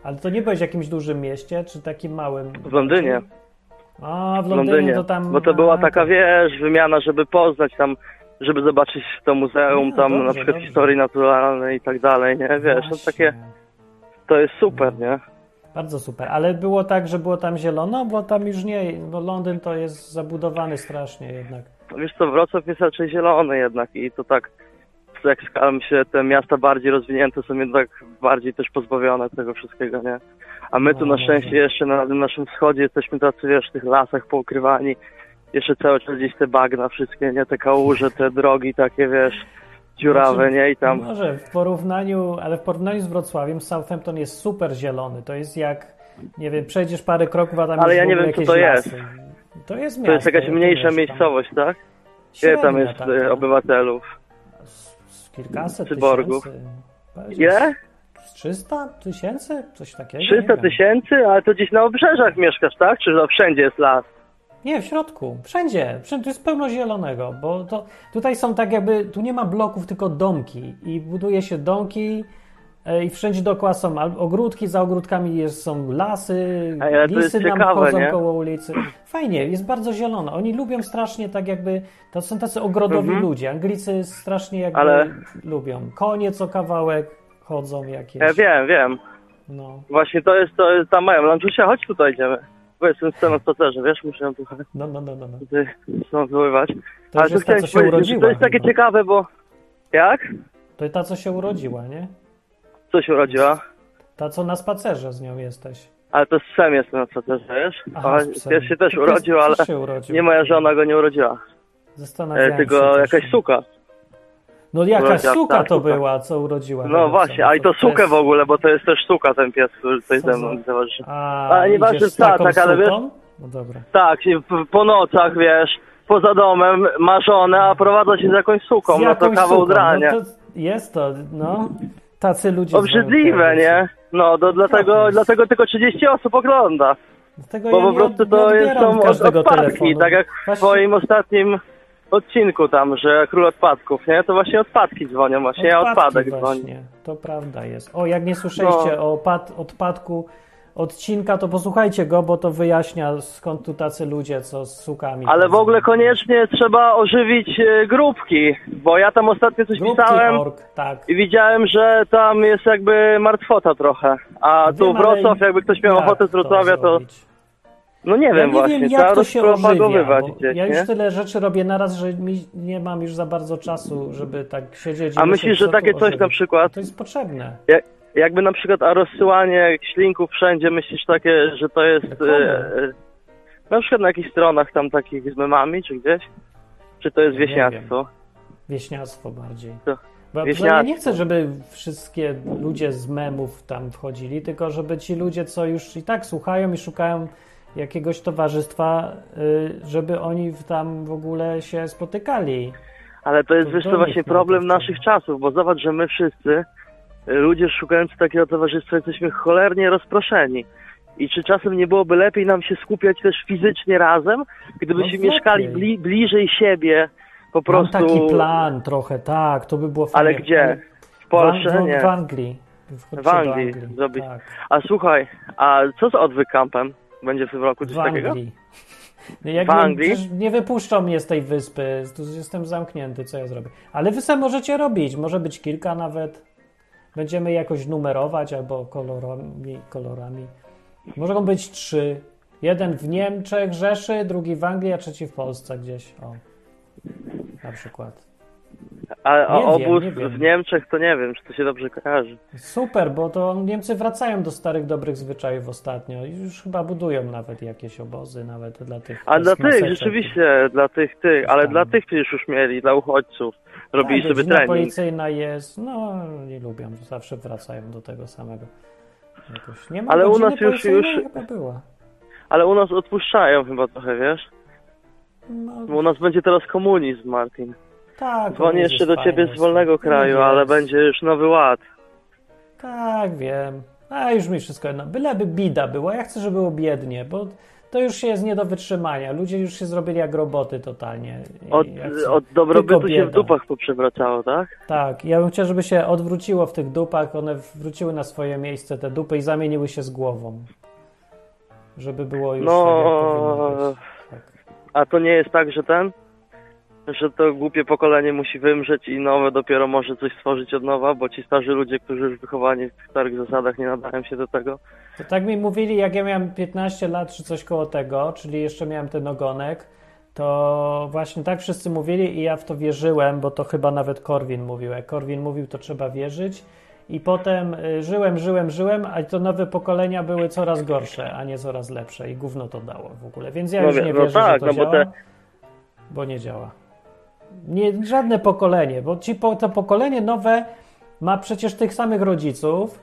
Ale to nie byłeś w jakimś dużym mieście, czy takim małym? w Londynie. A, w Londynie, Londynie. to tam... Bo to była taka, wiesz, wymiana, żeby poznać tam, żeby zobaczyć to muzeum, No, tam na dobrze, przykład dobrze. historii naturalnej i tak dalej, nie? Wiesz, Właśnie. takie, to jest super, nie? Bardzo super. Ale było tak, że było tam zielono, bo tam już nie, bo Londyn to jest zabudowany strasznie jednak. Wiesz co, Wrocław jest raczej zielony jednak i to tak, jak skalam się, te miasta bardziej rozwinięte są jednak bardziej też pozbawione tego wszystkiego, nie? A my tu No, na szczęście jeszcze na tym naszym wschodzie jesteśmy tacy, wiesz, w tych lasach poukrywani. Jeszcze cały czas gdzieś te bagna wszystkie, nie? Te kałuże, te drogi takie, wiesz, dziurawe, Znaczy, nie? I tam... Może w porównaniu, ale w porównaniu z Wrocławiem, Southampton jest super zielony. To jest jak, nie wiem, przejdziesz parę kroków, a tam Ale ja nie wiem, co to jest. lasy. To jest miasto. To jest jakaś mniejsza miejscowość, tak? Ile tam Średnia jest e, obywatelów? Z- z Kilkaset Cyborgów. tysięcy. Ile? Z 300 tysięcy? Coś takiego? 300 nie wiem. tysięcy? Ale to gdzieś na obrzeżach mieszkasz, tak? Czy to wszędzie jest las? Nie, w środku. Wszędzie. Wszędzie. Tu jest pełno zielonego, bo to tutaj są tak jakby, tu nie ma bloków, tylko domki i buduje się domki e, i wszędzie dookoła są ogródki, za ogródkami jest, są lasy, ale lisy nam ciekawe, chodzą nie? koło ulicy. Fajnie, jest bardzo zielono. Oni lubią strasznie tak jakby, to są tacy ogrodowi Mhm. ludzie. Anglicy strasznie jakby Ale- lubią. Konie co kawałek chodzą jakieś. Ja wiem, wiem. No, Właśnie to jest, to jest tam mają. Lanczusia, chodź tutaj idziemy. Bo jestem z na spacerze, wiesz, muszę ją trochę no, no, no, no. no. tutaj stąd wyływać. To Ale już to jest ta, chciałem co się powiedzieć, urodziła. to jest takie chyba. ciekawe, bo... Jak? To ta, co się urodziła, nie? Co się urodziła? Ta, co na spacerze z nią jesteś. Ale to z psem jestem na spacerze, wiesz? Aha, z psem. pies się też urodził, ale się urodził. nie moja żona go nie urodziła. Zastanawiałem E, się tylko też. jakaś suka. No jakaś urodziła suka to suka. była, co urodziła. No właśnie, psa. a i to sukę jest- w ogóle, bo to jest też suka ten pies, który tutaj Co ze mną towarzyszy. A, Ale nieważne, z tak, tak, ale wiesz-? No dobra. Tak, w- po nocach, wiesz, poza domem, ma żonę, a prowadza się z jakąś suką, Z no to kawał suką. drania. No to jest to, no. Tacy ludzie. Obrzydliwe, nie? No, to dlatego, dlatego tylko 30 osób ogląda. Dlatego Bo ja po nie prostu to jest, są od, telefonu. tak jak w Właśnie- twoim ostatnim odcinku tam, że król odpadków, nie? To właśnie odpadki dzwonią, właśnie ja Odpadki odpadek dzwonię. właśnie, to prawda jest. O, jak nie słyszeliście No. o opad, odpadku odcinka, to posłuchajcie go, bo to wyjaśnia skąd tu tacy ludzie, co z sukami. Ale w ogóle koniecznie trzeba ożywić e, grupki, bo ja tam ostatnio coś Grupki pisałem org, tak. i widziałem, że tam jest jakby martwota trochę. A tu Wiem, ale Wrocław, jakby ktoś miał ochotę z Wrocławia, to zrobić? No nie Ja wiem nie właśnie, wiem, jak to się ożywia, gdzieś, ja już nie? tyle rzeczy robię naraz, że mi nie mam już za bardzo czasu, żeby tak siedzieć A myślisz, że takie coś ożywić. na przykład, To jest potrzebne. jak, jakby na przykład a rozsyłanie ślinków wszędzie, myślisz takie, że to jest e, e, na przykład na jakichś stronach tam takich z memami, czy gdzieś? Czy to jest Nie wieśniactwo? Wieśniactwo bardziej. To Bo ja nie chcę, żeby wszystkie ludzie z memów tam wchodzili, tylko żeby ci ludzie, co już i tak słuchają i szukają jakiegoś towarzystwa, y, żeby oni w- tam w ogóle się spotykali. Ale to jest, To wiesz, to właśnie problem naszych czasów, bo zobacz, że my wszyscy, y, ludzie szukający takiego towarzystwa, jesteśmy cholernie rozproszeni. I czy czasem nie byłoby lepiej nam się skupiać też fizycznie razem, gdybyśmy No mieszkali bli, bliżej siebie, po Mam prostu... taki plan trochę, tak, to by było fajnie. Ale gdzie? W W, Polsce? An- Nie. w Anglii. W Anglii zrobić. Tak, A słuchaj, a co z odwyk campem? Będzie w tym roku coś w takiego? Anglii. No Jak W nie, Anglii? nie wypuszczą mnie z tej wyspy, tu jestem zamknięty, co ja zrobię. Ale wy sam możecie robić, może być kilka nawet. Będziemy jakoś numerować albo kolorami, kolorami. Mogą być trzy. Jeden w Niemczech, Rzeszy, drugi w Anglii, a trzeci w Polsce gdzieś. O, na przykład. A, a Nie obóz wiem. w Niemczech to nie wiem, czy to się dobrze kojarzy. Super, bo to Niemcy wracają do starych, dobrych zwyczajów ostatnio. i Już chyba budują nawet jakieś obozy, nawet dla tych. A dla tych, maseczek. rzeczywiście, dla tych, tych, ale tam. dla tych przecież już mieli, dla uchodźców. Robili tak, sobie trening. policyjna jest, no nie lubią, zawsze wracają do tego samego. Jakoś. Nie ma Ale u nas już- już- Chyba była. Ale u nas odpuszczają chyba trochę, wiesz? No, Bo u nas będzie teraz komunizm, Martin. Tak. Dzwonię jeszcze do ciebie z wolnego jest. kraju, ale będzie już nowy ład. Tak, wiem. A już mi wszystko jedno. Byleby bida była. Ja chcę, żeby było biednie, bo to już się jest nie do wytrzymania. Ludzie już się zrobili jak roboty totalnie. I Od, ja chcę- od dobrobytu się w dupach poprzewracało, tak? Tak, ja bym chciał, żeby się odwróciło w tych dupach, one wróciły na swoje miejsce, te dupy, i zamieniły się z głową. Żeby było już No, tak, jak powinno być. Tak. A to nie jest tak, że ten? Że to głupie pokolenie musi wymrzeć i nowe dopiero może coś stworzyć od nowa, bo ci starzy ludzie, którzy już wychowani w tych starych zasadach nie nadają się do tego. To tak mi mówili, jak ja miałem 15 lat czy coś koło tego, czyli jeszcze miałem ten ogonek, to właśnie tak wszyscy mówili i ja w to wierzyłem, bo to chyba nawet Korwin mówił. Jak Korwin mówił, to trzeba wierzyć. I potem y, żyłem, żyłem, żyłem, a to nowe pokolenia były coraz gorsze, a nie coraz lepsze i gówno to dało w ogóle. Więc ja No już nie no wierzę, tak, że to no bo działa, te- bo nie działa. Nie, żadne pokolenie, bo ci, to pokolenie nowe ma przecież tych samych rodziców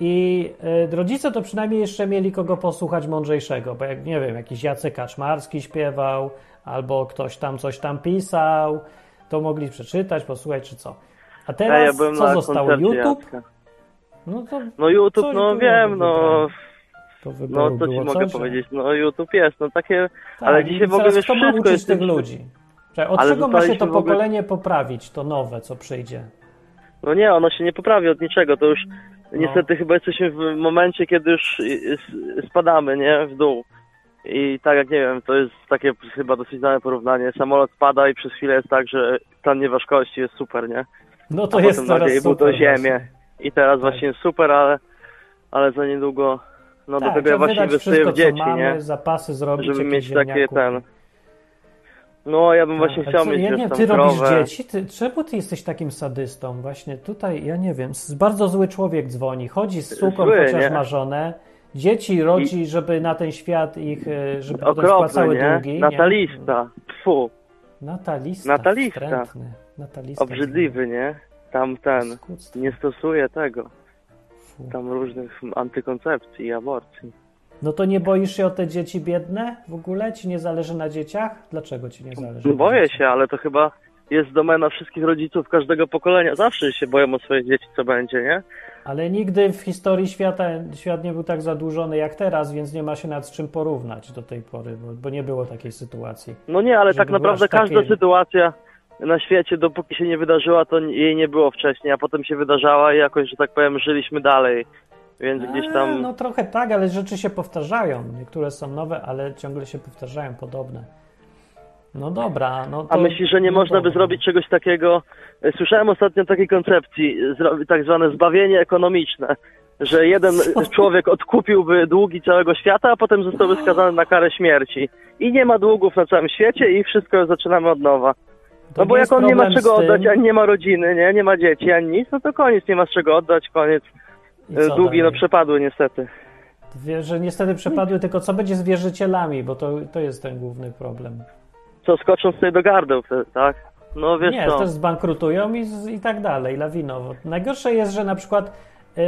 i y, rodzice to przynajmniej jeszcze mieli kogo posłuchać mądrzejszego, bo jak nie wiem, jakiś Jacek Kaczmarski śpiewał, albo ktoś tam coś tam pisał, to mogli przeczytać, posłuchać czy co. A teraz ja byłem co zostało? YouTube? Jacka. No to, No YouTube, no wiem, no, wybrania. to no ci mogę coś, powiedzieć, no YouTube jest, no takie, Tak, ale dzisiaj w ogóle wiesz, wszystko jest tych ludzi? Czekaj, Od Ale czego ma się to ogóle- pokolenie poprawić, to nowe, co przyjdzie? No nie, ono się nie poprawi od niczego, to już No. niestety chyba jesteśmy w momencie, kiedy już spadamy, nie, w dół. I tak jak nie wiem, to jest takie chyba dosyć znane porównanie. Samolot spada i przez chwilę jest tak, że stan nieważkości jest super, nie? No to A jest potem był super. to ziemię. I teraz Tak. właśnie jest super, ale, ale za niedługo, no tak, do tego ja właśnie inwestuję wszystko, w dzieci, mamy, nie? zapasy zrobić, Żeby mieć takie ziemniaków. ten... No, ja bym właśnie A, chciał co, mieć ja nie, Ty robisz krowę. dzieci? Ty, czemu ty jesteś takim sadystą? Właśnie tutaj, ja nie wiem, bardzo zły człowiek dzwoni, chodzi z suką, Zły, chociaż nie? ma żonę, dzieci rodzi, żeby na ten świat ich, e, żeby potem Okropny, spłacały nie? długi. Natalista. Nie? Natalista. Natalista. wstrętny. Natalista. obrzydliwy, nie? Tam ten, nie stosuje tego. Fu. Tam różnych antykoncepcji i aborcji. No to nie boisz się o te dzieci biedne w ogóle? Ci nie zależy na dzieciach? Dlaczego ci nie zależy? na Boję się, ale to chyba jest domena wszystkich rodziców każdego pokolenia. Zawsze się boją o swoje dzieci, co będzie, nie? Ale nigdy w historii świata świat nie był tak zadłużony jak teraz, więc nie ma się nad czym porównać do tej pory, bo, bo nie było takiej sytuacji. No nie, ale tak naprawdę aż każda takie- sytuacja na świecie, dopóki się nie wydarzyła, to jej nie było wcześniej, a potem się wydarzała i jakoś, że tak powiem, żyliśmy dalej. Więc gdzieś A, tam... No trochę tak, ale rzeczy się powtarzają. Niektóre są nowe, ale ciągle się powtarzają, podobne. No dobra, no to... A myślisz, że nie no można by zrobić czegoś takiego? Słyszałem ostatnio takiej koncepcji, tak zwane zbawienie ekonomiczne, że jeden człowiek odkupiłby długi całego świata, a potem zostałby skazany na karę śmierci. I nie ma długów na całym świecie i wszystko zaczynamy od nowa. To No bo jak on nie ma czego oddać, ani nie ma rodziny, nie, nie ma dzieci, ani nic, no to koniec, nie ma z czego oddać, koniec. Długi no przepadły niestety. Że niestety przepadły, tylko co będzie z wierzycielami, bo to, to jest ten główny problem. Co, skoczą sobie do gardeł wtedy, tak? No wiesz nie, co, też zbankrutują i, i tak dalej, lawinowo. Najgorsze jest, że na przykład y,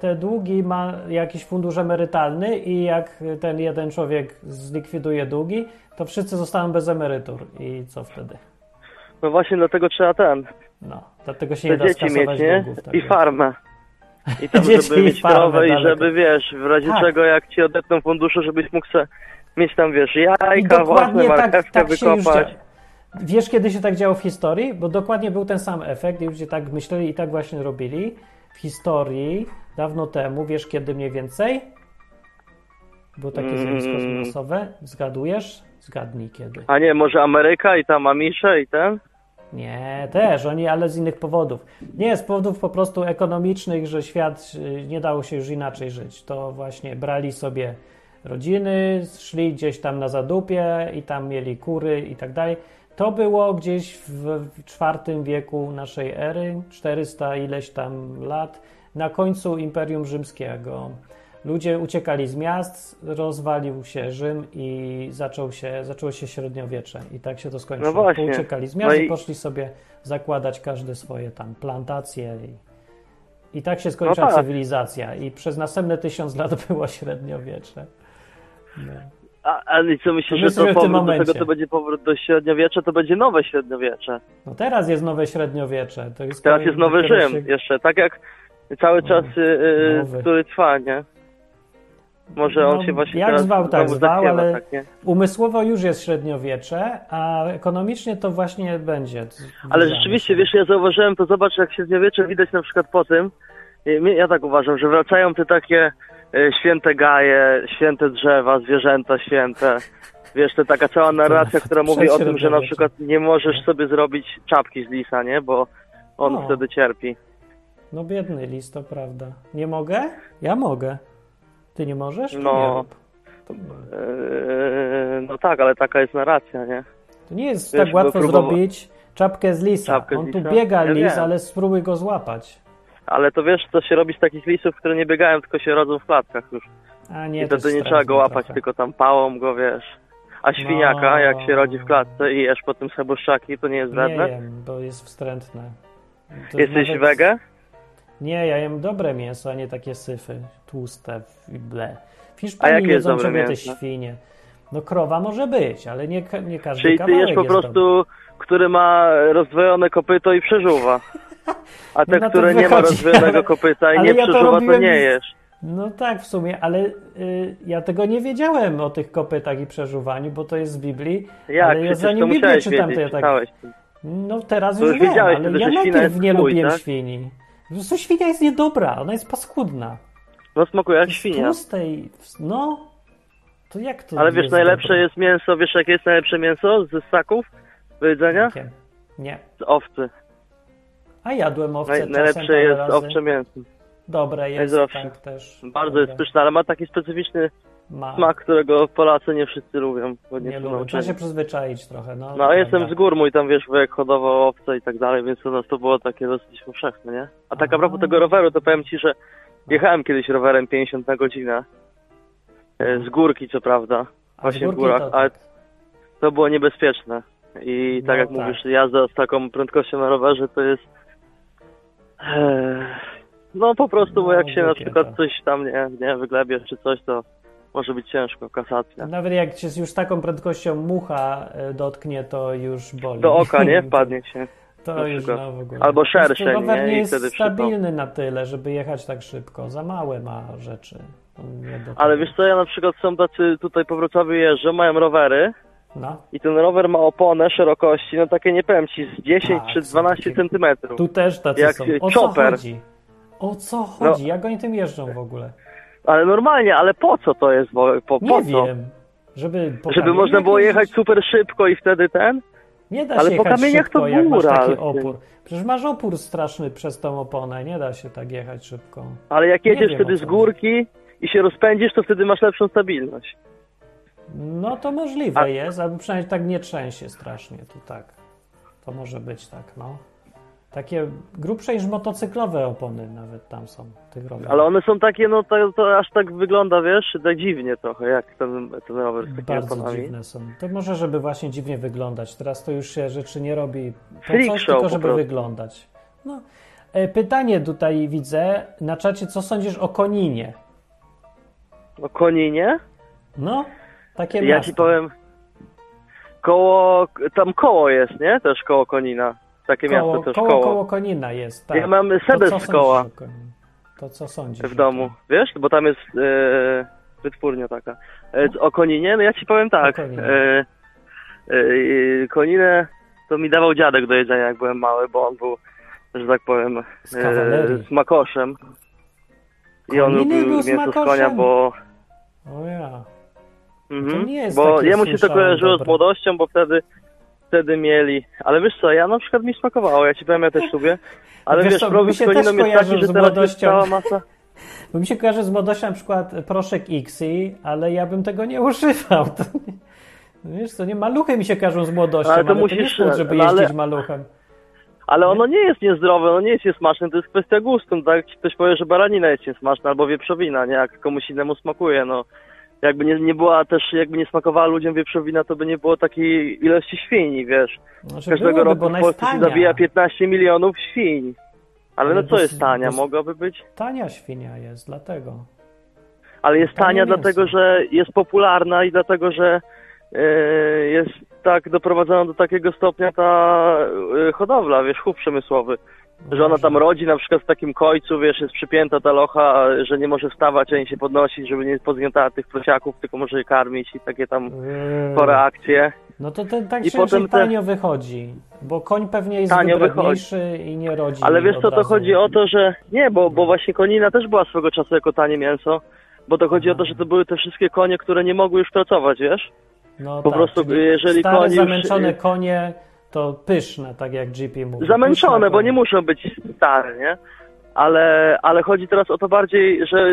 te długi ma jakiś fundusz emerytalny i jak ten jeden człowiek zlikwiduje długi, to wszyscy zostaną bez emerytur. I co wtedy? no właśnie dlatego trzeba ten, No, dlatego się nie da dzieci mieć, nie? długów. tak I farmę. I tam, Dzieci żeby i mieć krowę i żeby, wiesz, w razie Tak. czego jak ci odetną fundusze, żebyś mógł se mieć tam, wiesz, jajka, własne, tak, marchewkę tak już wykopać. Wiesz, kiedy się tak działo w historii? Bo dokładnie był ten sam efekt i ludzie tak myśleli i tak właśnie robili. W historii, dawno temu, wiesz kiedy mniej więcej? Było takie Mm. zjawisko masowe. Zgadujesz? Zgadnij kiedy. A nie, może Ameryka i tam Amisze i ten? Nie, też, oni, ale z innych powodów. Nie, z powodów po prostu ekonomicznych, że świat y, nie dało się już inaczej żyć. To właśnie brali sobie rodziny, szli gdzieś tam na zadupie i tam mieli kury i tak dalej. To było gdzieś w IV wieku naszej ery, 400 ileś tam lat, na końcu Imperium Rzymskiego. Ludzie uciekali z miast, rozwalił się Rzym i zaczął się, zaczęło się średniowiecze. I tak się to skończyło. No właśnie. Uciekali z miast No i i- poszli sobie zakładać każde swoje tam plantacje. I, i tak się skończyła No tak. cywilizacja. I przez następne tysiąc lat było średniowiecze. No. A, a i co myślisz, To my że to w tym powrót do momencie. tego to będzie powrót do średniowiecza, to będzie nowe średniowiecze. no teraz jest nowe średniowiecze. To jest Teraz jest nowy Rzym się- jeszcze, tak jak cały czas, y, y, Nowy. który trwa, nie? Może on No, się właśnie jak zwał, tak zwał, ale- tak, nie? Umysłowo już jest średniowiecze, a ekonomicznie to właśnie będzie. Ale rzeczywiście, wiesz, ja zauważyłem, to zobacz, jak średniowiecze widać na przykład po tym, ja tak uważam, że wracają te takie e, święte gaje, święte drzewa, zwierzęta święte. Wiesz, to taka cała narracja, nawet która mówi o tym, że na przykład nie możesz sobie zrobić czapki z lisa, nie? Bo on O. wtedy cierpi. No biedny list, to prawda. Nie mogę? Ja mogę. Ty nie możesz? To No. nie rób. To, Eee, no tak, ale taka jest narracja, nie? to nie jest Wiesz, tak łatwo bo próbowa- zrobić czapkę z lisa. Czapkę z On tu lisa? biega Ja lis, wiem. ale spróbuj go złapać. Ale to wiesz, co się robi z takich lisów, które nie biegają, tylko się rodzą w klatkach już. A nie, I to jest nie trzeba go łapać, trochę. tylko tam pałą go, wiesz. A świniaka, No. jak się rodzi w klatce i jesz potem seboszczaki, to nie jest Nie wredne? jem, bo jest wstrętne. To Jesteś nawet- wege? Nie, ja jem dobre mięso, a nie takie syfy, tłuste i ble. W Hiszpanii jedzą ciągle te świnie. No krowa może być, ale nie, nie każdy Czyli ty kawałek jesz po jest dobry. prostu, który ma rozdwojone kopyto i przeżuwa. A te, No to które nie ma ale- kopyta i nie ja to przeżuwa, to robiłem nie jesz. No tak, w sumie, ale y, ja tego nie wiedziałem o tych kopytach i przeżuwaniu, bo to jest z Biblii. Jak? ale ja zanim to Biblię czytam, to wiedzieć, ja tak. No teraz To już już wiem, ale ja najpierw nie twój, lubiłem tak? świni. Po prostu świnia jest niedobra, ona jest paskudna. No smakuje jak świnia. Tłustej, no, to jak to Ale wiesz, najlepsze dobre? jest mięso, wiesz jakie jest najlepsze mięso ze ssaków do jedzenia? Nie. Nie. Z owcy. A jadłem owce Naj, najlepsze jest razy. owcze mięso. Dobre jest, tak też. Bardzo dobre. jest pyszne, ale ma taki specyficzny Ma. smak, którego Polacy nie wszyscy lubią, bo nie, Nie są lubię. Trzeba się przyzwyczaić trochę. No, No jestem prawda. z gór, mój tam wiesz, wujek hodował owce i tak dalej, więc u nas to było takie dosyć powszechne, nie? A tak a propos tego roweru, to powiem ci, że jechałem kiedyś rowerem 50 na godzinę. E, Z górki, co prawda. Właśnie w górach, to- ale to było niebezpieczne. I tak No jak tak. mówisz, jazda z taką prędkością na rowerze to jest... Eee, No po prostu, bo No, jak się na przykład coś tam, nie, nie, wyglebiesz czy coś, to może być ciężko, kasacja. Nawet jak cię już taką prędkością mucha e, dotknie, to już boli. Do oka, nie? Wpadnie się. To już no w ogóle. Albo prostu szerszeń, rower nie? nie jest stabilny na tyle, żeby jechać tak szybko. Za małe ma rzeczy. Nie Ale wiesz co, ja na przykład są tacy tutaj po Wrocławiu jeżdżą, mają rowery No. i ten rower ma oponę szerokości, no takie nie powiem ci, z 10 Tak, czy są 12 takie- centymetrów. Tu też tacy Jak są. O co chodzi? O co No. chodzi? Jak oni tym jeżdżą w ogóle? Ale normalnie, ale po co to jest? Bo, po, Nie po co? wiem. Żeby, po Żeby można było jechać super szybko i wtedy ten? Nie da ale się po jechać kamieniach szybko, to jak masz taki ale- opór. Przecież masz opór straszny przez tą oponę. Nie da się tak jechać szybko. Ale jak jedziesz wiem, wtedy z górki i się rozpędzisz, to wtedy masz lepszą stabilność. No to możliwe A- jest, albo przynajmniej tak nie trzęsie strasznie. To tak. To może być tak, no. Takie grubsze niż motocyklowe opony nawet tam są tych rowerów. Ale one są takie, no to, to aż tak wygląda, wiesz, tak dziwnie trochę, jak ten, ten rower z takimi Bardzo oponami. dziwne są. To może, żeby właśnie dziwnie wyglądać. Teraz to już się rzeczy nie robi po coś, tylko żeby wyglądać. No. E, Pytanie tutaj widzę na czacie, co sądzisz o Koninie? O Koninie? No, takie Ja miasto. ci powiem, koło, tam koło jest, nie? Też koło Konina. Takie koło, miasto też koło, koło. koło Konina jest, tak. Ja mam To sebes z koła? To co sądzisz? w domu, wiesz? Bo tam jest e, wytwórnia taka. E, o Koninie? No ja ci powiem tak. E, e, Koninę to mi dawał dziadek do jedzenia, jak byłem mały, bo on był, że tak powiem, Z kawalerii. e, smakoszem. I on Koniny lubił mięso z konia, bo... O ja. Mhm. nie jest bo jemu się to kojarzyło dobre. z młodością, bo wtedy wtedy mieli. Ale wiesz co, ja na przykład mi smakowało, ja ci powiem, ja też lubię. Ale Wiesz wiesz, co, mi problem się z koniną jest taki, że teraz jest młodością. cała masa... Bo mi się kojarzy z młodością na przykład proszek Xi, ale ja bym tego nie używał. To nie, wiesz co, nie, maluchy mi się kojarzą z młodością, Ale ale to to, musisz- nie jest żeby no ale- jeździć maluchem. Ale ono nie jest niezdrowe, ono nie jest niesmaczne, to jest kwestia gustu. No Tak ktoś powie, że baranina jest niesmaczna albo wieprzowina, nie? Jak komuś innemu smakuje, no. Jakby nie, nie była też, jakby nie smakowała ludziom wieprzowina, to by nie było takiej ilości świni, wiesz. Znaczy Każdego byłoby, roku w Polsce się tania. zabija 15 milionów świń. Ale Ale no co jest tania? Mogłaby być? Tania świnia jest, dlatego. Ale jest tania mięso. dlatego, że jest popularna i dlatego, że e, jest tak doprowadzona do takiego stopnia ta e, hodowla, wiesz, chów przemysłowy. Że ona tam rodzi na przykład w takim kojcu, wiesz, jest przypięta ta locha, że nie może wstawać ani się podnosić, żeby nie pozgniatała tych prosiaków, tylko może je karmić i takie tam Yy, chore akcje. No to ten, tak I się potem że te- tanio wychodzi, bo koń pewnie jest Tanio wybredniejszy i nie rodzi Ale wiesz co, to chodzi o to, że nie, bo, bo właśnie konina też była swego czasu jako tanie mięso, bo to chodzi o to, że to były te wszystkie konie, które nie mogły już pracować, wiesz? no po tak, prostu, jeżeli stare, koń już- zamęczone konie to pyszne, tak jak GP mówi. Zamęczone, Pyszne bo nie muszą być stare, nie? Ale, ale chodzi teraz o to bardziej, że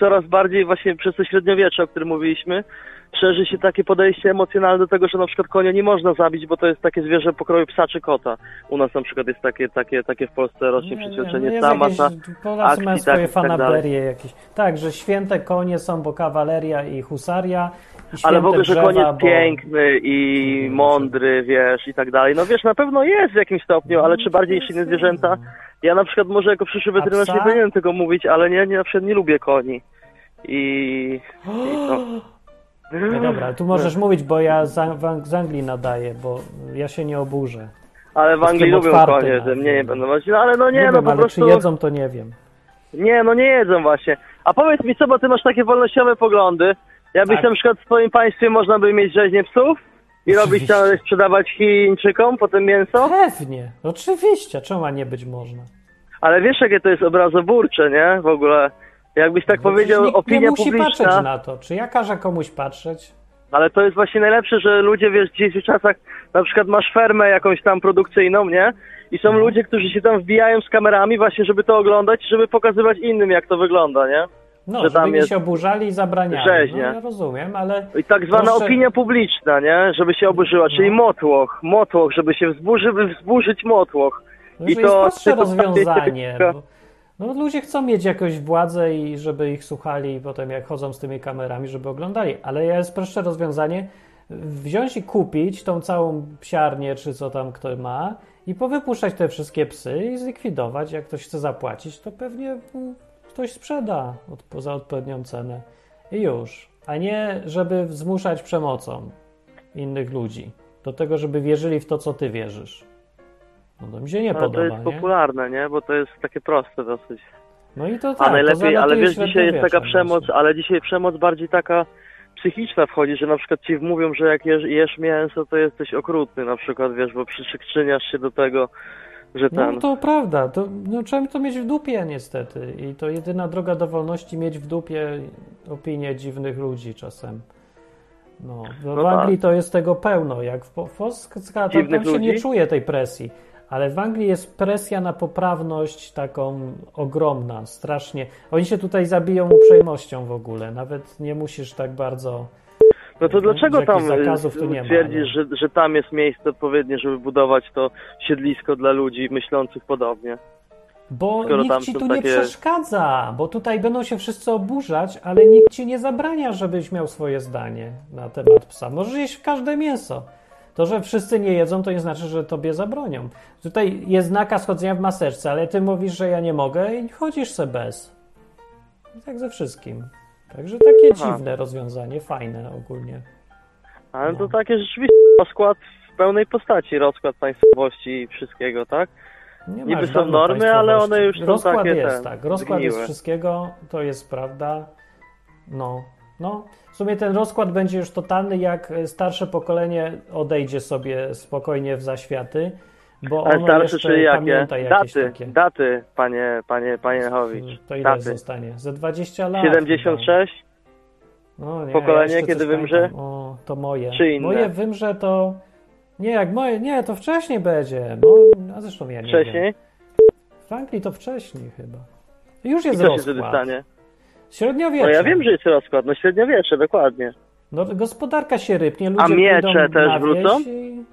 coraz bardziej właśnie przez to średniowiecze, o którym mówiliśmy, szerzy się takie podejście emocjonalne do tego, że na przykład konia nie można zabić, bo to jest takie zwierzę pokroju psa czy kota. U nas na przykład jest takie, takie, takie w Polsce rośnie Nie, nie, no masa Polacy mają swoje takich i tak fanaberie jakieś. Tak, że święte konie są, bo kawaleria i husaria. Ale w ogóle, że jest bo... piękny i mądry, wiesz, i tak dalej. No wiesz, na pewno jest w jakimś stopniu, ale czy bardziej inne zwierzęta? Ja na przykład może jako przyszły weterynarz nie powinienem tego mówić, ale nie, nie, na przykład nie lubię koni. I... i to. No dobra, tu możesz mówić, bo ja z, Ang- z Anglii nadaję, bo ja się nie oburzę. Ale w Anglii lubią konie, że mnie nie będą. No ale no nie, no po ale prostu... czy jedzą, to nie wiem. Nie, no nie jedzą właśnie. A powiedz mi co, bo ty masz takie wolnościowe poglądy. Jakbyś Tak. na przykład w swoim państwie można by mieć rzeźnię psów i robić tam, sprzedawać Chińczykom potem mięso? Pewnie, oczywiście, czemu nie być można? Ale wiesz, jakie to jest obrazoburcze, nie? W ogóle. Jakbyś tak No powiedział, nikt opinia nie musi publiczna. patrzeć na to. Czy ja każę komuś patrzeć? Ale to jest właśnie najlepsze, że ludzie, wiesz, w dzisiejszych czasach, na przykład masz fermę jakąś tam produkcyjną, nie? I są Mhm. ludzie, którzy się tam wbijają z kamerami właśnie, żeby to oglądać, żeby pokazywać innym, jak to wygląda, nie? No, Że żeby tam jest się oburzali i zabraniali. rzeźnia. No, ja rozumiem, ale I tak zwana Proszę- opinia publiczna, nie? Żeby się oburzyła, czyli No. motłoch, motłoch, żeby się wzburzy, wzburzyć motłoch. no, I że jest to- prostsze to- to- rozwiązanie. to- Bo, no, ludzie chcą mieć jakąś władzę i żeby ich słuchali i potem jak chodzą z tymi kamerami, żeby oglądali. Ale jest prostsze rozwiązanie wziąć i kupić tą całą psiarnię, czy co tam kto ma i powypuszczać te wszystkie psy i zlikwidować. Jak ktoś chce zapłacić, to pewnie mm, ktoś sprzeda od, za odpowiednią cenę. I już. a nie żeby zmuszać przemocą innych ludzi do tego, żeby wierzyli w to, co ty wierzysz. No to mi się nie Ale to podoba, jest nie? popularne, nie? Bo to jest takie proste dosyć. No i to tak, A to najlepiej, ale wiesz, dzisiaj jest taka przemoc, właśnie. ale dzisiaj przemoc bardziej taka psychiczna wchodzi, że na przykład ci mówią, że jak jesz, jesz mięso, to jesteś okrutny na przykład, wiesz, bo przyczyniasz się do tego, że ten... No to prawda, to, no, trzeba to mieć w dupie niestety i to jedyna droga do wolności mieć w dupie opinie dziwnych ludzi czasem. No, w No Anglii tak. to jest tego pełno, jak w, w Polsce tam, tam się nie czuje tej presji, ale w Anglii jest presja na poprawność taką ogromna, strasznie. Oni się tutaj zabiją uprzejmością w ogóle, nawet nie musisz tak bardzo... No to dlaczego tam nie ma, twierdzisz, ale- że, że tam jest miejsce odpowiednie, żeby budować to siedlisko dla ludzi myślących podobnie? Bo Skoro nikt ci tu nie takie- przeszkadza, bo tutaj będą się wszyscy oburzać, ale nikt ci nie zabrania, żebyś miał swoje zdanie na temat psa. Możesz jeść każde mięso. To, że wszyscy nie jedzą, to nie znaczy, że tobie zabronią. Tutaj jest nakaz chodzenia w maseczce, ale ty mówisz, że ja nie mogę i chodzisz se bez. I tak ze wszystkim. Także takie Aha. dziwne rozwiązanie, fajne ogólnie. Ale No. to takie rzeczywiście rozkład w pełnej postaci, rozkład państwowości i wszystkiego, tak? Nie Niby są normy, ale one już są Rozkład takie jest, ten, tak. Rozkład jest zgniłe. wszystkiego, to jest prawda. No, no. W sumie ten rozkład będzie już totalny, jak starsze pokolenie odejdzie sobie spokojnie w zaświaty, bo Ale starsze, czyli jakie? Daty, daty, panie, panie, panie Chowicz. To ile Daty. zostanie? Ze 20 lat. 76? No, nie, Pokolenie, kiedy wymrze? O, to moje. Czy inne? Moje wymrze to... Nie, jak moje... Nie, to wcześniej będzie. No, a zresztą ja nie wiem. Wcześniej? W Anglii to wcześniej chyba. Już I jest się rozkład. wtedy stanie? Średniowiecze. No ja wiem, że jest rozkład, no średniowiecze, dokładnie. No, gospodarka się rypnie, ludzie A miecze też wrócą? I...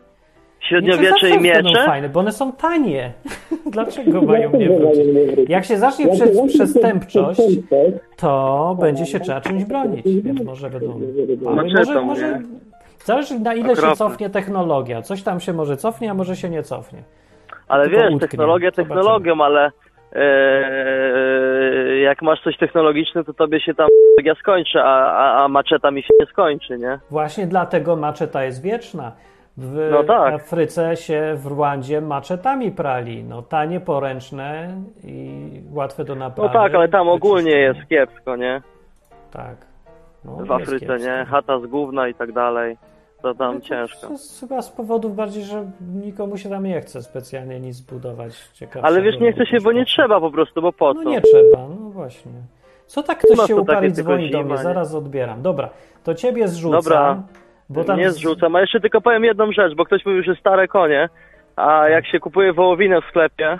Średniowiecze i miecze? fajne, bo one są tanie. Dlaczego mają nie wrócić? Jak się zacznie prze przestępczość, to będzie się trzeba czymś bronić. Więc może będą... Ale może, może... Zależy na ile się cofnie technologia. Coś tam się może cofnie, a może się nie cofnie. Ale Tylko wiesz, utknie. technologia technologią, ale e, jak masz coś technologiczne, to tobie się tam ja skończy, a, a, a maczeta mi się nie skończy, nie? Właśnie dlatego maczeta jest wieczna. W No tak. Afryce się w Rwandzie maczetami prali. No tanie, poręczne i łatwe do No naprawy. tak, ale tam ogólnie jest kiepsko, nie? Tak. No, W Afryce, kiepsko. nie? Chata z gówna i tak dalej. To tam to ciężko. jest chyba z powodów bardziej, że nikomu się tam nie chce specjalnie nic budować ciekawego. Ale wiesz, nie chce się, bo nie to. trzeba po prostu, bo po co? No nie trzeba, no właśnie. Co tak ktoś No się to uparł takie i dzwoni do mnie, zaraz odbieram. Dobra, to ciebie zrzucam. Dobra. Bo tam Nie zrzucam, a jeszcze tylko powiem jedną rzecz, bo ktoś mówił, że stare konie, a jak się kupuje wołowinę w sklepie,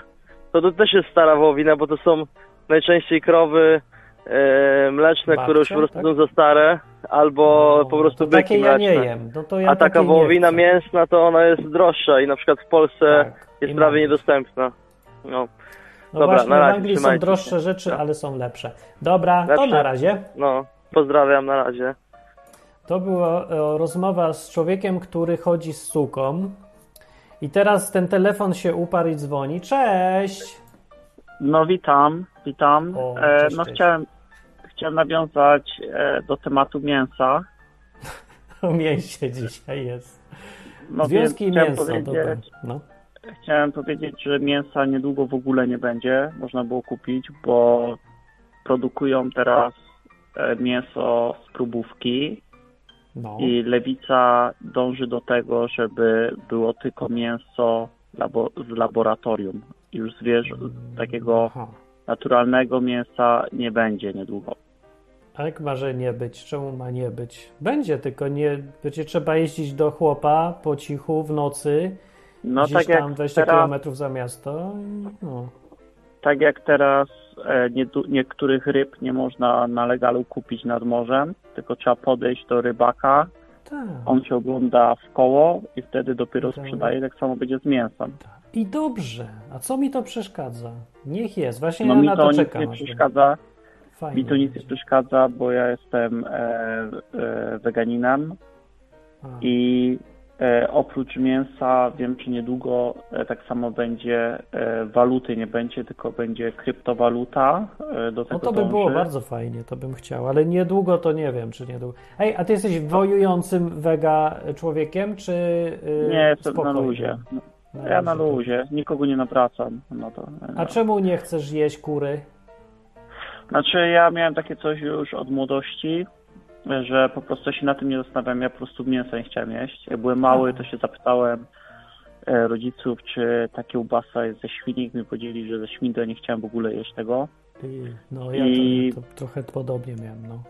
to to też jest stara wołowina, bo to są najczęściej krowy e, mleczne, które już po prostu tak? są za stare, albo No, po prostu to byki takie ja mleczne. nie jem. No to ja a taka wołowina mięsna to ona jest droższa i na przykład w Polsce Tak, jest prawie ma być. niedostępna. No, No Dobra, właśnie, na w razie, Anglii są droższe rzeczy, No. ale są lepsze. Dobra, to Lepsze? na razie. no, pozdrawiam, na razie. To była e, rozmowa z człowiekiem, który chodzi z suką. I teraz ten telefon się uparł i dzwoni. Cześć! No witam, witam. O, e, cześć, no cześć. chciałem, chciałem nawiązać e, do tematu mięsa. O mięsie dzisiaj jest. No Związki i mięso, powiedzieć, dobra. No. Chciałem powiedzieć, że mięsa niedługo w ogóle nie będzie można było kupić, bo produkują teraz mięso z próbówki no. i lewica dąży do tego, żeby było tylko mięso labo z laboratorium. Już zwierz takiego Aha. naturalnego mięsa nie będzie niedługo. A jak ma, że nie być? Czemu ma nie być? Będzie, tylko nie będzie trzeba jeździć do chłopa po cichu w nocy, No gdzieś tak tam 20 teraz, kilometrów za miasto. i No. tak jak teraz nie, niektórych ryb nie można na legalu kupić nad morzem, tylko trzeba podejść do rybaka, Tak. on się ogląda w koło i wtedy dopiero Tak. sprzedaje, tak samo będzie z mięsem. I dobrze. A co mi to przeszkadza? Niech jest. Właśnie No ja mi na to to nic czekam. nie aż przeszkadza, Fajnie mi to nic nie przeszkadza, bo ja jestem e, e, weganinem A, i E, oprócz mięsa wiem, że niedługo e, tak samo będzie e, waluty, nie będzie, tylko będzie kryptowaluta. E, do tego No to by było bardzo fajnie, to bym chciał, ale niedługo to nie wiem, czy niedługo. Ej, a ty jesteś wojującym wega człowiekiem, czy yy, Nie, jestem na luzie. Ja na luzie. nikogo nie nawracam. No to, A czemu nie chcesz jeść kury? Znaczy ja miałem takie coś już od młodości, że po prostu się na tym nie zastanawiam, ja po prostu mięsa nie chciałem jeść. Jak byłem mały, to się zapytałem e, rodziców, czy ta kiełbasa jest ze świnik, mi powiedzieli, że ze świn to ja nie chciałem w ogóle jeść tego. No ja I- to, to trochę podobnie miałem, no.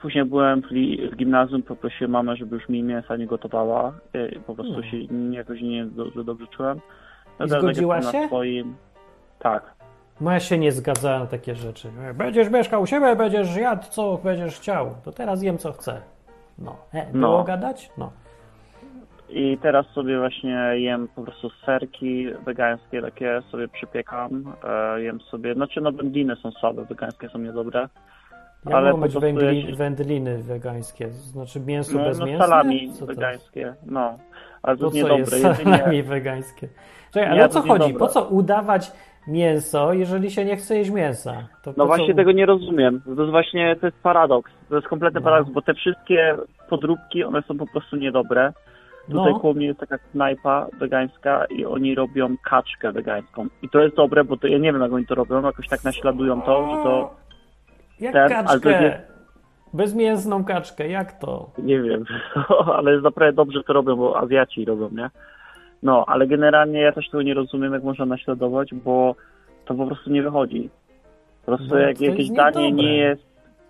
Później byłem w, gimnazjum, poprosiłem mamę, żeby już mi mięsa nie gotowała. E, Po prostu No. się jakoś nie dobrze, dobrze czułem. No I zgodziła się? Na swoim... Tak. No ja się nie zgadzałem na takie rzeczy. Będziesz mieszkał u siebie, będziesz jadł co będziesz chciał. To teraz jem co chcę. No. E, było No. gadać? No. I teraz sobie właśnie jem po prostu serki wegańskie, takie sobie przypiekam. E, jem sobie, znaczy no wędliny są słabe, wegańskie są niedobre. Ja Ale mogą po być wędli, wędliny wegańskie, znaczy mięso No, bez no mięsa? salami to jest? wegańskie, no. Ale to Po jest co niedobre. jest Jedynie, salami wegańskie? Czekaj, ale Nie, o to co jest chodzi? niedobre. Po co udawać mięso, jeżeli się nie chce jeść mięsa? To no po właśnie co... tego nie rozumiem. To jest właśnie, to jest paradoks. To jest kompletny No. paradoks, bo te wszystkie podróbki, one są po prostu niedobre. Tutaj No. koło mnie jest taka knajpa wegańska i oni robią kaczkę wegańską. I to jest dobre, bo to ja nie wiem jak oni to robią, jakoś tak naśladują to, że to Jak ten, ale to kaczkę? Bezmięsną kaczkę, jak to? Nie wiem, ale jest naprawdę dobrze to robią, bo Azjaci robią, nie? No, ale generalnie ja też tego nie rozumiem, jak można naśladować, bo to po prostu nie wychodzi. Po prostu No, jak jakieś danie nie jest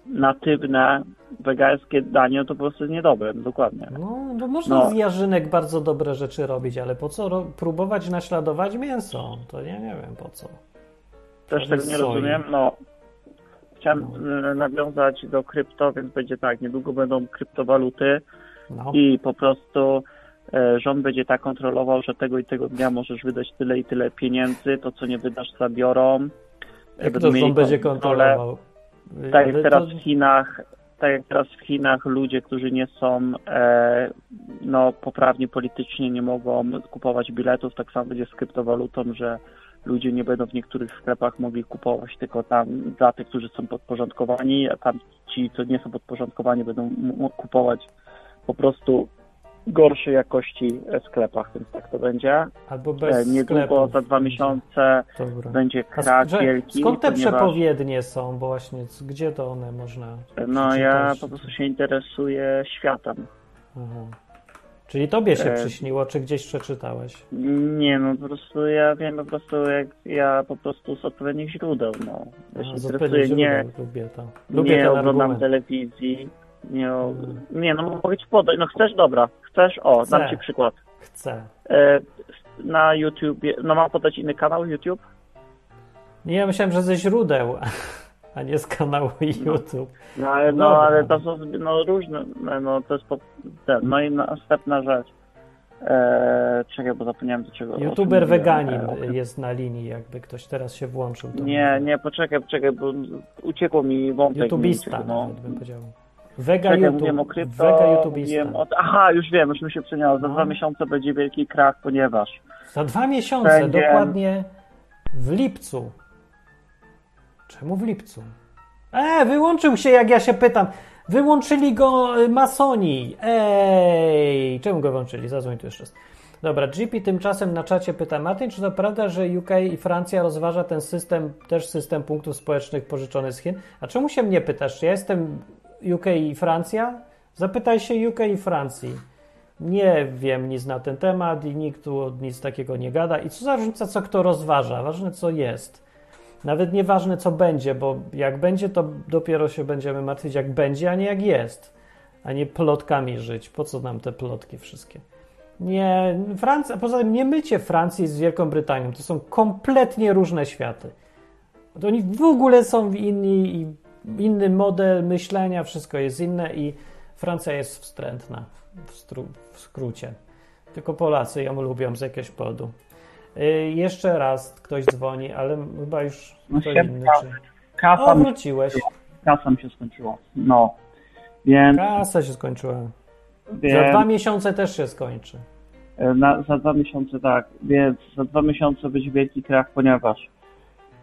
natywne, wegańskie danie, to po prostu jest niedobre, dokładnie. No, bo można No. z jarzynek bardzo dobre rzeczy robić, ale po co ro- próbować naśladować mięso? To ja nie wiem po co. Też tego nie soi. rozumiem, no. Chciałem e, nawiązać do krypto, więc będzie tak, niedługo będą kryptowaluty, No. i po prostu rząd będzie tak kontrolował, że tego i tego dnia możesz wydać tyle i tyle pieniędzy, to co nie wydasz zabiorą. E, Jak to rząd będzie kontrolował? Tak jak teraz w Chinach, tak jak teraz w Chinach ludzie, którzy nie są e, no, poprawni politycznie, nie mogą kupować biletów, tak samo będzie z kryptowalutą, że ludzie nie będą w niektórych sklepach mogli kupować tylko tam dla tych, którzy są podporządkowani, a tam ci, co nie są podporządkowani, będą kupować po prostu gorszej jakości sklepach, więc tak to będzie. Albo E, bez Niedługo, sklepów za dwa miesiące Dobra. będzie A krak że- wielki. skąd te ponieważ- przepowiednie są? Bo właśnie, gdzie to one można No ja po prostu się interesuję światem. Aha. Czyli tobie się E, przyśniło, czy gdzieś przeczytałeś? Nie no, po prostu ja wiem po prostu jak ja po prostu z odpowiednich źródeł, no. Ja się A, z interesuję, nie, lubię to. Lubię nie oglądam argument. telewizji, nie, o- Mm. nie no mogę ci podać, no chcesz, dobra, chcesz, o, Chcę. dam ci przykład. Chcę. E, na YouTubie, no mam podać inny kanał YouTube? Nie, ja myślałem, że ze źródeł, a nie z kanału YouTube. No ale, Dobra. no, ale to są no, różne, no, no to jest no i następna rzecz. E, czekaj, bo zapomniałem do czego. YouTuber weganin E, jest na linii, jakby ktoś teraz się włączył. Nie, nie, poczekaj, poczekaj, bo uciekło mi wątek. YouTubista, uciekł, no. bym powiedział. Wega Czekaj, YouTube. mówiłem o krypto, mówiłem o... Aha, już wiem, już mi się przeniało. Za No. dwa miesiące będzie wielki krach, ponieważ Za dwa miesiące, Będzie- dokładnie w lipcu. Czemu w lipcu? E, wyłączył się, jak ja się pytam. Wyłączyli go y, masoni. Ej, czemu go włączyli? Zadzwoń tu jeszcze raz. Dobra, GP tymczasem na czacie pyta, Martin, czy to prawda, że UK i Francja rozważa ten system, też system punktów społecznych pożyczony z Chin? A czemu się mnie pytasz? Czy ja jestem UK i Francja? Zapytaj się UK i Francji. Nie wiem nic na ten temat i nikt tu nic takiego nie gada. I co za różnica, co kto rozważa? Ważne, co jest. Nawet nieważne, co będzie, bo jak będzie, to dopiero się będziemy martwić, jak będzie, a nie jak jest. A nie plotkami żyć. Po co nam te plotki wszystkie? Nie, Francja, poza tym nie mycie Francji z Wielką Brytanią. To są kompletnie różne światy. To oni w ogóle są inni i inny model myślenia, wszystko jest inne i Francja jest wstrętna w, stru, w skrócie. Tylko Polacy ją lubią z jakiegoś powodu. Y, jeszcze raz ktoś dzwoni, ale chyba już No się- inny. Czy... kasa, O, wróciłeś. kasa mi się skończyła. No, więc Kasa się skończyła. Więc, Za dwa miesiące też się skończy. e, na, za dwa miesiące tak, więc za dwa miesiące będzie wielki krach, ponieważ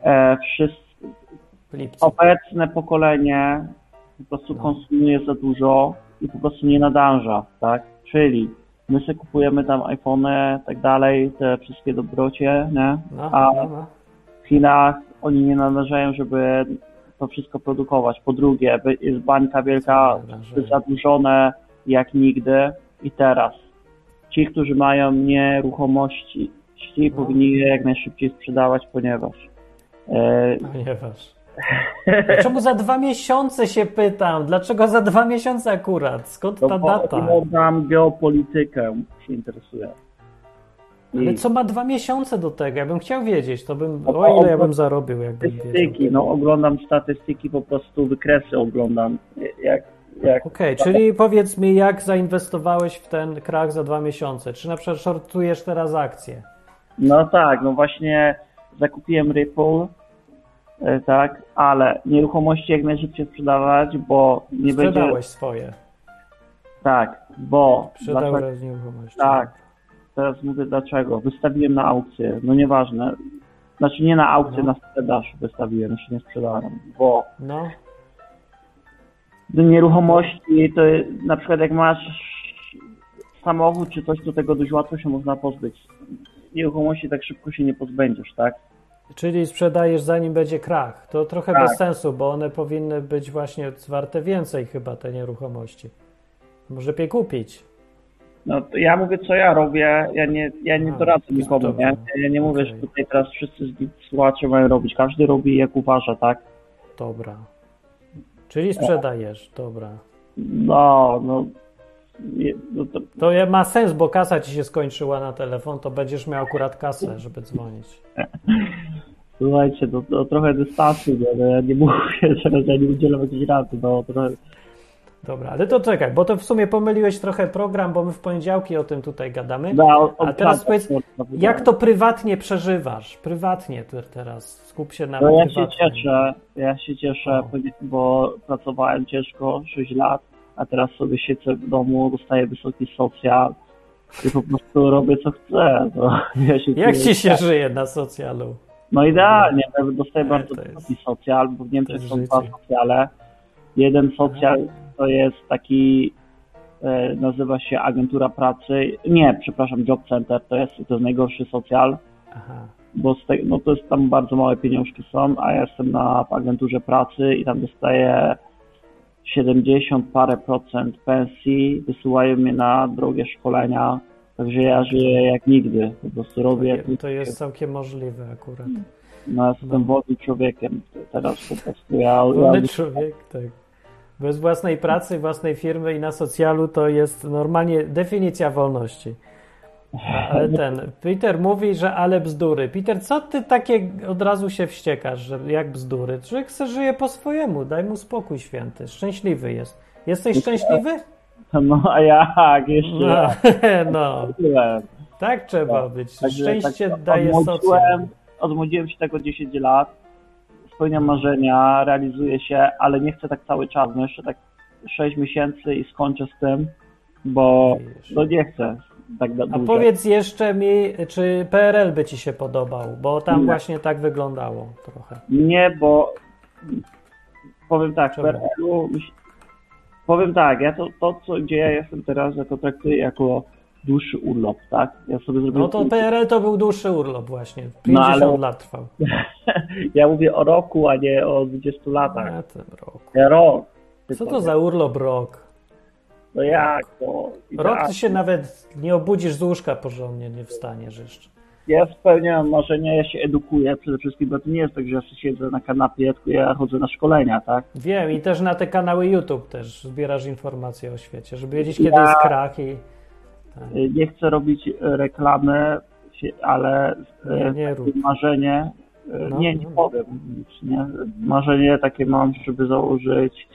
e, wszyscy, W lipcu. obecne pokolenie po prostu No. konsumuje za dużo i po prostu nie nadąża, tak? Czyli my sobie kupujemy tam iPhony, tak dalej, te wszystkie dobrocie, nie? No, A no, no. w Chinach oni nie nadążają, żeby to wszystko produkować. Po drugie, jest bańka wielka, zadłużone jak nigdy i teraz. Ci, którzy mają nieruchomości, ci No. powinni je jak najszybciej sprzedawać, ponieważ e, Ponieważ. A Czemu za dwa miesiące się pytam? Dlaczego za dwa miesiące akurat? Skąd to ta bo data? oglądam geopolitykę, się interesuje. Ale I co ma dwa miesiące do tego? Ja bym chciał wiedzieć, to bym. No, O ile ja bym zarobił, jakbym wiedział. statystyki, no oglądam statystyki, po prostu wykresy oglądam, jak, jak Okej, czyli powiedz mi, jak zainwestowałeś w ten krach za dwa miesiące? Czy na przykład shortujesz teraz akcje? No tak, no właśnie zakupiłem Ripple, tak, ale nieruchomości jak najszybciej sprzedawać, bo nie będzie. Sprzedałeś swoje. Tak, bo. Sprzedałeś dlaczego- nieruchomości. Tak, teraz mówię dlaczego. Wystawiłem na aukcję, no nieważne. Znaczy nie na aukcję, No. na sprzedaż wystawiłem, jeszcze nie sprzedałem, bo No, nieruchomości to na przykład jak masz samochód czy coś, to tego dość łatwo się można pozbyć. Nieruchomości tak szybko się nie pozbędziesz, tak? Czyli sprzedajesz zanim będzie krach. To trochę Tak. bez sensu, bo one powinny być właśnie warte więcej chyba, te nieruchomości. Może lepiej kupić. No to ja mówię, co ja robię, ja nie, ja nie A, doradzę nikomu, nie? Ja nie mówię, Okej. że tutaj teraz wszyscy słuchacze mają robić, każdy robi jak uważa, tak? Dobra. Czyli sprzedajesz, dobra. No, no, no to, To ma sens, bo kasa ci się skończyła na telefon, to będziesz miał akurat kasę, żeby dzwonić. słuchajcie, to, to trochę dystansu, nie? Ja nie mówię, że ja nie udzielam jakiejś rady, no trochę, Dobra, ale to czekaj, bo to w sumie pomyliłeś trochę program, bo my w poniedziałki o tym tutaj gadamy. no, A teraz tak, powiedz, no, jak to prywatnie przeżywasz? Prywatnie te- teraz, skup się na No ja się cieszę, ja się cieszę, bo pracowałem ciężko 6 lat, a teraz sobie siedzę w domu, dostaję wysoki socjal i po prostu robię co chcę. No, ja się Jak ci się żyje na socjalu? No idealnie, nawet dostaję Nie, bardzo to jest- wysoki socjal, bo w Niemczech są życie. dwa socjale. Jeden socjal to jest taki, e, nazywa się agentura pracy, nie, przepraszam, job center, to jest, to jest najgorszy socjal, Aha. bo te, no to jest tam bardzo małe pieniążki są, a ja jestem na agenturze pracy i tam dostaję 70 parę procent pensji, wysyłają mnie na drogie szkolenia, także ja żyję jak nigdy, po prostu robię jak To jest całkiem możliwe akurat. no, ja jestem wolnym człowiekiem teraz po prostu, ja, ja Wolny człowiek, tak. Bez własnej pracy, własnej firmy i na socjalu to jest normalnie definicja wolności. Ale ten, Peter mówi, że ale bzdury. Peter, co ty takie od razu się wściekasz, że jak bzdury? Człowiek se żyje po swojemu, daj mu spokój święty, szczęśliwy jest. Jesteś szczęśliwy? No a jak, jeszcze No, no tak trzeba być. Także Szczęście tak daje socjal. odmłodziłem, się tego 10 lat, spełniam marzenia, realizuję się, ale nie chcę tak cały czas, no jeszcze tak 6 miesięcy i skończę z tym, bo no nie chcę tak A powiedz jeszcze mi, czy PRL by ci się podobał, bo tam Nie. właśnie tak wyglądało trochę. Nie, bo powiem tak, Czemu? PRL-u powiem tak, ja to, to co, gdzie ja jestem teraz, ja to traktuję jako dłuższy urlop, tak? Ja sobie zrobię No to PRL to był dłuższy urlop właśnie. No, 50 ale- lat trwał. Ja mówię o roku, a nie o 20 latach. Na ten rok. Ja rok. Co to za urlop rok? No jak? I Rok tak, ty się nawet nie obudzisz z łóżka porządnie, nie wstaniesz jeszcze. Ja spełniam marzenia, ja się edukuję przede wszystkim, bo to nie jest tak, że ja siedzę na kanapie, tylko ja chodzę na szkolenia, tak? Wiem i też na te kanały YouTube też zbierasz informacje o świecie, żeby wiedzieć kiedy Ja- jest krach i... Y, Nie chcę robić y, reklamy, ale y, Nie, nie marzenie, No, nie, nie no. powiem nic, nie? Marzenie takie mam, żeby założyć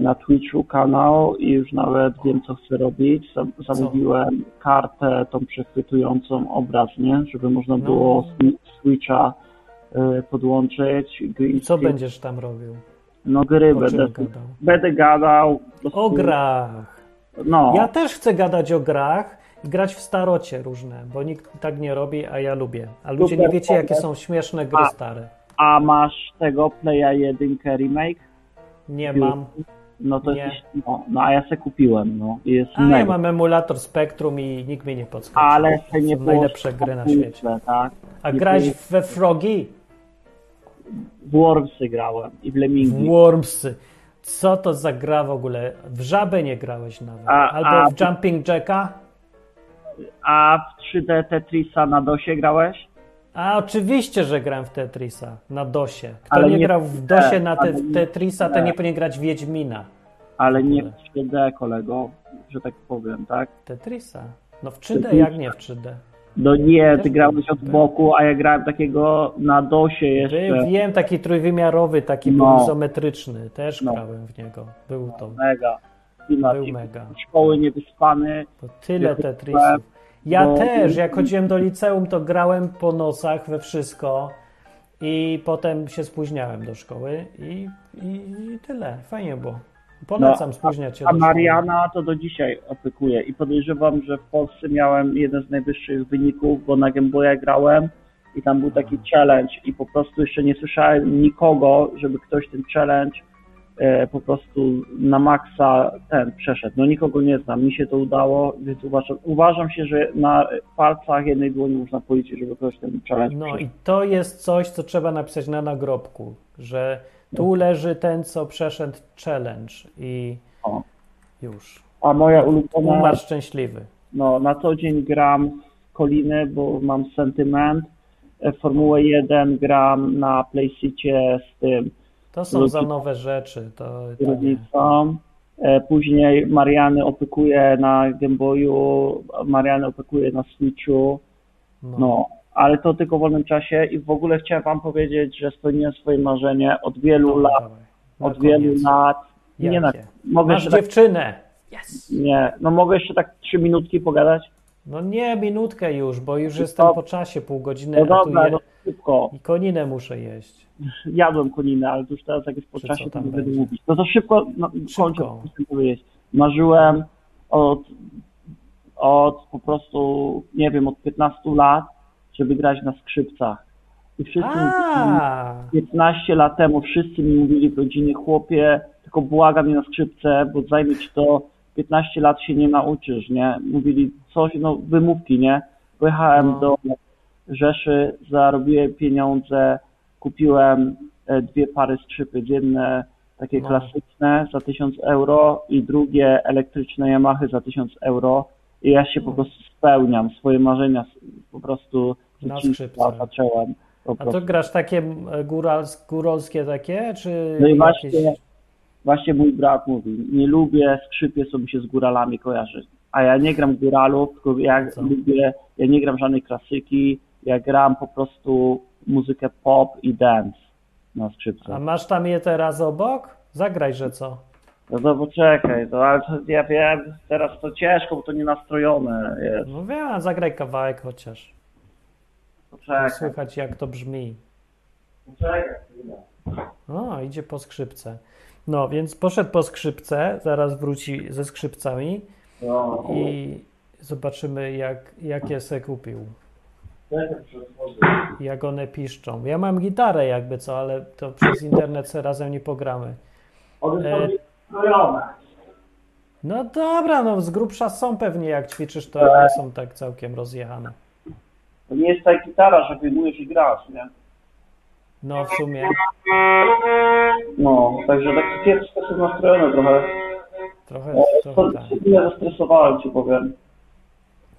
na Twitchu kanał i już nawet wiem, co chcę robić. Zam- Zamówiłem kartę tą przechwytującą obraz, nie? Żeby można No. było z Twitcha y, podłączyć. I co będziesz tam robił? No gry będę, gadał? będę gadał. O grach! No, Ja też chcę gadać o grach i grać w starocie różne, bo nikt tak nie robi, a ja lubię. A ludzie nie Super wiecie, jakie są śmieszne gry A. stare. a masz tego Playa 1 remake? Nie mam. No to Nie. Jest, no, no a ja se kupiłem, no. I jest A ja mam emulator Spectrum i nikt mnie nie podskoczy. Ale se nie są najlepsze gry na świecie. Tak? A nie grać było- we Frogi? W Wormsy grałem i w Lemmingi. W Wormsy. Co to za gra w ogóle? W żabę nie grałeś nawet. A- Albo a- w Jumping Jacka? A w 3D Tetrisa na DOSie grałeś? A oczywiście, że gram w Tetrisa na DOSie. Kto Ale nie, nie grał w DOsie na te, Tetrisa, to nie. nie powinien grać w Wiedźmina. Ale nie w ogóle. 3D, kolego, że tak powiem, tak? Tetrisa? No w 3D, Tetrisa. jak nie w 3D? No nie, ty grałeś od boku, a ja grałem takiego na DOSie jeszcze. Wiem, taki trójwymiarowy, taki No. izometryczny. Też No. grałem w niego. Był to. Mega. Był mega. Szkoły niewyspany. Bo tyle Tetrisów. Ja bo- też, jak chodziłem do liceum, to grałem po nocach we wszystko i potem się spóźniałem do szkoły i, i, i tyle. Fajnie było. Polecam spóźniać się No, A szkoły. Mariana to do dzisiaj opiekuje i podejrzewam, że w Polsce miałem jeden z najwyższych wyników, bo na Game Boya grałem i tam był taki challenge i po prostu jeszcze nie słyszałem nikogo, żeby ktoś ten challenge po prostu na maksa ten przeszedł. No nikogo nie znam, mi się to udało, więc uważam, uważam się, że na palcach jednej dłoni można policzyć, żeby ktoś ten challenge No przeszedł. i to jest coś, co trzeba napisać na nagrobku, że tu leży ten, co przeszedł challenge i O. już. A moja ulubiona... Umarł szczęśliwy. No, na co dzień gram Koliny, bo mam sentyment. E, Formułę 1 gram na PlayStation z tym To są za nowe rzeczy. To, to nie. kierownicą. E, Później Mariany opiekuje na Game Boyu, Mariany opiekuje na Switchu. No. No, ale to tylko w wolnym czasie i w ogóle chciałem wam powiedzieć, że spełniłem swoje marzenie od wielu Dobra, lat, od wielu koniec. lat. Nie na, Jakie? mogę Masz tak, dziewczynę. Yes. nie, no mogę jeszcze tak trzy minutki pogadać? No nie, minutkę już, bo już jestem po czasie, pół godziny, No dobra, je... no szybko. i koninę muszę jeść. Jadłem koninę, ale już teraz jak jest po Czy czasie, to nie będę mówić. No to szybko, no, Szybko. kończę, powiedzieć. Marzyłem od, od po prostu, nie wiem, od 15 lat, żeby grać na skrzypcach. I wszyscy, A, 15 lat temu wszyscy mi mówili w rodzinie, chłopie, tylko błagam mnie na skrzypce, bo zajmie ci to 15 lat się nie nauczysz, nie? Mówili coś, no wymówki, nie? Pojechałem No. do Rzeszy, zarobiłem pieniądze, kupiłem e, dwie pary skrzypy dzienne, takie No. klasyczne za 1000 euro i drugie elektryczne Yamahy za 1000 euro i ja się po prostu spełniam, swoje marzenia po prostu Na skrzypcach. zacząłem. A to grasz takie e, górals, góralskie takie, czy No i jakieś... właśnie, właśnie mój brat mówi, nie lubię skrzypie, co mi się z góralami kojarzy. A ja nie gram góralów, tylko ja Co? lubię, ja nie gram żadnej klasyki, ja gram po prostu muzykę pop i dance na A skrzypce. masz tam je teraz obok? Zagraj, że co? No to poczekaj, to, ale to, ja wiem, teraz to ciężko, bo to nie nastrojone jest. No wiem, a zagraj kawałek chociaż. Poczekaj, Słychać jak to brzmi. poczekaj. chwilę. O, idzie po skrzypce. No, więc poszedł po skrzypce, zaraz wróci ze skrzypcami No, i zobaczymy jak, jakie se kupił. Jak one piszczą. Ja mam gitarę jakby co, ale to przez internet se razem nie pogramy. E. No dobra, no z grubsza są pewnie jak ćwiczysz, to nie są tak całkiem rozjechane. To nie jest ta gitara, że wyjmujesz i grasz, nie? No w sumie No, także takie kiepsko są nastrojone trochę. trochę, To trochę tak. się tyle zestresowałem, ci powiem.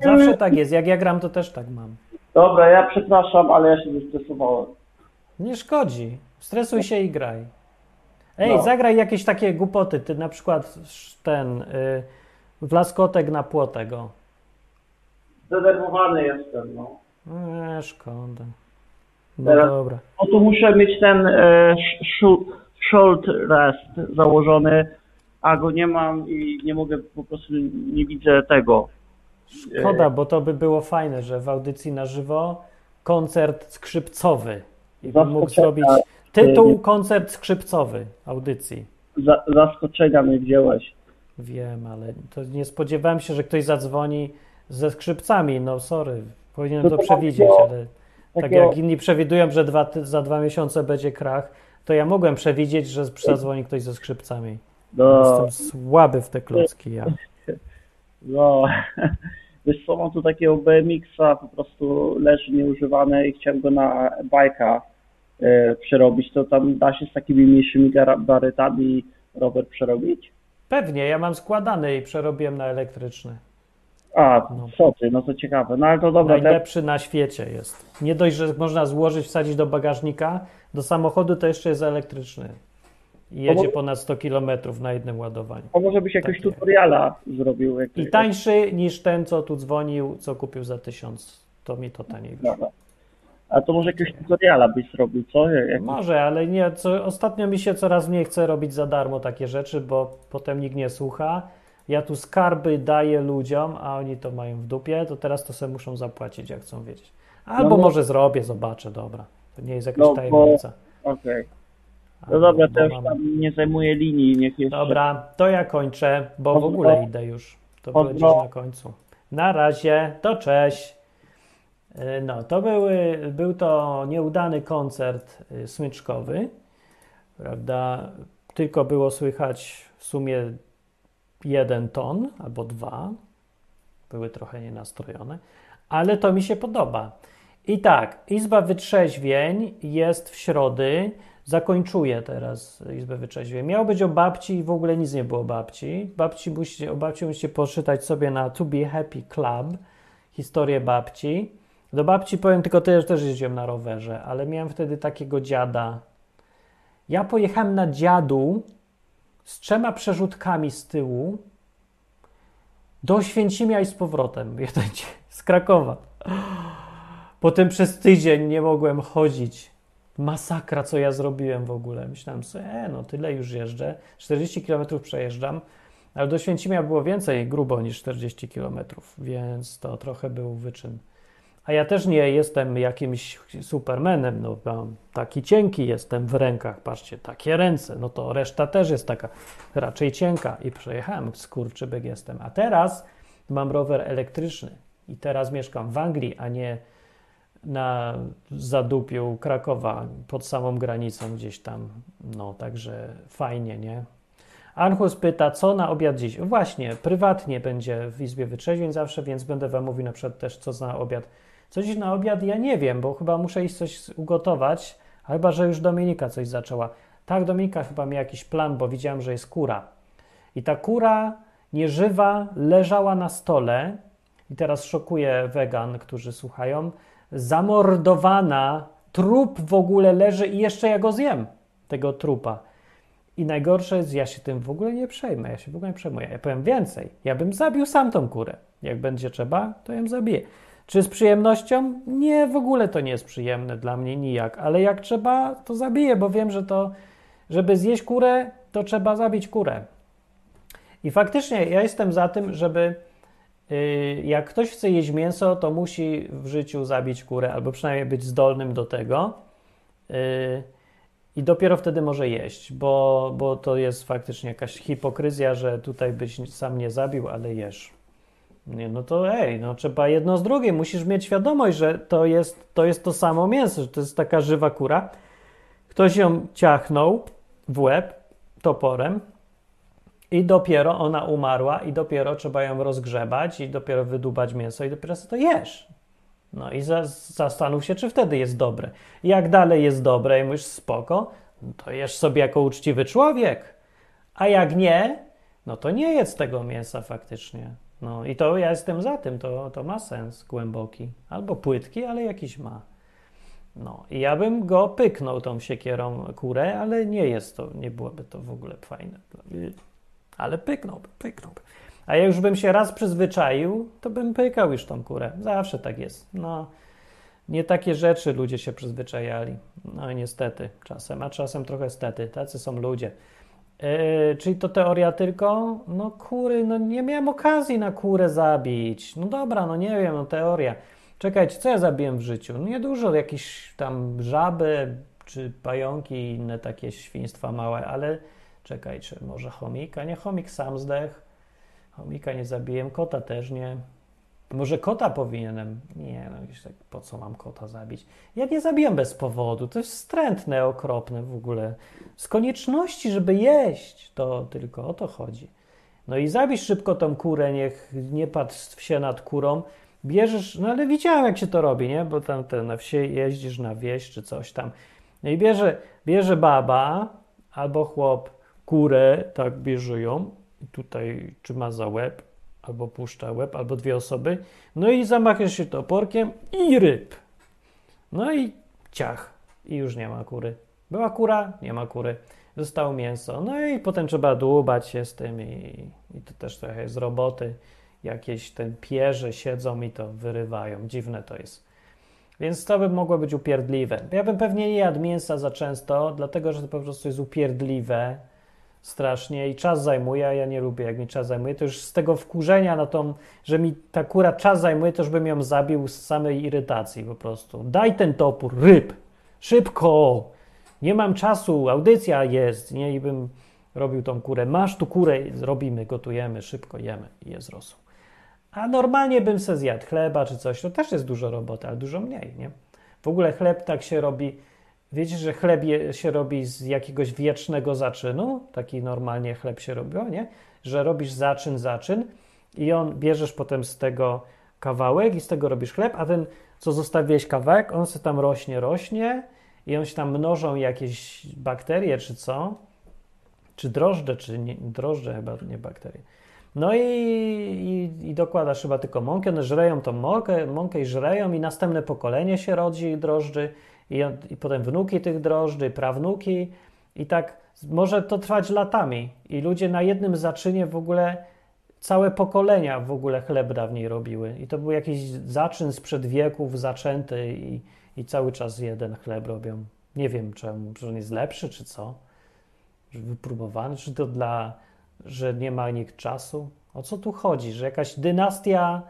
Zawsze tak jest, jak ja gram to też tak mam. Dobra, ja przepraszam, ale ja się zestresowałem. Nie szkodzi. Stresuj się i graj. Ej, No. zagraj jakieś takie głupoty. Ty na przykład ten y, wlaskotek na płotego. Zdenerwowany jestem, no. Eee, szkoda. No Teraz- dobra. No tu muszę mieć ten e, sh- shoulder rest założony, a go nie mam i nie mogę, po prostu nie widzę tego. Szkoda, bo to by było fajne, że w audycji na żywo koncert skrzypcowy. I bym mógł zrobić tytuł koncert skrzypcowy audycji. Za, zaskoczenia mnie wziąłeś. wiem, ale to nie spodziewałem się, że ktoś zadzwoni ze skrzypcami. No sorry, powinienem No to to przewidzieć, takiego- ale tak takiego- jak inni przewidują, że dwa, za dwa miesiące będzie krach, to ja mogłem przewidzieć, że zadzwoni ktoś ze skrzypcami. No, Jestem słaby w te klocki, ja. No. Wiesz co, mam tu takiego BMX-a, po prostu leży nieużywany i chciałem go na bajka e, przerobić, to tam da się z takimi mniejszymi gabarytami rower przerobić? Pewnie, ja mam składany i przerobiłem na elektryczny. A, No. co ty, no to ciekawe. No ale to dobra, Najlepszy na świecie jest. Nie dość, że można złożyć, wsadzić do bagażnika, do samochodu to jeszcze jest elektryczny. I jedzie może- ponad 100 km na jednym ładowaniu. to może byś jakiegoś tutoriala zrobił. Jak, I tańszy niż ten, co tu dzwonił, co kupił za 1000. To mi to taniej wyszło. Dobra. A to może jakiegoś tutoriala byś zrobił, co? Jak, Może, ale nie. Co, ostatnio mi się coraz mniej chce robić za darmo takie rzeczy, bo potem nikt nie słucha. Ja tu skarby daję ludziom, a oni to mają w dupie, to teraz to sobie muszą zapłacić, jak chcą wiedzieć. Albo No, no. może zrobię, zobaczę, dobra. To nie jest jakaś No, bo- tajemnica. Okej. A, No dobra, to już tam nie zajmuję linii, niech jeszcze... Dobra, to ja kończę, bo w ogóle idę już. To Pozdro. będzie na końcu. Na razie, to cześć. Y, No, to były, był to nieudany koncert y, smyczkowy, prawda? Tylko było słychać w sumie jeden ton albo dwa. Były trochę nienastrojone, ale to mi się podoba. I tak, Izba Wytrzeźwień jest w środy. Zakończuję teraz Izbę Wytrzeźwień. Miało być o babci i w ogóle nic nie było o babci. babci musicie, o babci musicie poczytać sobie na To Be Happy Club historię babci. Do babci powiem tylko tyle, że też jeździłem na rowerze, ale miałem wtedy takiego dziada. Ja pojechałem na dziadu z trzema przerzutkami z tyłu do Święcimia i z powrotem. Dzień, z Krakowa. Potem przez tydzień nie mogłem chodzić. Masakra, co ja zrobiłem w ogóle. Myślałem sobie, e, no tyle już jeżdżę. 40 km przejeżdżam, ale do Święcimia było więcej grubo niż 40 km, więc to trochę był wyczyn. A ja też nie jestem jakimś supermenem, no taki cienki jestem w rękach, patrzcie, takie ręce, no to reszta też jest taka raczej cienka i przejechałem, skurczybyk jestem. A teraz mam rower elektryczny i teraz mieszkam w Anglii, a nie na zadupiu Krakowa pod samą granicą gdzieś tam, no także fajnie, nie? Anchus pyta, co na obiad dziś? Właśnie, prywatnie będzie w Izbie Wytrzeźwień zawsze, więc będę wam mówił na przykład też, co na obiad. Co dziś na obiad? Ja nie wiem, bo chyba muszę iść coś ugotować, chyba, że już Dominika coś zaczęła. Tak, Dominika chyba miała jakiś plan, bo widziałem, że jest kura. I ta kura nieżywa leżała na stole i teraz szokuje wegan, którzy słuchają, zamordowana, trup w ogóle leży i jeszcze ja go zjem, tego trupa. I najgorsze jest, ja się tym w ogóle nie przejmę, ja się w ogóle nie przejmuję. Ja powiem więcej, ja bym zabił sam tą kurę. Jak będzie trzeba, to ją zabiję. Czy z przyjemnością? Nie, w ogóle to nie jest przyjemne dla mnie nijak, ale jak trzeba, to zabiję, bo wiem, że to, żeby zjeść kurę, to trzeba zabić kurę. I faktycznie ja jestem za tym, żeby jak ktoś chce jeść mięso, to musi w życiu zabić kurę, albo przynajmniej być zdolnym do tego. Yy, I dopiero wtedy może jeść, bo, bo to jest faktycznie jakaś hipokryzja, że tutaj byś sam nie zabił, ale jesz. Nie, no to ej, no trzeba jedno z drugim. Musisz mieć świadomość, że to jest, to jest to samo mięso, że to jest taka żywa kura. Ktoś ją ciachnął w łeb toporem i dopiero ona umarła i dopiero trzeba ją rozgrzebać i dopiero wydubać mięso i dopiero sobie to jesz. No i za, zastanów się, czy wtedy jest dobre. Jak dalej jest dobre i mówisz spoko, no to jesz sobie jako uczciwy człowiek. A jak nie, no to nie jedz tego mięsa faktycznie. No i to ja jestem za tym, to, to ma sens głęboki. Albo płytki, ale jakiś ma. No i ja bym go pyknął tą siekierą kurę, ale nie jest to, nie byłoby to w ogóle fajne. Ale pyknąłby, pyknąłby. A ja już bym się raz przyzwyczaił, to bym pykał już tą kurę. Zawsze tak jest. No, nie takie rzeczy ludzie się przyzwyczajali. No i niestety, czasem, a czasem trochę stety. Tacy są ludzie. Yy, czyli to teoria tylko? No kury, no nie miałem okazji na kurę zabić. No dobra, no nie wiem, no teoria. Czekajcie, co ja zabiłem w życiu? No niedużo, jakieś tam żaby, czy pająki i inne takie świństwa małe, ale czekajcie, może chomik? A nie chomik sam zdech? Chomika nie zabiłem, kota też nie. Może kota powinienem? Nie, no tak, po co mam kota zabić? Ja nie zabijam bez powodu, to jest wstrętne, okropne w ogóle. Z konieczności, żeby jeść, to tylko o to chodzi. No i zabierz szybko tą kurę, niech nie patrz się nad kurą. Bierzesz, no ale widziałem jak się to robi, nie? Bo tam te, na wsi jeździsz na wieś czy coś tam. No i bierze, bierze baba albo chłop kurę, tak bierze ją i tutaj trzyma za łeb, albo puszcza łeb, albo dwie osoby. No i zamachasz się toporkiem i ryb. No i ciach. I już nie ma kury. Była kura, nie ma kury. Zostało mięso. No i potem trzeba dłubać się z tym i, i to też trochę jest roboty. Jakieś ten pierze siedzą i to wyrywają. Dziwne to jest. Więc to by mogło być upierdliwe. Ja bym pewnie nie jadł mięsa za często, dlatego że to po prostu jest upierdliwe strasznie i czas zajmuje, a ja nie lubię, jak mi czas zajmuje. To już z tego wkurzenia na tą, że mi ta kura czas zajmuje, to już bym ją zabił z samej irytacji po prostu. Daj ten topór, ryb, szybko, nie mam czasu, audycja jest, nie, i bym robił tą kurę. Masz tu kurę, robimy, gotujemy, szybko jemy i jest rosół. A normalnie bym se zjadł chleba czy coś, to też jest dużo roboty, ale dużo mniej, nie? W ogóle chleb tak się robi, wiecie, że chleb je, się robi z jakiegoś wiecznego zaczynu, taki normalnie chleb się robiło, nie? Że robisz zaczyn, zaczyn i on, bierzesz potem z tego kawałek i z tego robisz chleb, a ten, co zostawiłeś kawałek, on se tam rośnie, rośnie i on się tam mnożą jakieś bakterie czy co, czy drożdże, czy nie, drożdże chyba, nie bakterie. No i, i, i dokładasz chyba tylko mąkę, one żreją tą mąkę, mąkę i żreją i następne pokolenie się rodzi drożdży i, i potem wnuki tych drożdży, prawnuki i tak może to trwać latami i ludzie na jednym zaczynie w ogóle całe pokolenia w ogóle chleb dawniej robiły i to był jakiś zaczyn sprzed wieków zaczęty i, i cały czas jeden chleb robią. Nie wiem czemu, że on jest lepszy czy co, wypróbowany, czy to dla że nie ma nikt czasu? O co tu chodzi? Że jakaś dynastia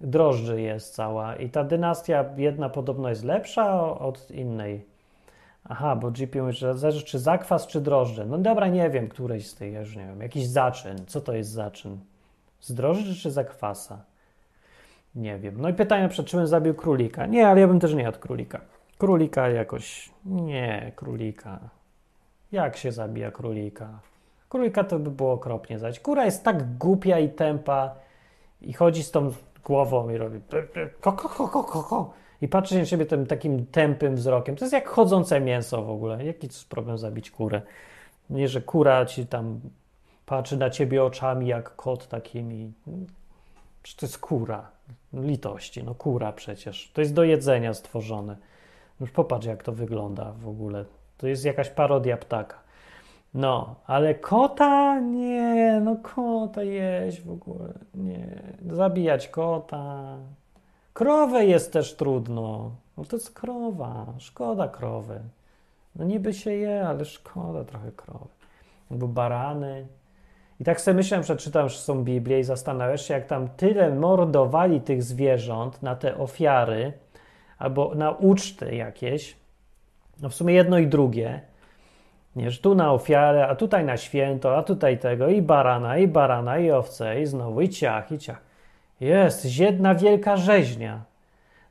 drożdży jest cała i ta dynastia jedna podobno jest lepsza od innej. Aha, bo GP mówi, że zależy czy zakwas, czy drożdże. No dobra, nie wiem, któreś z tych, ja już nie wiem. Jakiś zaczyn. Co to jest zaczyn? Z drożdży czy zakwasa? Nie wiem. No i pytanie przed czym zabił królika. Nie, ale ja bym też nie jadł królika. Królika jakoś... Nie, królika. Jak się zabija królika? Królika to by było okropnie zaś. Kura jest tak głupia i tempa i chodzi z tą głową i robi ko, ko, ko, ko, ko, ko. i patrzy na siebie tym takim tępym wzrokiem. To jest jak chodzące mięso w ogóle. Jaki jest problem zabić kurę? Nie, że kura ci tam patrzy na ciebie oczami jak kot takimi. Czy to jest kura? Litości, no kura przecież. To jest do jedzenia stworzone. Już popatrz jak to wygląda w ogóle. To jest jakaś parodia ptaka. No, ale kota? Nie, no kota jeść w ogóle. Nie, zabijać kota. Krowę jest też trudno. No to jest krowa, szkoda krowy. No niby się je, ale szkoda trochę krowy. Albo barany. I tak sobie myślałem, przeczytam, że są Biblię i zastanawiasz się, jak tam tyle mordowali tych zwierząt na te ofiary, albo na uczty jakieś. No w sumie jedno i drugie nie, że tu na ofiarę, a tutaj na święto, a tutaj tego i barana, i barana, i owce, i znowu i ciach, i ciach. Jest jedna wielka rzeźnia.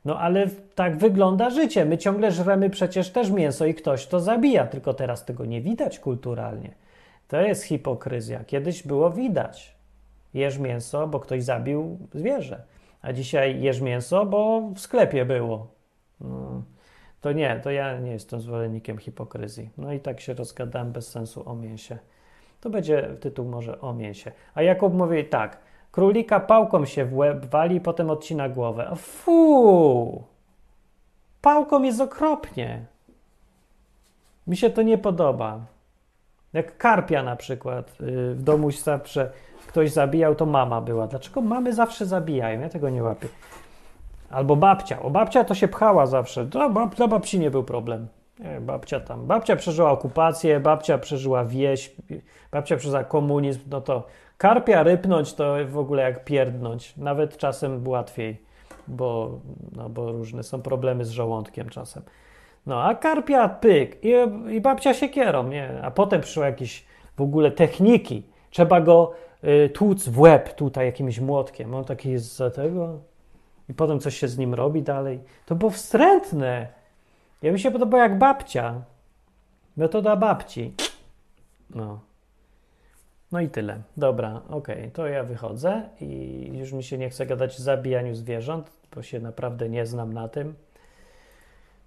No ale tak wygląda życie. My ciągle żremy przecież też mięso i ktoś to zabija, tylko teraz tego nie widać kulturalnie. To jest hipokryzja. Kiedyś było widać. Jesz mięso, bo ktoś zabił zwierzę. A dzisiaj jesz mięso, bo w sklepie było. No to nie, to ja nie jestem zwolennikiem hipokryzji. No i tak się rozgadałem bez sensu o mięsie. To będzie tytuł może o mięsie. A Jakub mówi tak, królika pałką się w łeb wali, potem odcina głowę. Fu! Pałką jest okropnie. Mi się to nie podoba. Jak karpia na przykład y, w domu zawsze ktoś zabijał, to mama była. Dlaczego mamy zawsze zabijają? Ja tego nie łapię. Albo babcia. O babcia to się pchała zawsze. Dla, bab, dla babci nie był problem. Nie, babcia tam. Babcia przeżyła okupację, babcia przeżyła wieś, babcia przeżyła komunizm. No to karpia rypnąć to w ogóle jak pierdnąć. Nawet czasem łatwiej, bo, no, bo różne są problemy z żołądkiem czasem. No a karpia pyk i, i babcia się kierą, nie? A potem przyszły jakieś w ogóle techniki. Trzeba go y, tłuc w łeb tutaj jakimś młotkiem. On taki jest za tego i potem coś się z nim robi dalej. To było wstrętne. Ja mi się podobało jak babcia. Metoda babci. No. No i tyle. Dobra, okej, to ja wychodzę i już mi się nie chce gadać o zabijaniu zwierząt, bo się naprawdę nie znam na tym.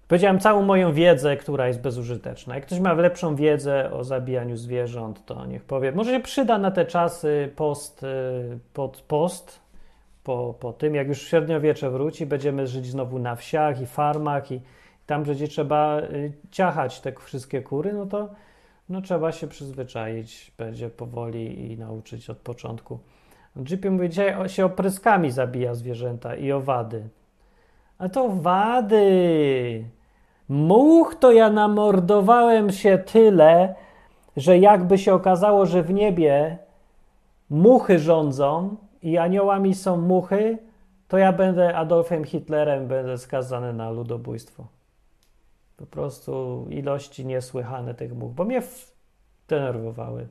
Powiedziałem całą moją wiedzę, która jest bezużyteczna. Jak ktoś ma lepszą wiedzę o zabijaniu zwierząt, to niech powie. Może się przyda na te czasy post, y, pod post, po, po tym, jak już średniowiecze wróci, będziemy żyć znowu na wsiach i farmach i tam, gdzie trzeba y, ciachać te wszystkie kury, no to no, trzeba się przyzwyczaić, będzie powoli i nauczyć od początku. Jeepie mówi, dzisiaj się opryskami zabija zwierzęta i owady. A to wady! Much to ja namordowałem się tyle, że jakby się okazało, że w niebie muchy rządzą i aniołami są muchy, to ja będę Adolfem Hitlerem, będę skazany na ludobójstwo. Po prostu ilości niesłychane tych much, bo mnie denerwowały.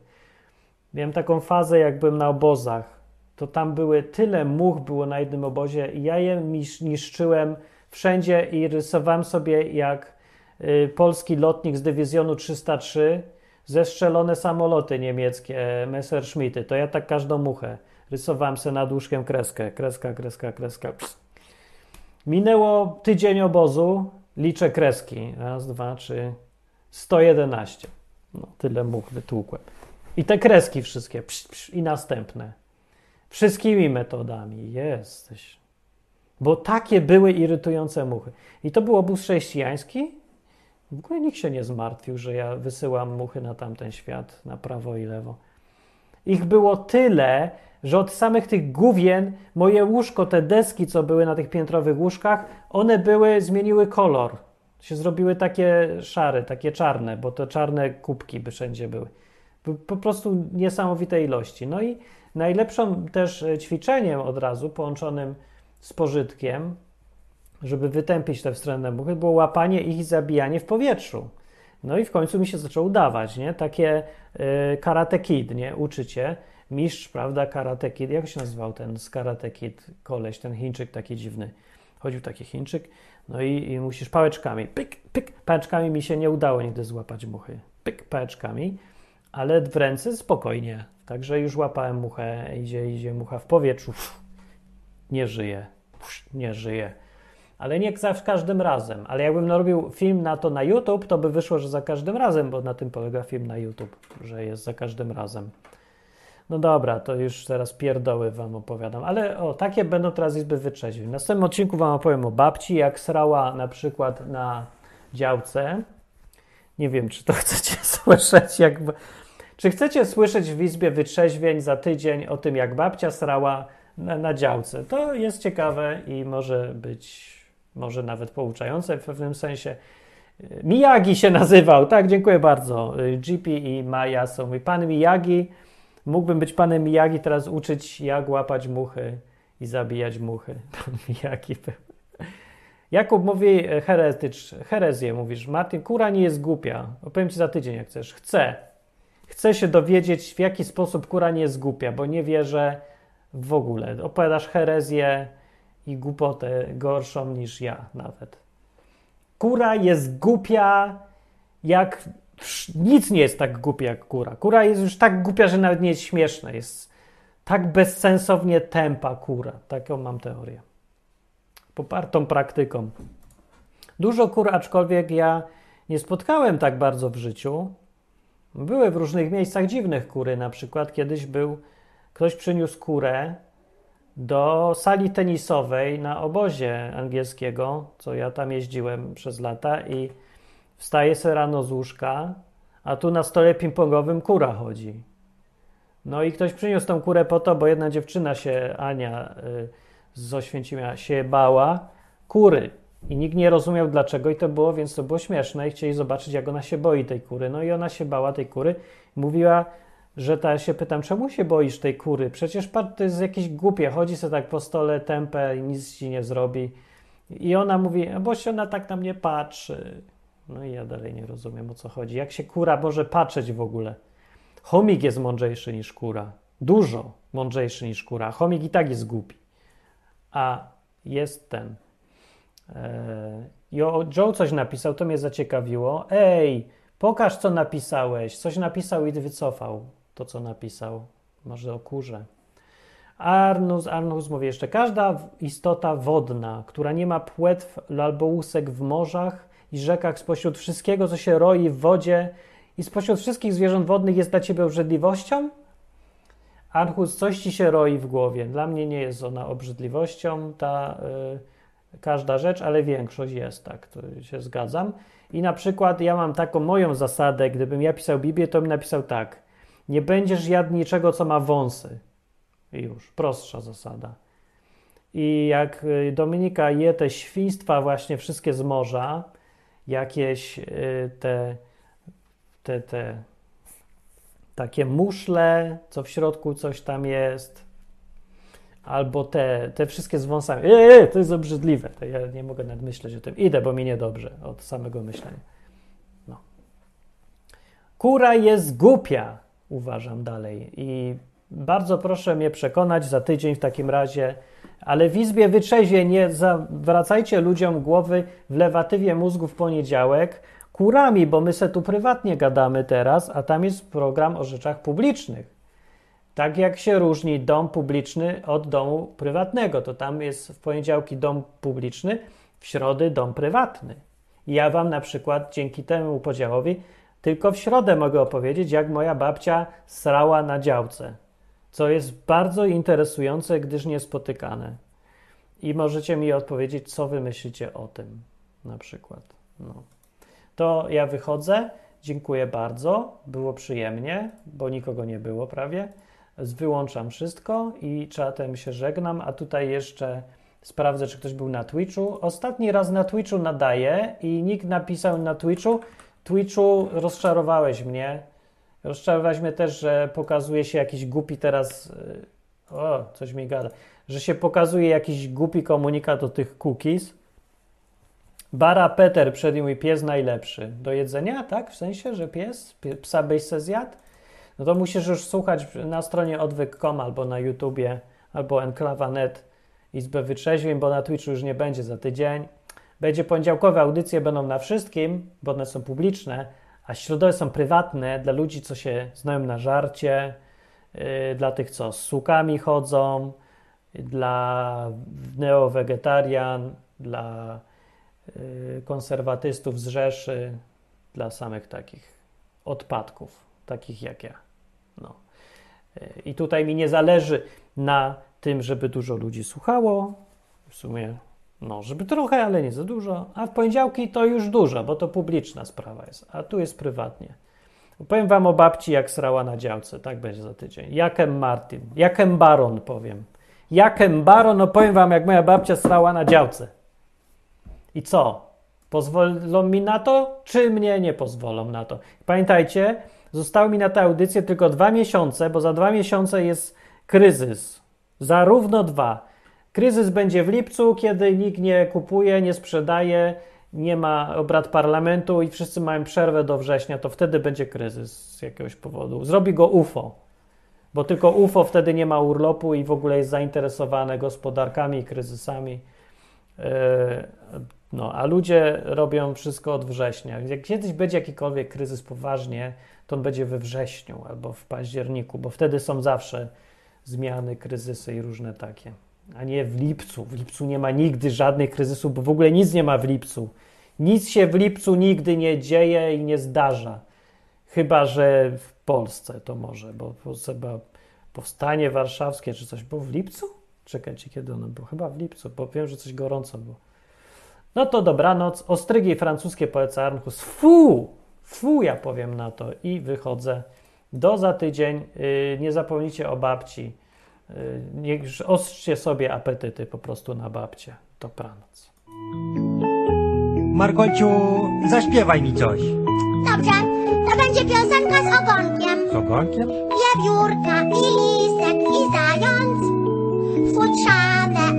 Miałem taką fazę, jak byłem na obozach. To tam były tyle much było na jednym obozie i ja je niszczyłem wszędzie i rysowałem sobie jak y, polski lotnik z dywizjonu 303 zestrzelone samoloty niemieckie, Messerschmitty. To ja tak każdą muchę rysowałem sobie nad łóżkiem kreskę. Kreska, kreska, kreska. Minęło tydzień obozu, liczę kreski. Raz, dwa, trzy, 111. No, tyle much wytłukłem. I te kreski wszystkie, psz, psz, i następne. Wszystkimi metodami. Jesteś. Bo takie były irytujące muchy. I to był obóz chrześcijański. W ogóle nikt się nie zmartwił, że ja wysyłam muchy na tamten świat, na prawo i lewo. Ich było tyle, że od samych tych główien moje łóżko, te deski, co były na tych piętrowych łóżkach, one były, zmieniły kolor. Się zrobiły takie szare, takie czarne, bo to czarne kubki by wszędzie były. Po- Po prostu niesamowite ilości. No i najlepszą też e, ćwiczeniem od razu, połączonym z pożytkiem, żeby wytępić te wstrętne muchy, było łapanie ich i zabijanie w powietrzu. No i w końcu mi się zaczęło udawać, nie? Takie y, karate kid, nie? Uczycie. Mistrz, prawda? Karate kid. Jak się nazywał ten z karate kid koleś, ten Chińczyk taki dziwny. Chodził taki Chińczyk, no i, i musisz pałeczkami, pyk, pyk. Pałeczkami mi się nie udało nigdy złapać muchy. Pyk, pałeczkami, ale w ręce spokojnie. Także już łapałem muchę, idzie, idzie mucha w powietrzu. Pff, nie żyje, Pff, nie żyje. Ale nie za każdym razem. Ale jakbym narobił film na to na YouTube, to by wyszło, że za każdym razem, bo na tym polega film na YouTube, że jest za każdym razem. No dobra, to już teraz pierdoły wam opowiadam. Ale o, takie będą teraz izby wytrzeźwień. W następnym odcinku wam opowiem o babci, jak srała na przykład na działce. Nie wiem, czy to chcecie słyszeć, jak... Czy chcecie słyszeć w Izbie Wytrzeźwień za tydzień o tym, jak babcia srała na, na działce? To jest ciekawe i może być, może nawet pouczające w pewnym sensie. Miyagi się nazywał, tak, dziękuję bardzo. GP i Maja są mój pan Miyagi. Mógłbym być panem Miyagi, teraz uczyć, jak łapać muchy i zabijać muchy. Miyagi. Jakub mówi e, heretycz, herezję, mówisz. Martin, kura nie jest głupia. Opowiem ci za tydzień, jak chcesz. Chcę. Chcę się dowiedzieć, w jaki sposób kura nie jest głupia, bo nie wierzę w ogóle. Opowiadasz herezję i głupotę gorszą niż ja nawet. Kura jest głupia jak... Nic nie jest tak głupia jak kura. Kura jest już tak głupia, że nawet nie jest śmieszna. Jest tak bezsensownie tępa kura. Taką mam teorię. Popartą praktyką. Dużo kur, aczkolwiek ja nie spotkałem tak bardzo w życiu. Były w różnych miejscach dziwnych kury. Na przykład kiedyś był, ktoś przyniósł kurę do sali tenisowej na obozie angielskiego, co ja tam jeździłem przez lata i wstaje se rano z łóżka, a tu na stole ping-pongowym kura chodzi. No i ktoś przyniósł tą kurę po to, bo jedna dziewczyna się, Ania y, z Oświęcimia, się bała kury. I nikt nie rozumiał dlaczego i to było, więc to było śmieszne i chcieli zobaczyć, jak ona się boi tej kury. No i ona się bała tej kury. Mówiła, że ta się pytam, czemu się boisz tej kury? Przecież to jest jakieś głupie, chodzi sobie tak po stole tępe i nic ci nie zrobi. I ona mówi, bo się ona tak na mnie patrzy. No i ja dalej nie rozumiem, o co chodzi. Jak się kura może patrzeć w ogóle? Chomik jest mądrzejszy niż kura. Dużo mądrzejszy niż kura. Chomik i tak jest głupi. A jest ten. E, Jo, Joe coś napisał, to mnie zaciekawiło. Ej, pokaż co napisałeś. Coś napisał i wycofał to, co napisał. Może o kurze. Arnus, Arnus mówi jeszcze, każda istota wodna, która nie ma płetw albo łusek w morzach i rzekach spośród wszystkiego, co się roi w wodzie i spośród wszystkich zwierząt wodnych jest dla ciebie obrzydliwością? Arnus, coś ci się roi w głowie. Dla mnie nie jest ona obrzydliwością, ta y, każda rzecz, ale większość jest, tak, to się zgadzam. I na przykład ja mam taką moją zasadę, gdybym ja pisał Biblię, to bym napisał tak, nie będziesz jadł niczego, co ma wąsy. I już, prostsza zasada. I jak y, Dominika je te świństwa właśnie wszystkie z morza, jakieś y, te, te, te takie muszle, co w środku coś tam jest, albo te, te wszystkie z wąsami. Eee, to jest obrzydliwe. To ja nie mogę nawet myśleć o tym. Idę, bo mi niedobrze od samego myślenia. No. Kura jest głupia, uważam dalej. I bardzo proszę mnie przekonać za tydzień w takim razie, ale w Izbie Wytrzeźwie nie zawracajcie ludziom głowy w lewatywie mózgu w poniedziałek kurami, bo my se tu prywatnie gadamy teraz, a tam jest program o rzeczach publicznych. Tak jak się różni dom publiczny od domu prywatnego, to tam jest w poniedziałki dom publiczny, w środy dom prywatny. Ja wam na przykład dzięki temu podziałowi tylko w środę mogę opowiedzieć, jak moja babcia srała na działce co jest bardzo interesujące, gdyż niespotykane. I możecie mi odpowiedzieć, co wy myślicie o tym, na przykład. No. To ja wychodzę. Dziękuję bardzo. Było przyjemnie, bo nikogo nie było prawie. Wyłączam wszystko i czatem się żegnam. A tutaj jeszcze sprawdzę, czy ktoś był na Twitchu. Ostatni raz na Twitchu nadaję i nikt napisał na Twitchu. Twitchu, rozczarowałeś mnie. Rozczarowałeś mnie też, że pokazuje się jakiś głupi teraz. y, O, coś mi gada. Że się pokazuje jakiś głupi komunikat o tych cookies. Bara Peter przednił mi pies najlepszy. Do jedzenia, tak? W sensie, że pies? Pie- Psa byś se zjadł? No to musisz już słuchać na stronie odwyk.com albo na YouTubie, albo enklawa.net Izbę Wytrzeźwień, bo na Twitchu już nie będzie za tydzień. Będzie poniedziałkowe audycje, będą na wszystkim, bo one są publiczne, a środowe są prywatne dla ludzi, co się znają na żarcie, yy, dla tych, co z sukami chodzą, dla neowegetarian, dla yy, konserwatystów z Rzeszy, dla samych takich odpadków, takich jak ja. No. Yy, I tutaj mi nie zależy na tym, żeby dużo ludzi słuchało. W sumie, no, żeby trochę, ale nie za dużo. A w poniedziałki to już dużo, bo to publiczna sprawa jest, a tu jest prywatnie. Powiem wam o babci, jak srała na działce. Tak będzie za tydzień. Jakem Martin. Jakem Baron powiem. Jakem Baron opowiem wam, jak moja babcia srała na działce. I co? Pozwolą mi na to, czy mnie nie pozwolą na to? Pamiętajcie, zostały mi na tę audycję tylko dwa miesiące, bo za dwa miesiące jest kryzys. Zarówno dwa. Kryzys będzie w lipcu, kiedy nikt nie kupuje, nie sprzedaje, nie ma obrad parlamentu i wszyscy mają przerwę do września, to wtedy będzie kryzys z jakiegoś powodu. Zrobi go UFO, bo tylko UFO wtedy nie ma urlopu i w ogóle jest zainteresowane gospodarkami i kryzysami. Yy, No, a ludzie robią wszystko od września. Jak kiedyś będzie jakikolwiek kryzys poważnie, to on będzie we wrześniu albo w październiku, bo wtedy są zawsze zmiany, kryzysy i różne takie. A nie w lipcu. W lipcu nie ma nigdy żadnych kryzysów, bo w ogóle nic nie ma w lipcu. Nic się w lipcu nigdy nie dzieje i nie zdarza. Chyba, że w Polsce to może, bo chyba powstanie warszawskie czy coś było w lipcu? Czekajcie, kiedy ono było? Chyba w lipcu, bo wiem, że coś gorąco było. No to dobranoc. Ostrygi francuskie poleca Arnhus. Fu! Fu, ja powiem na to. I wychodzę. Do za tydzień. Yy, nie zapomnijcie o babci. Yy, niech ostrzycie sobie apetyty po prostu na babcie. Dobranoc. Markociu, zaśpiewaj mi coś. Dobrze, to będzie piosenka z ogonkiem. Z ogonkiem? Wiewiórka i lisek i zając futrzane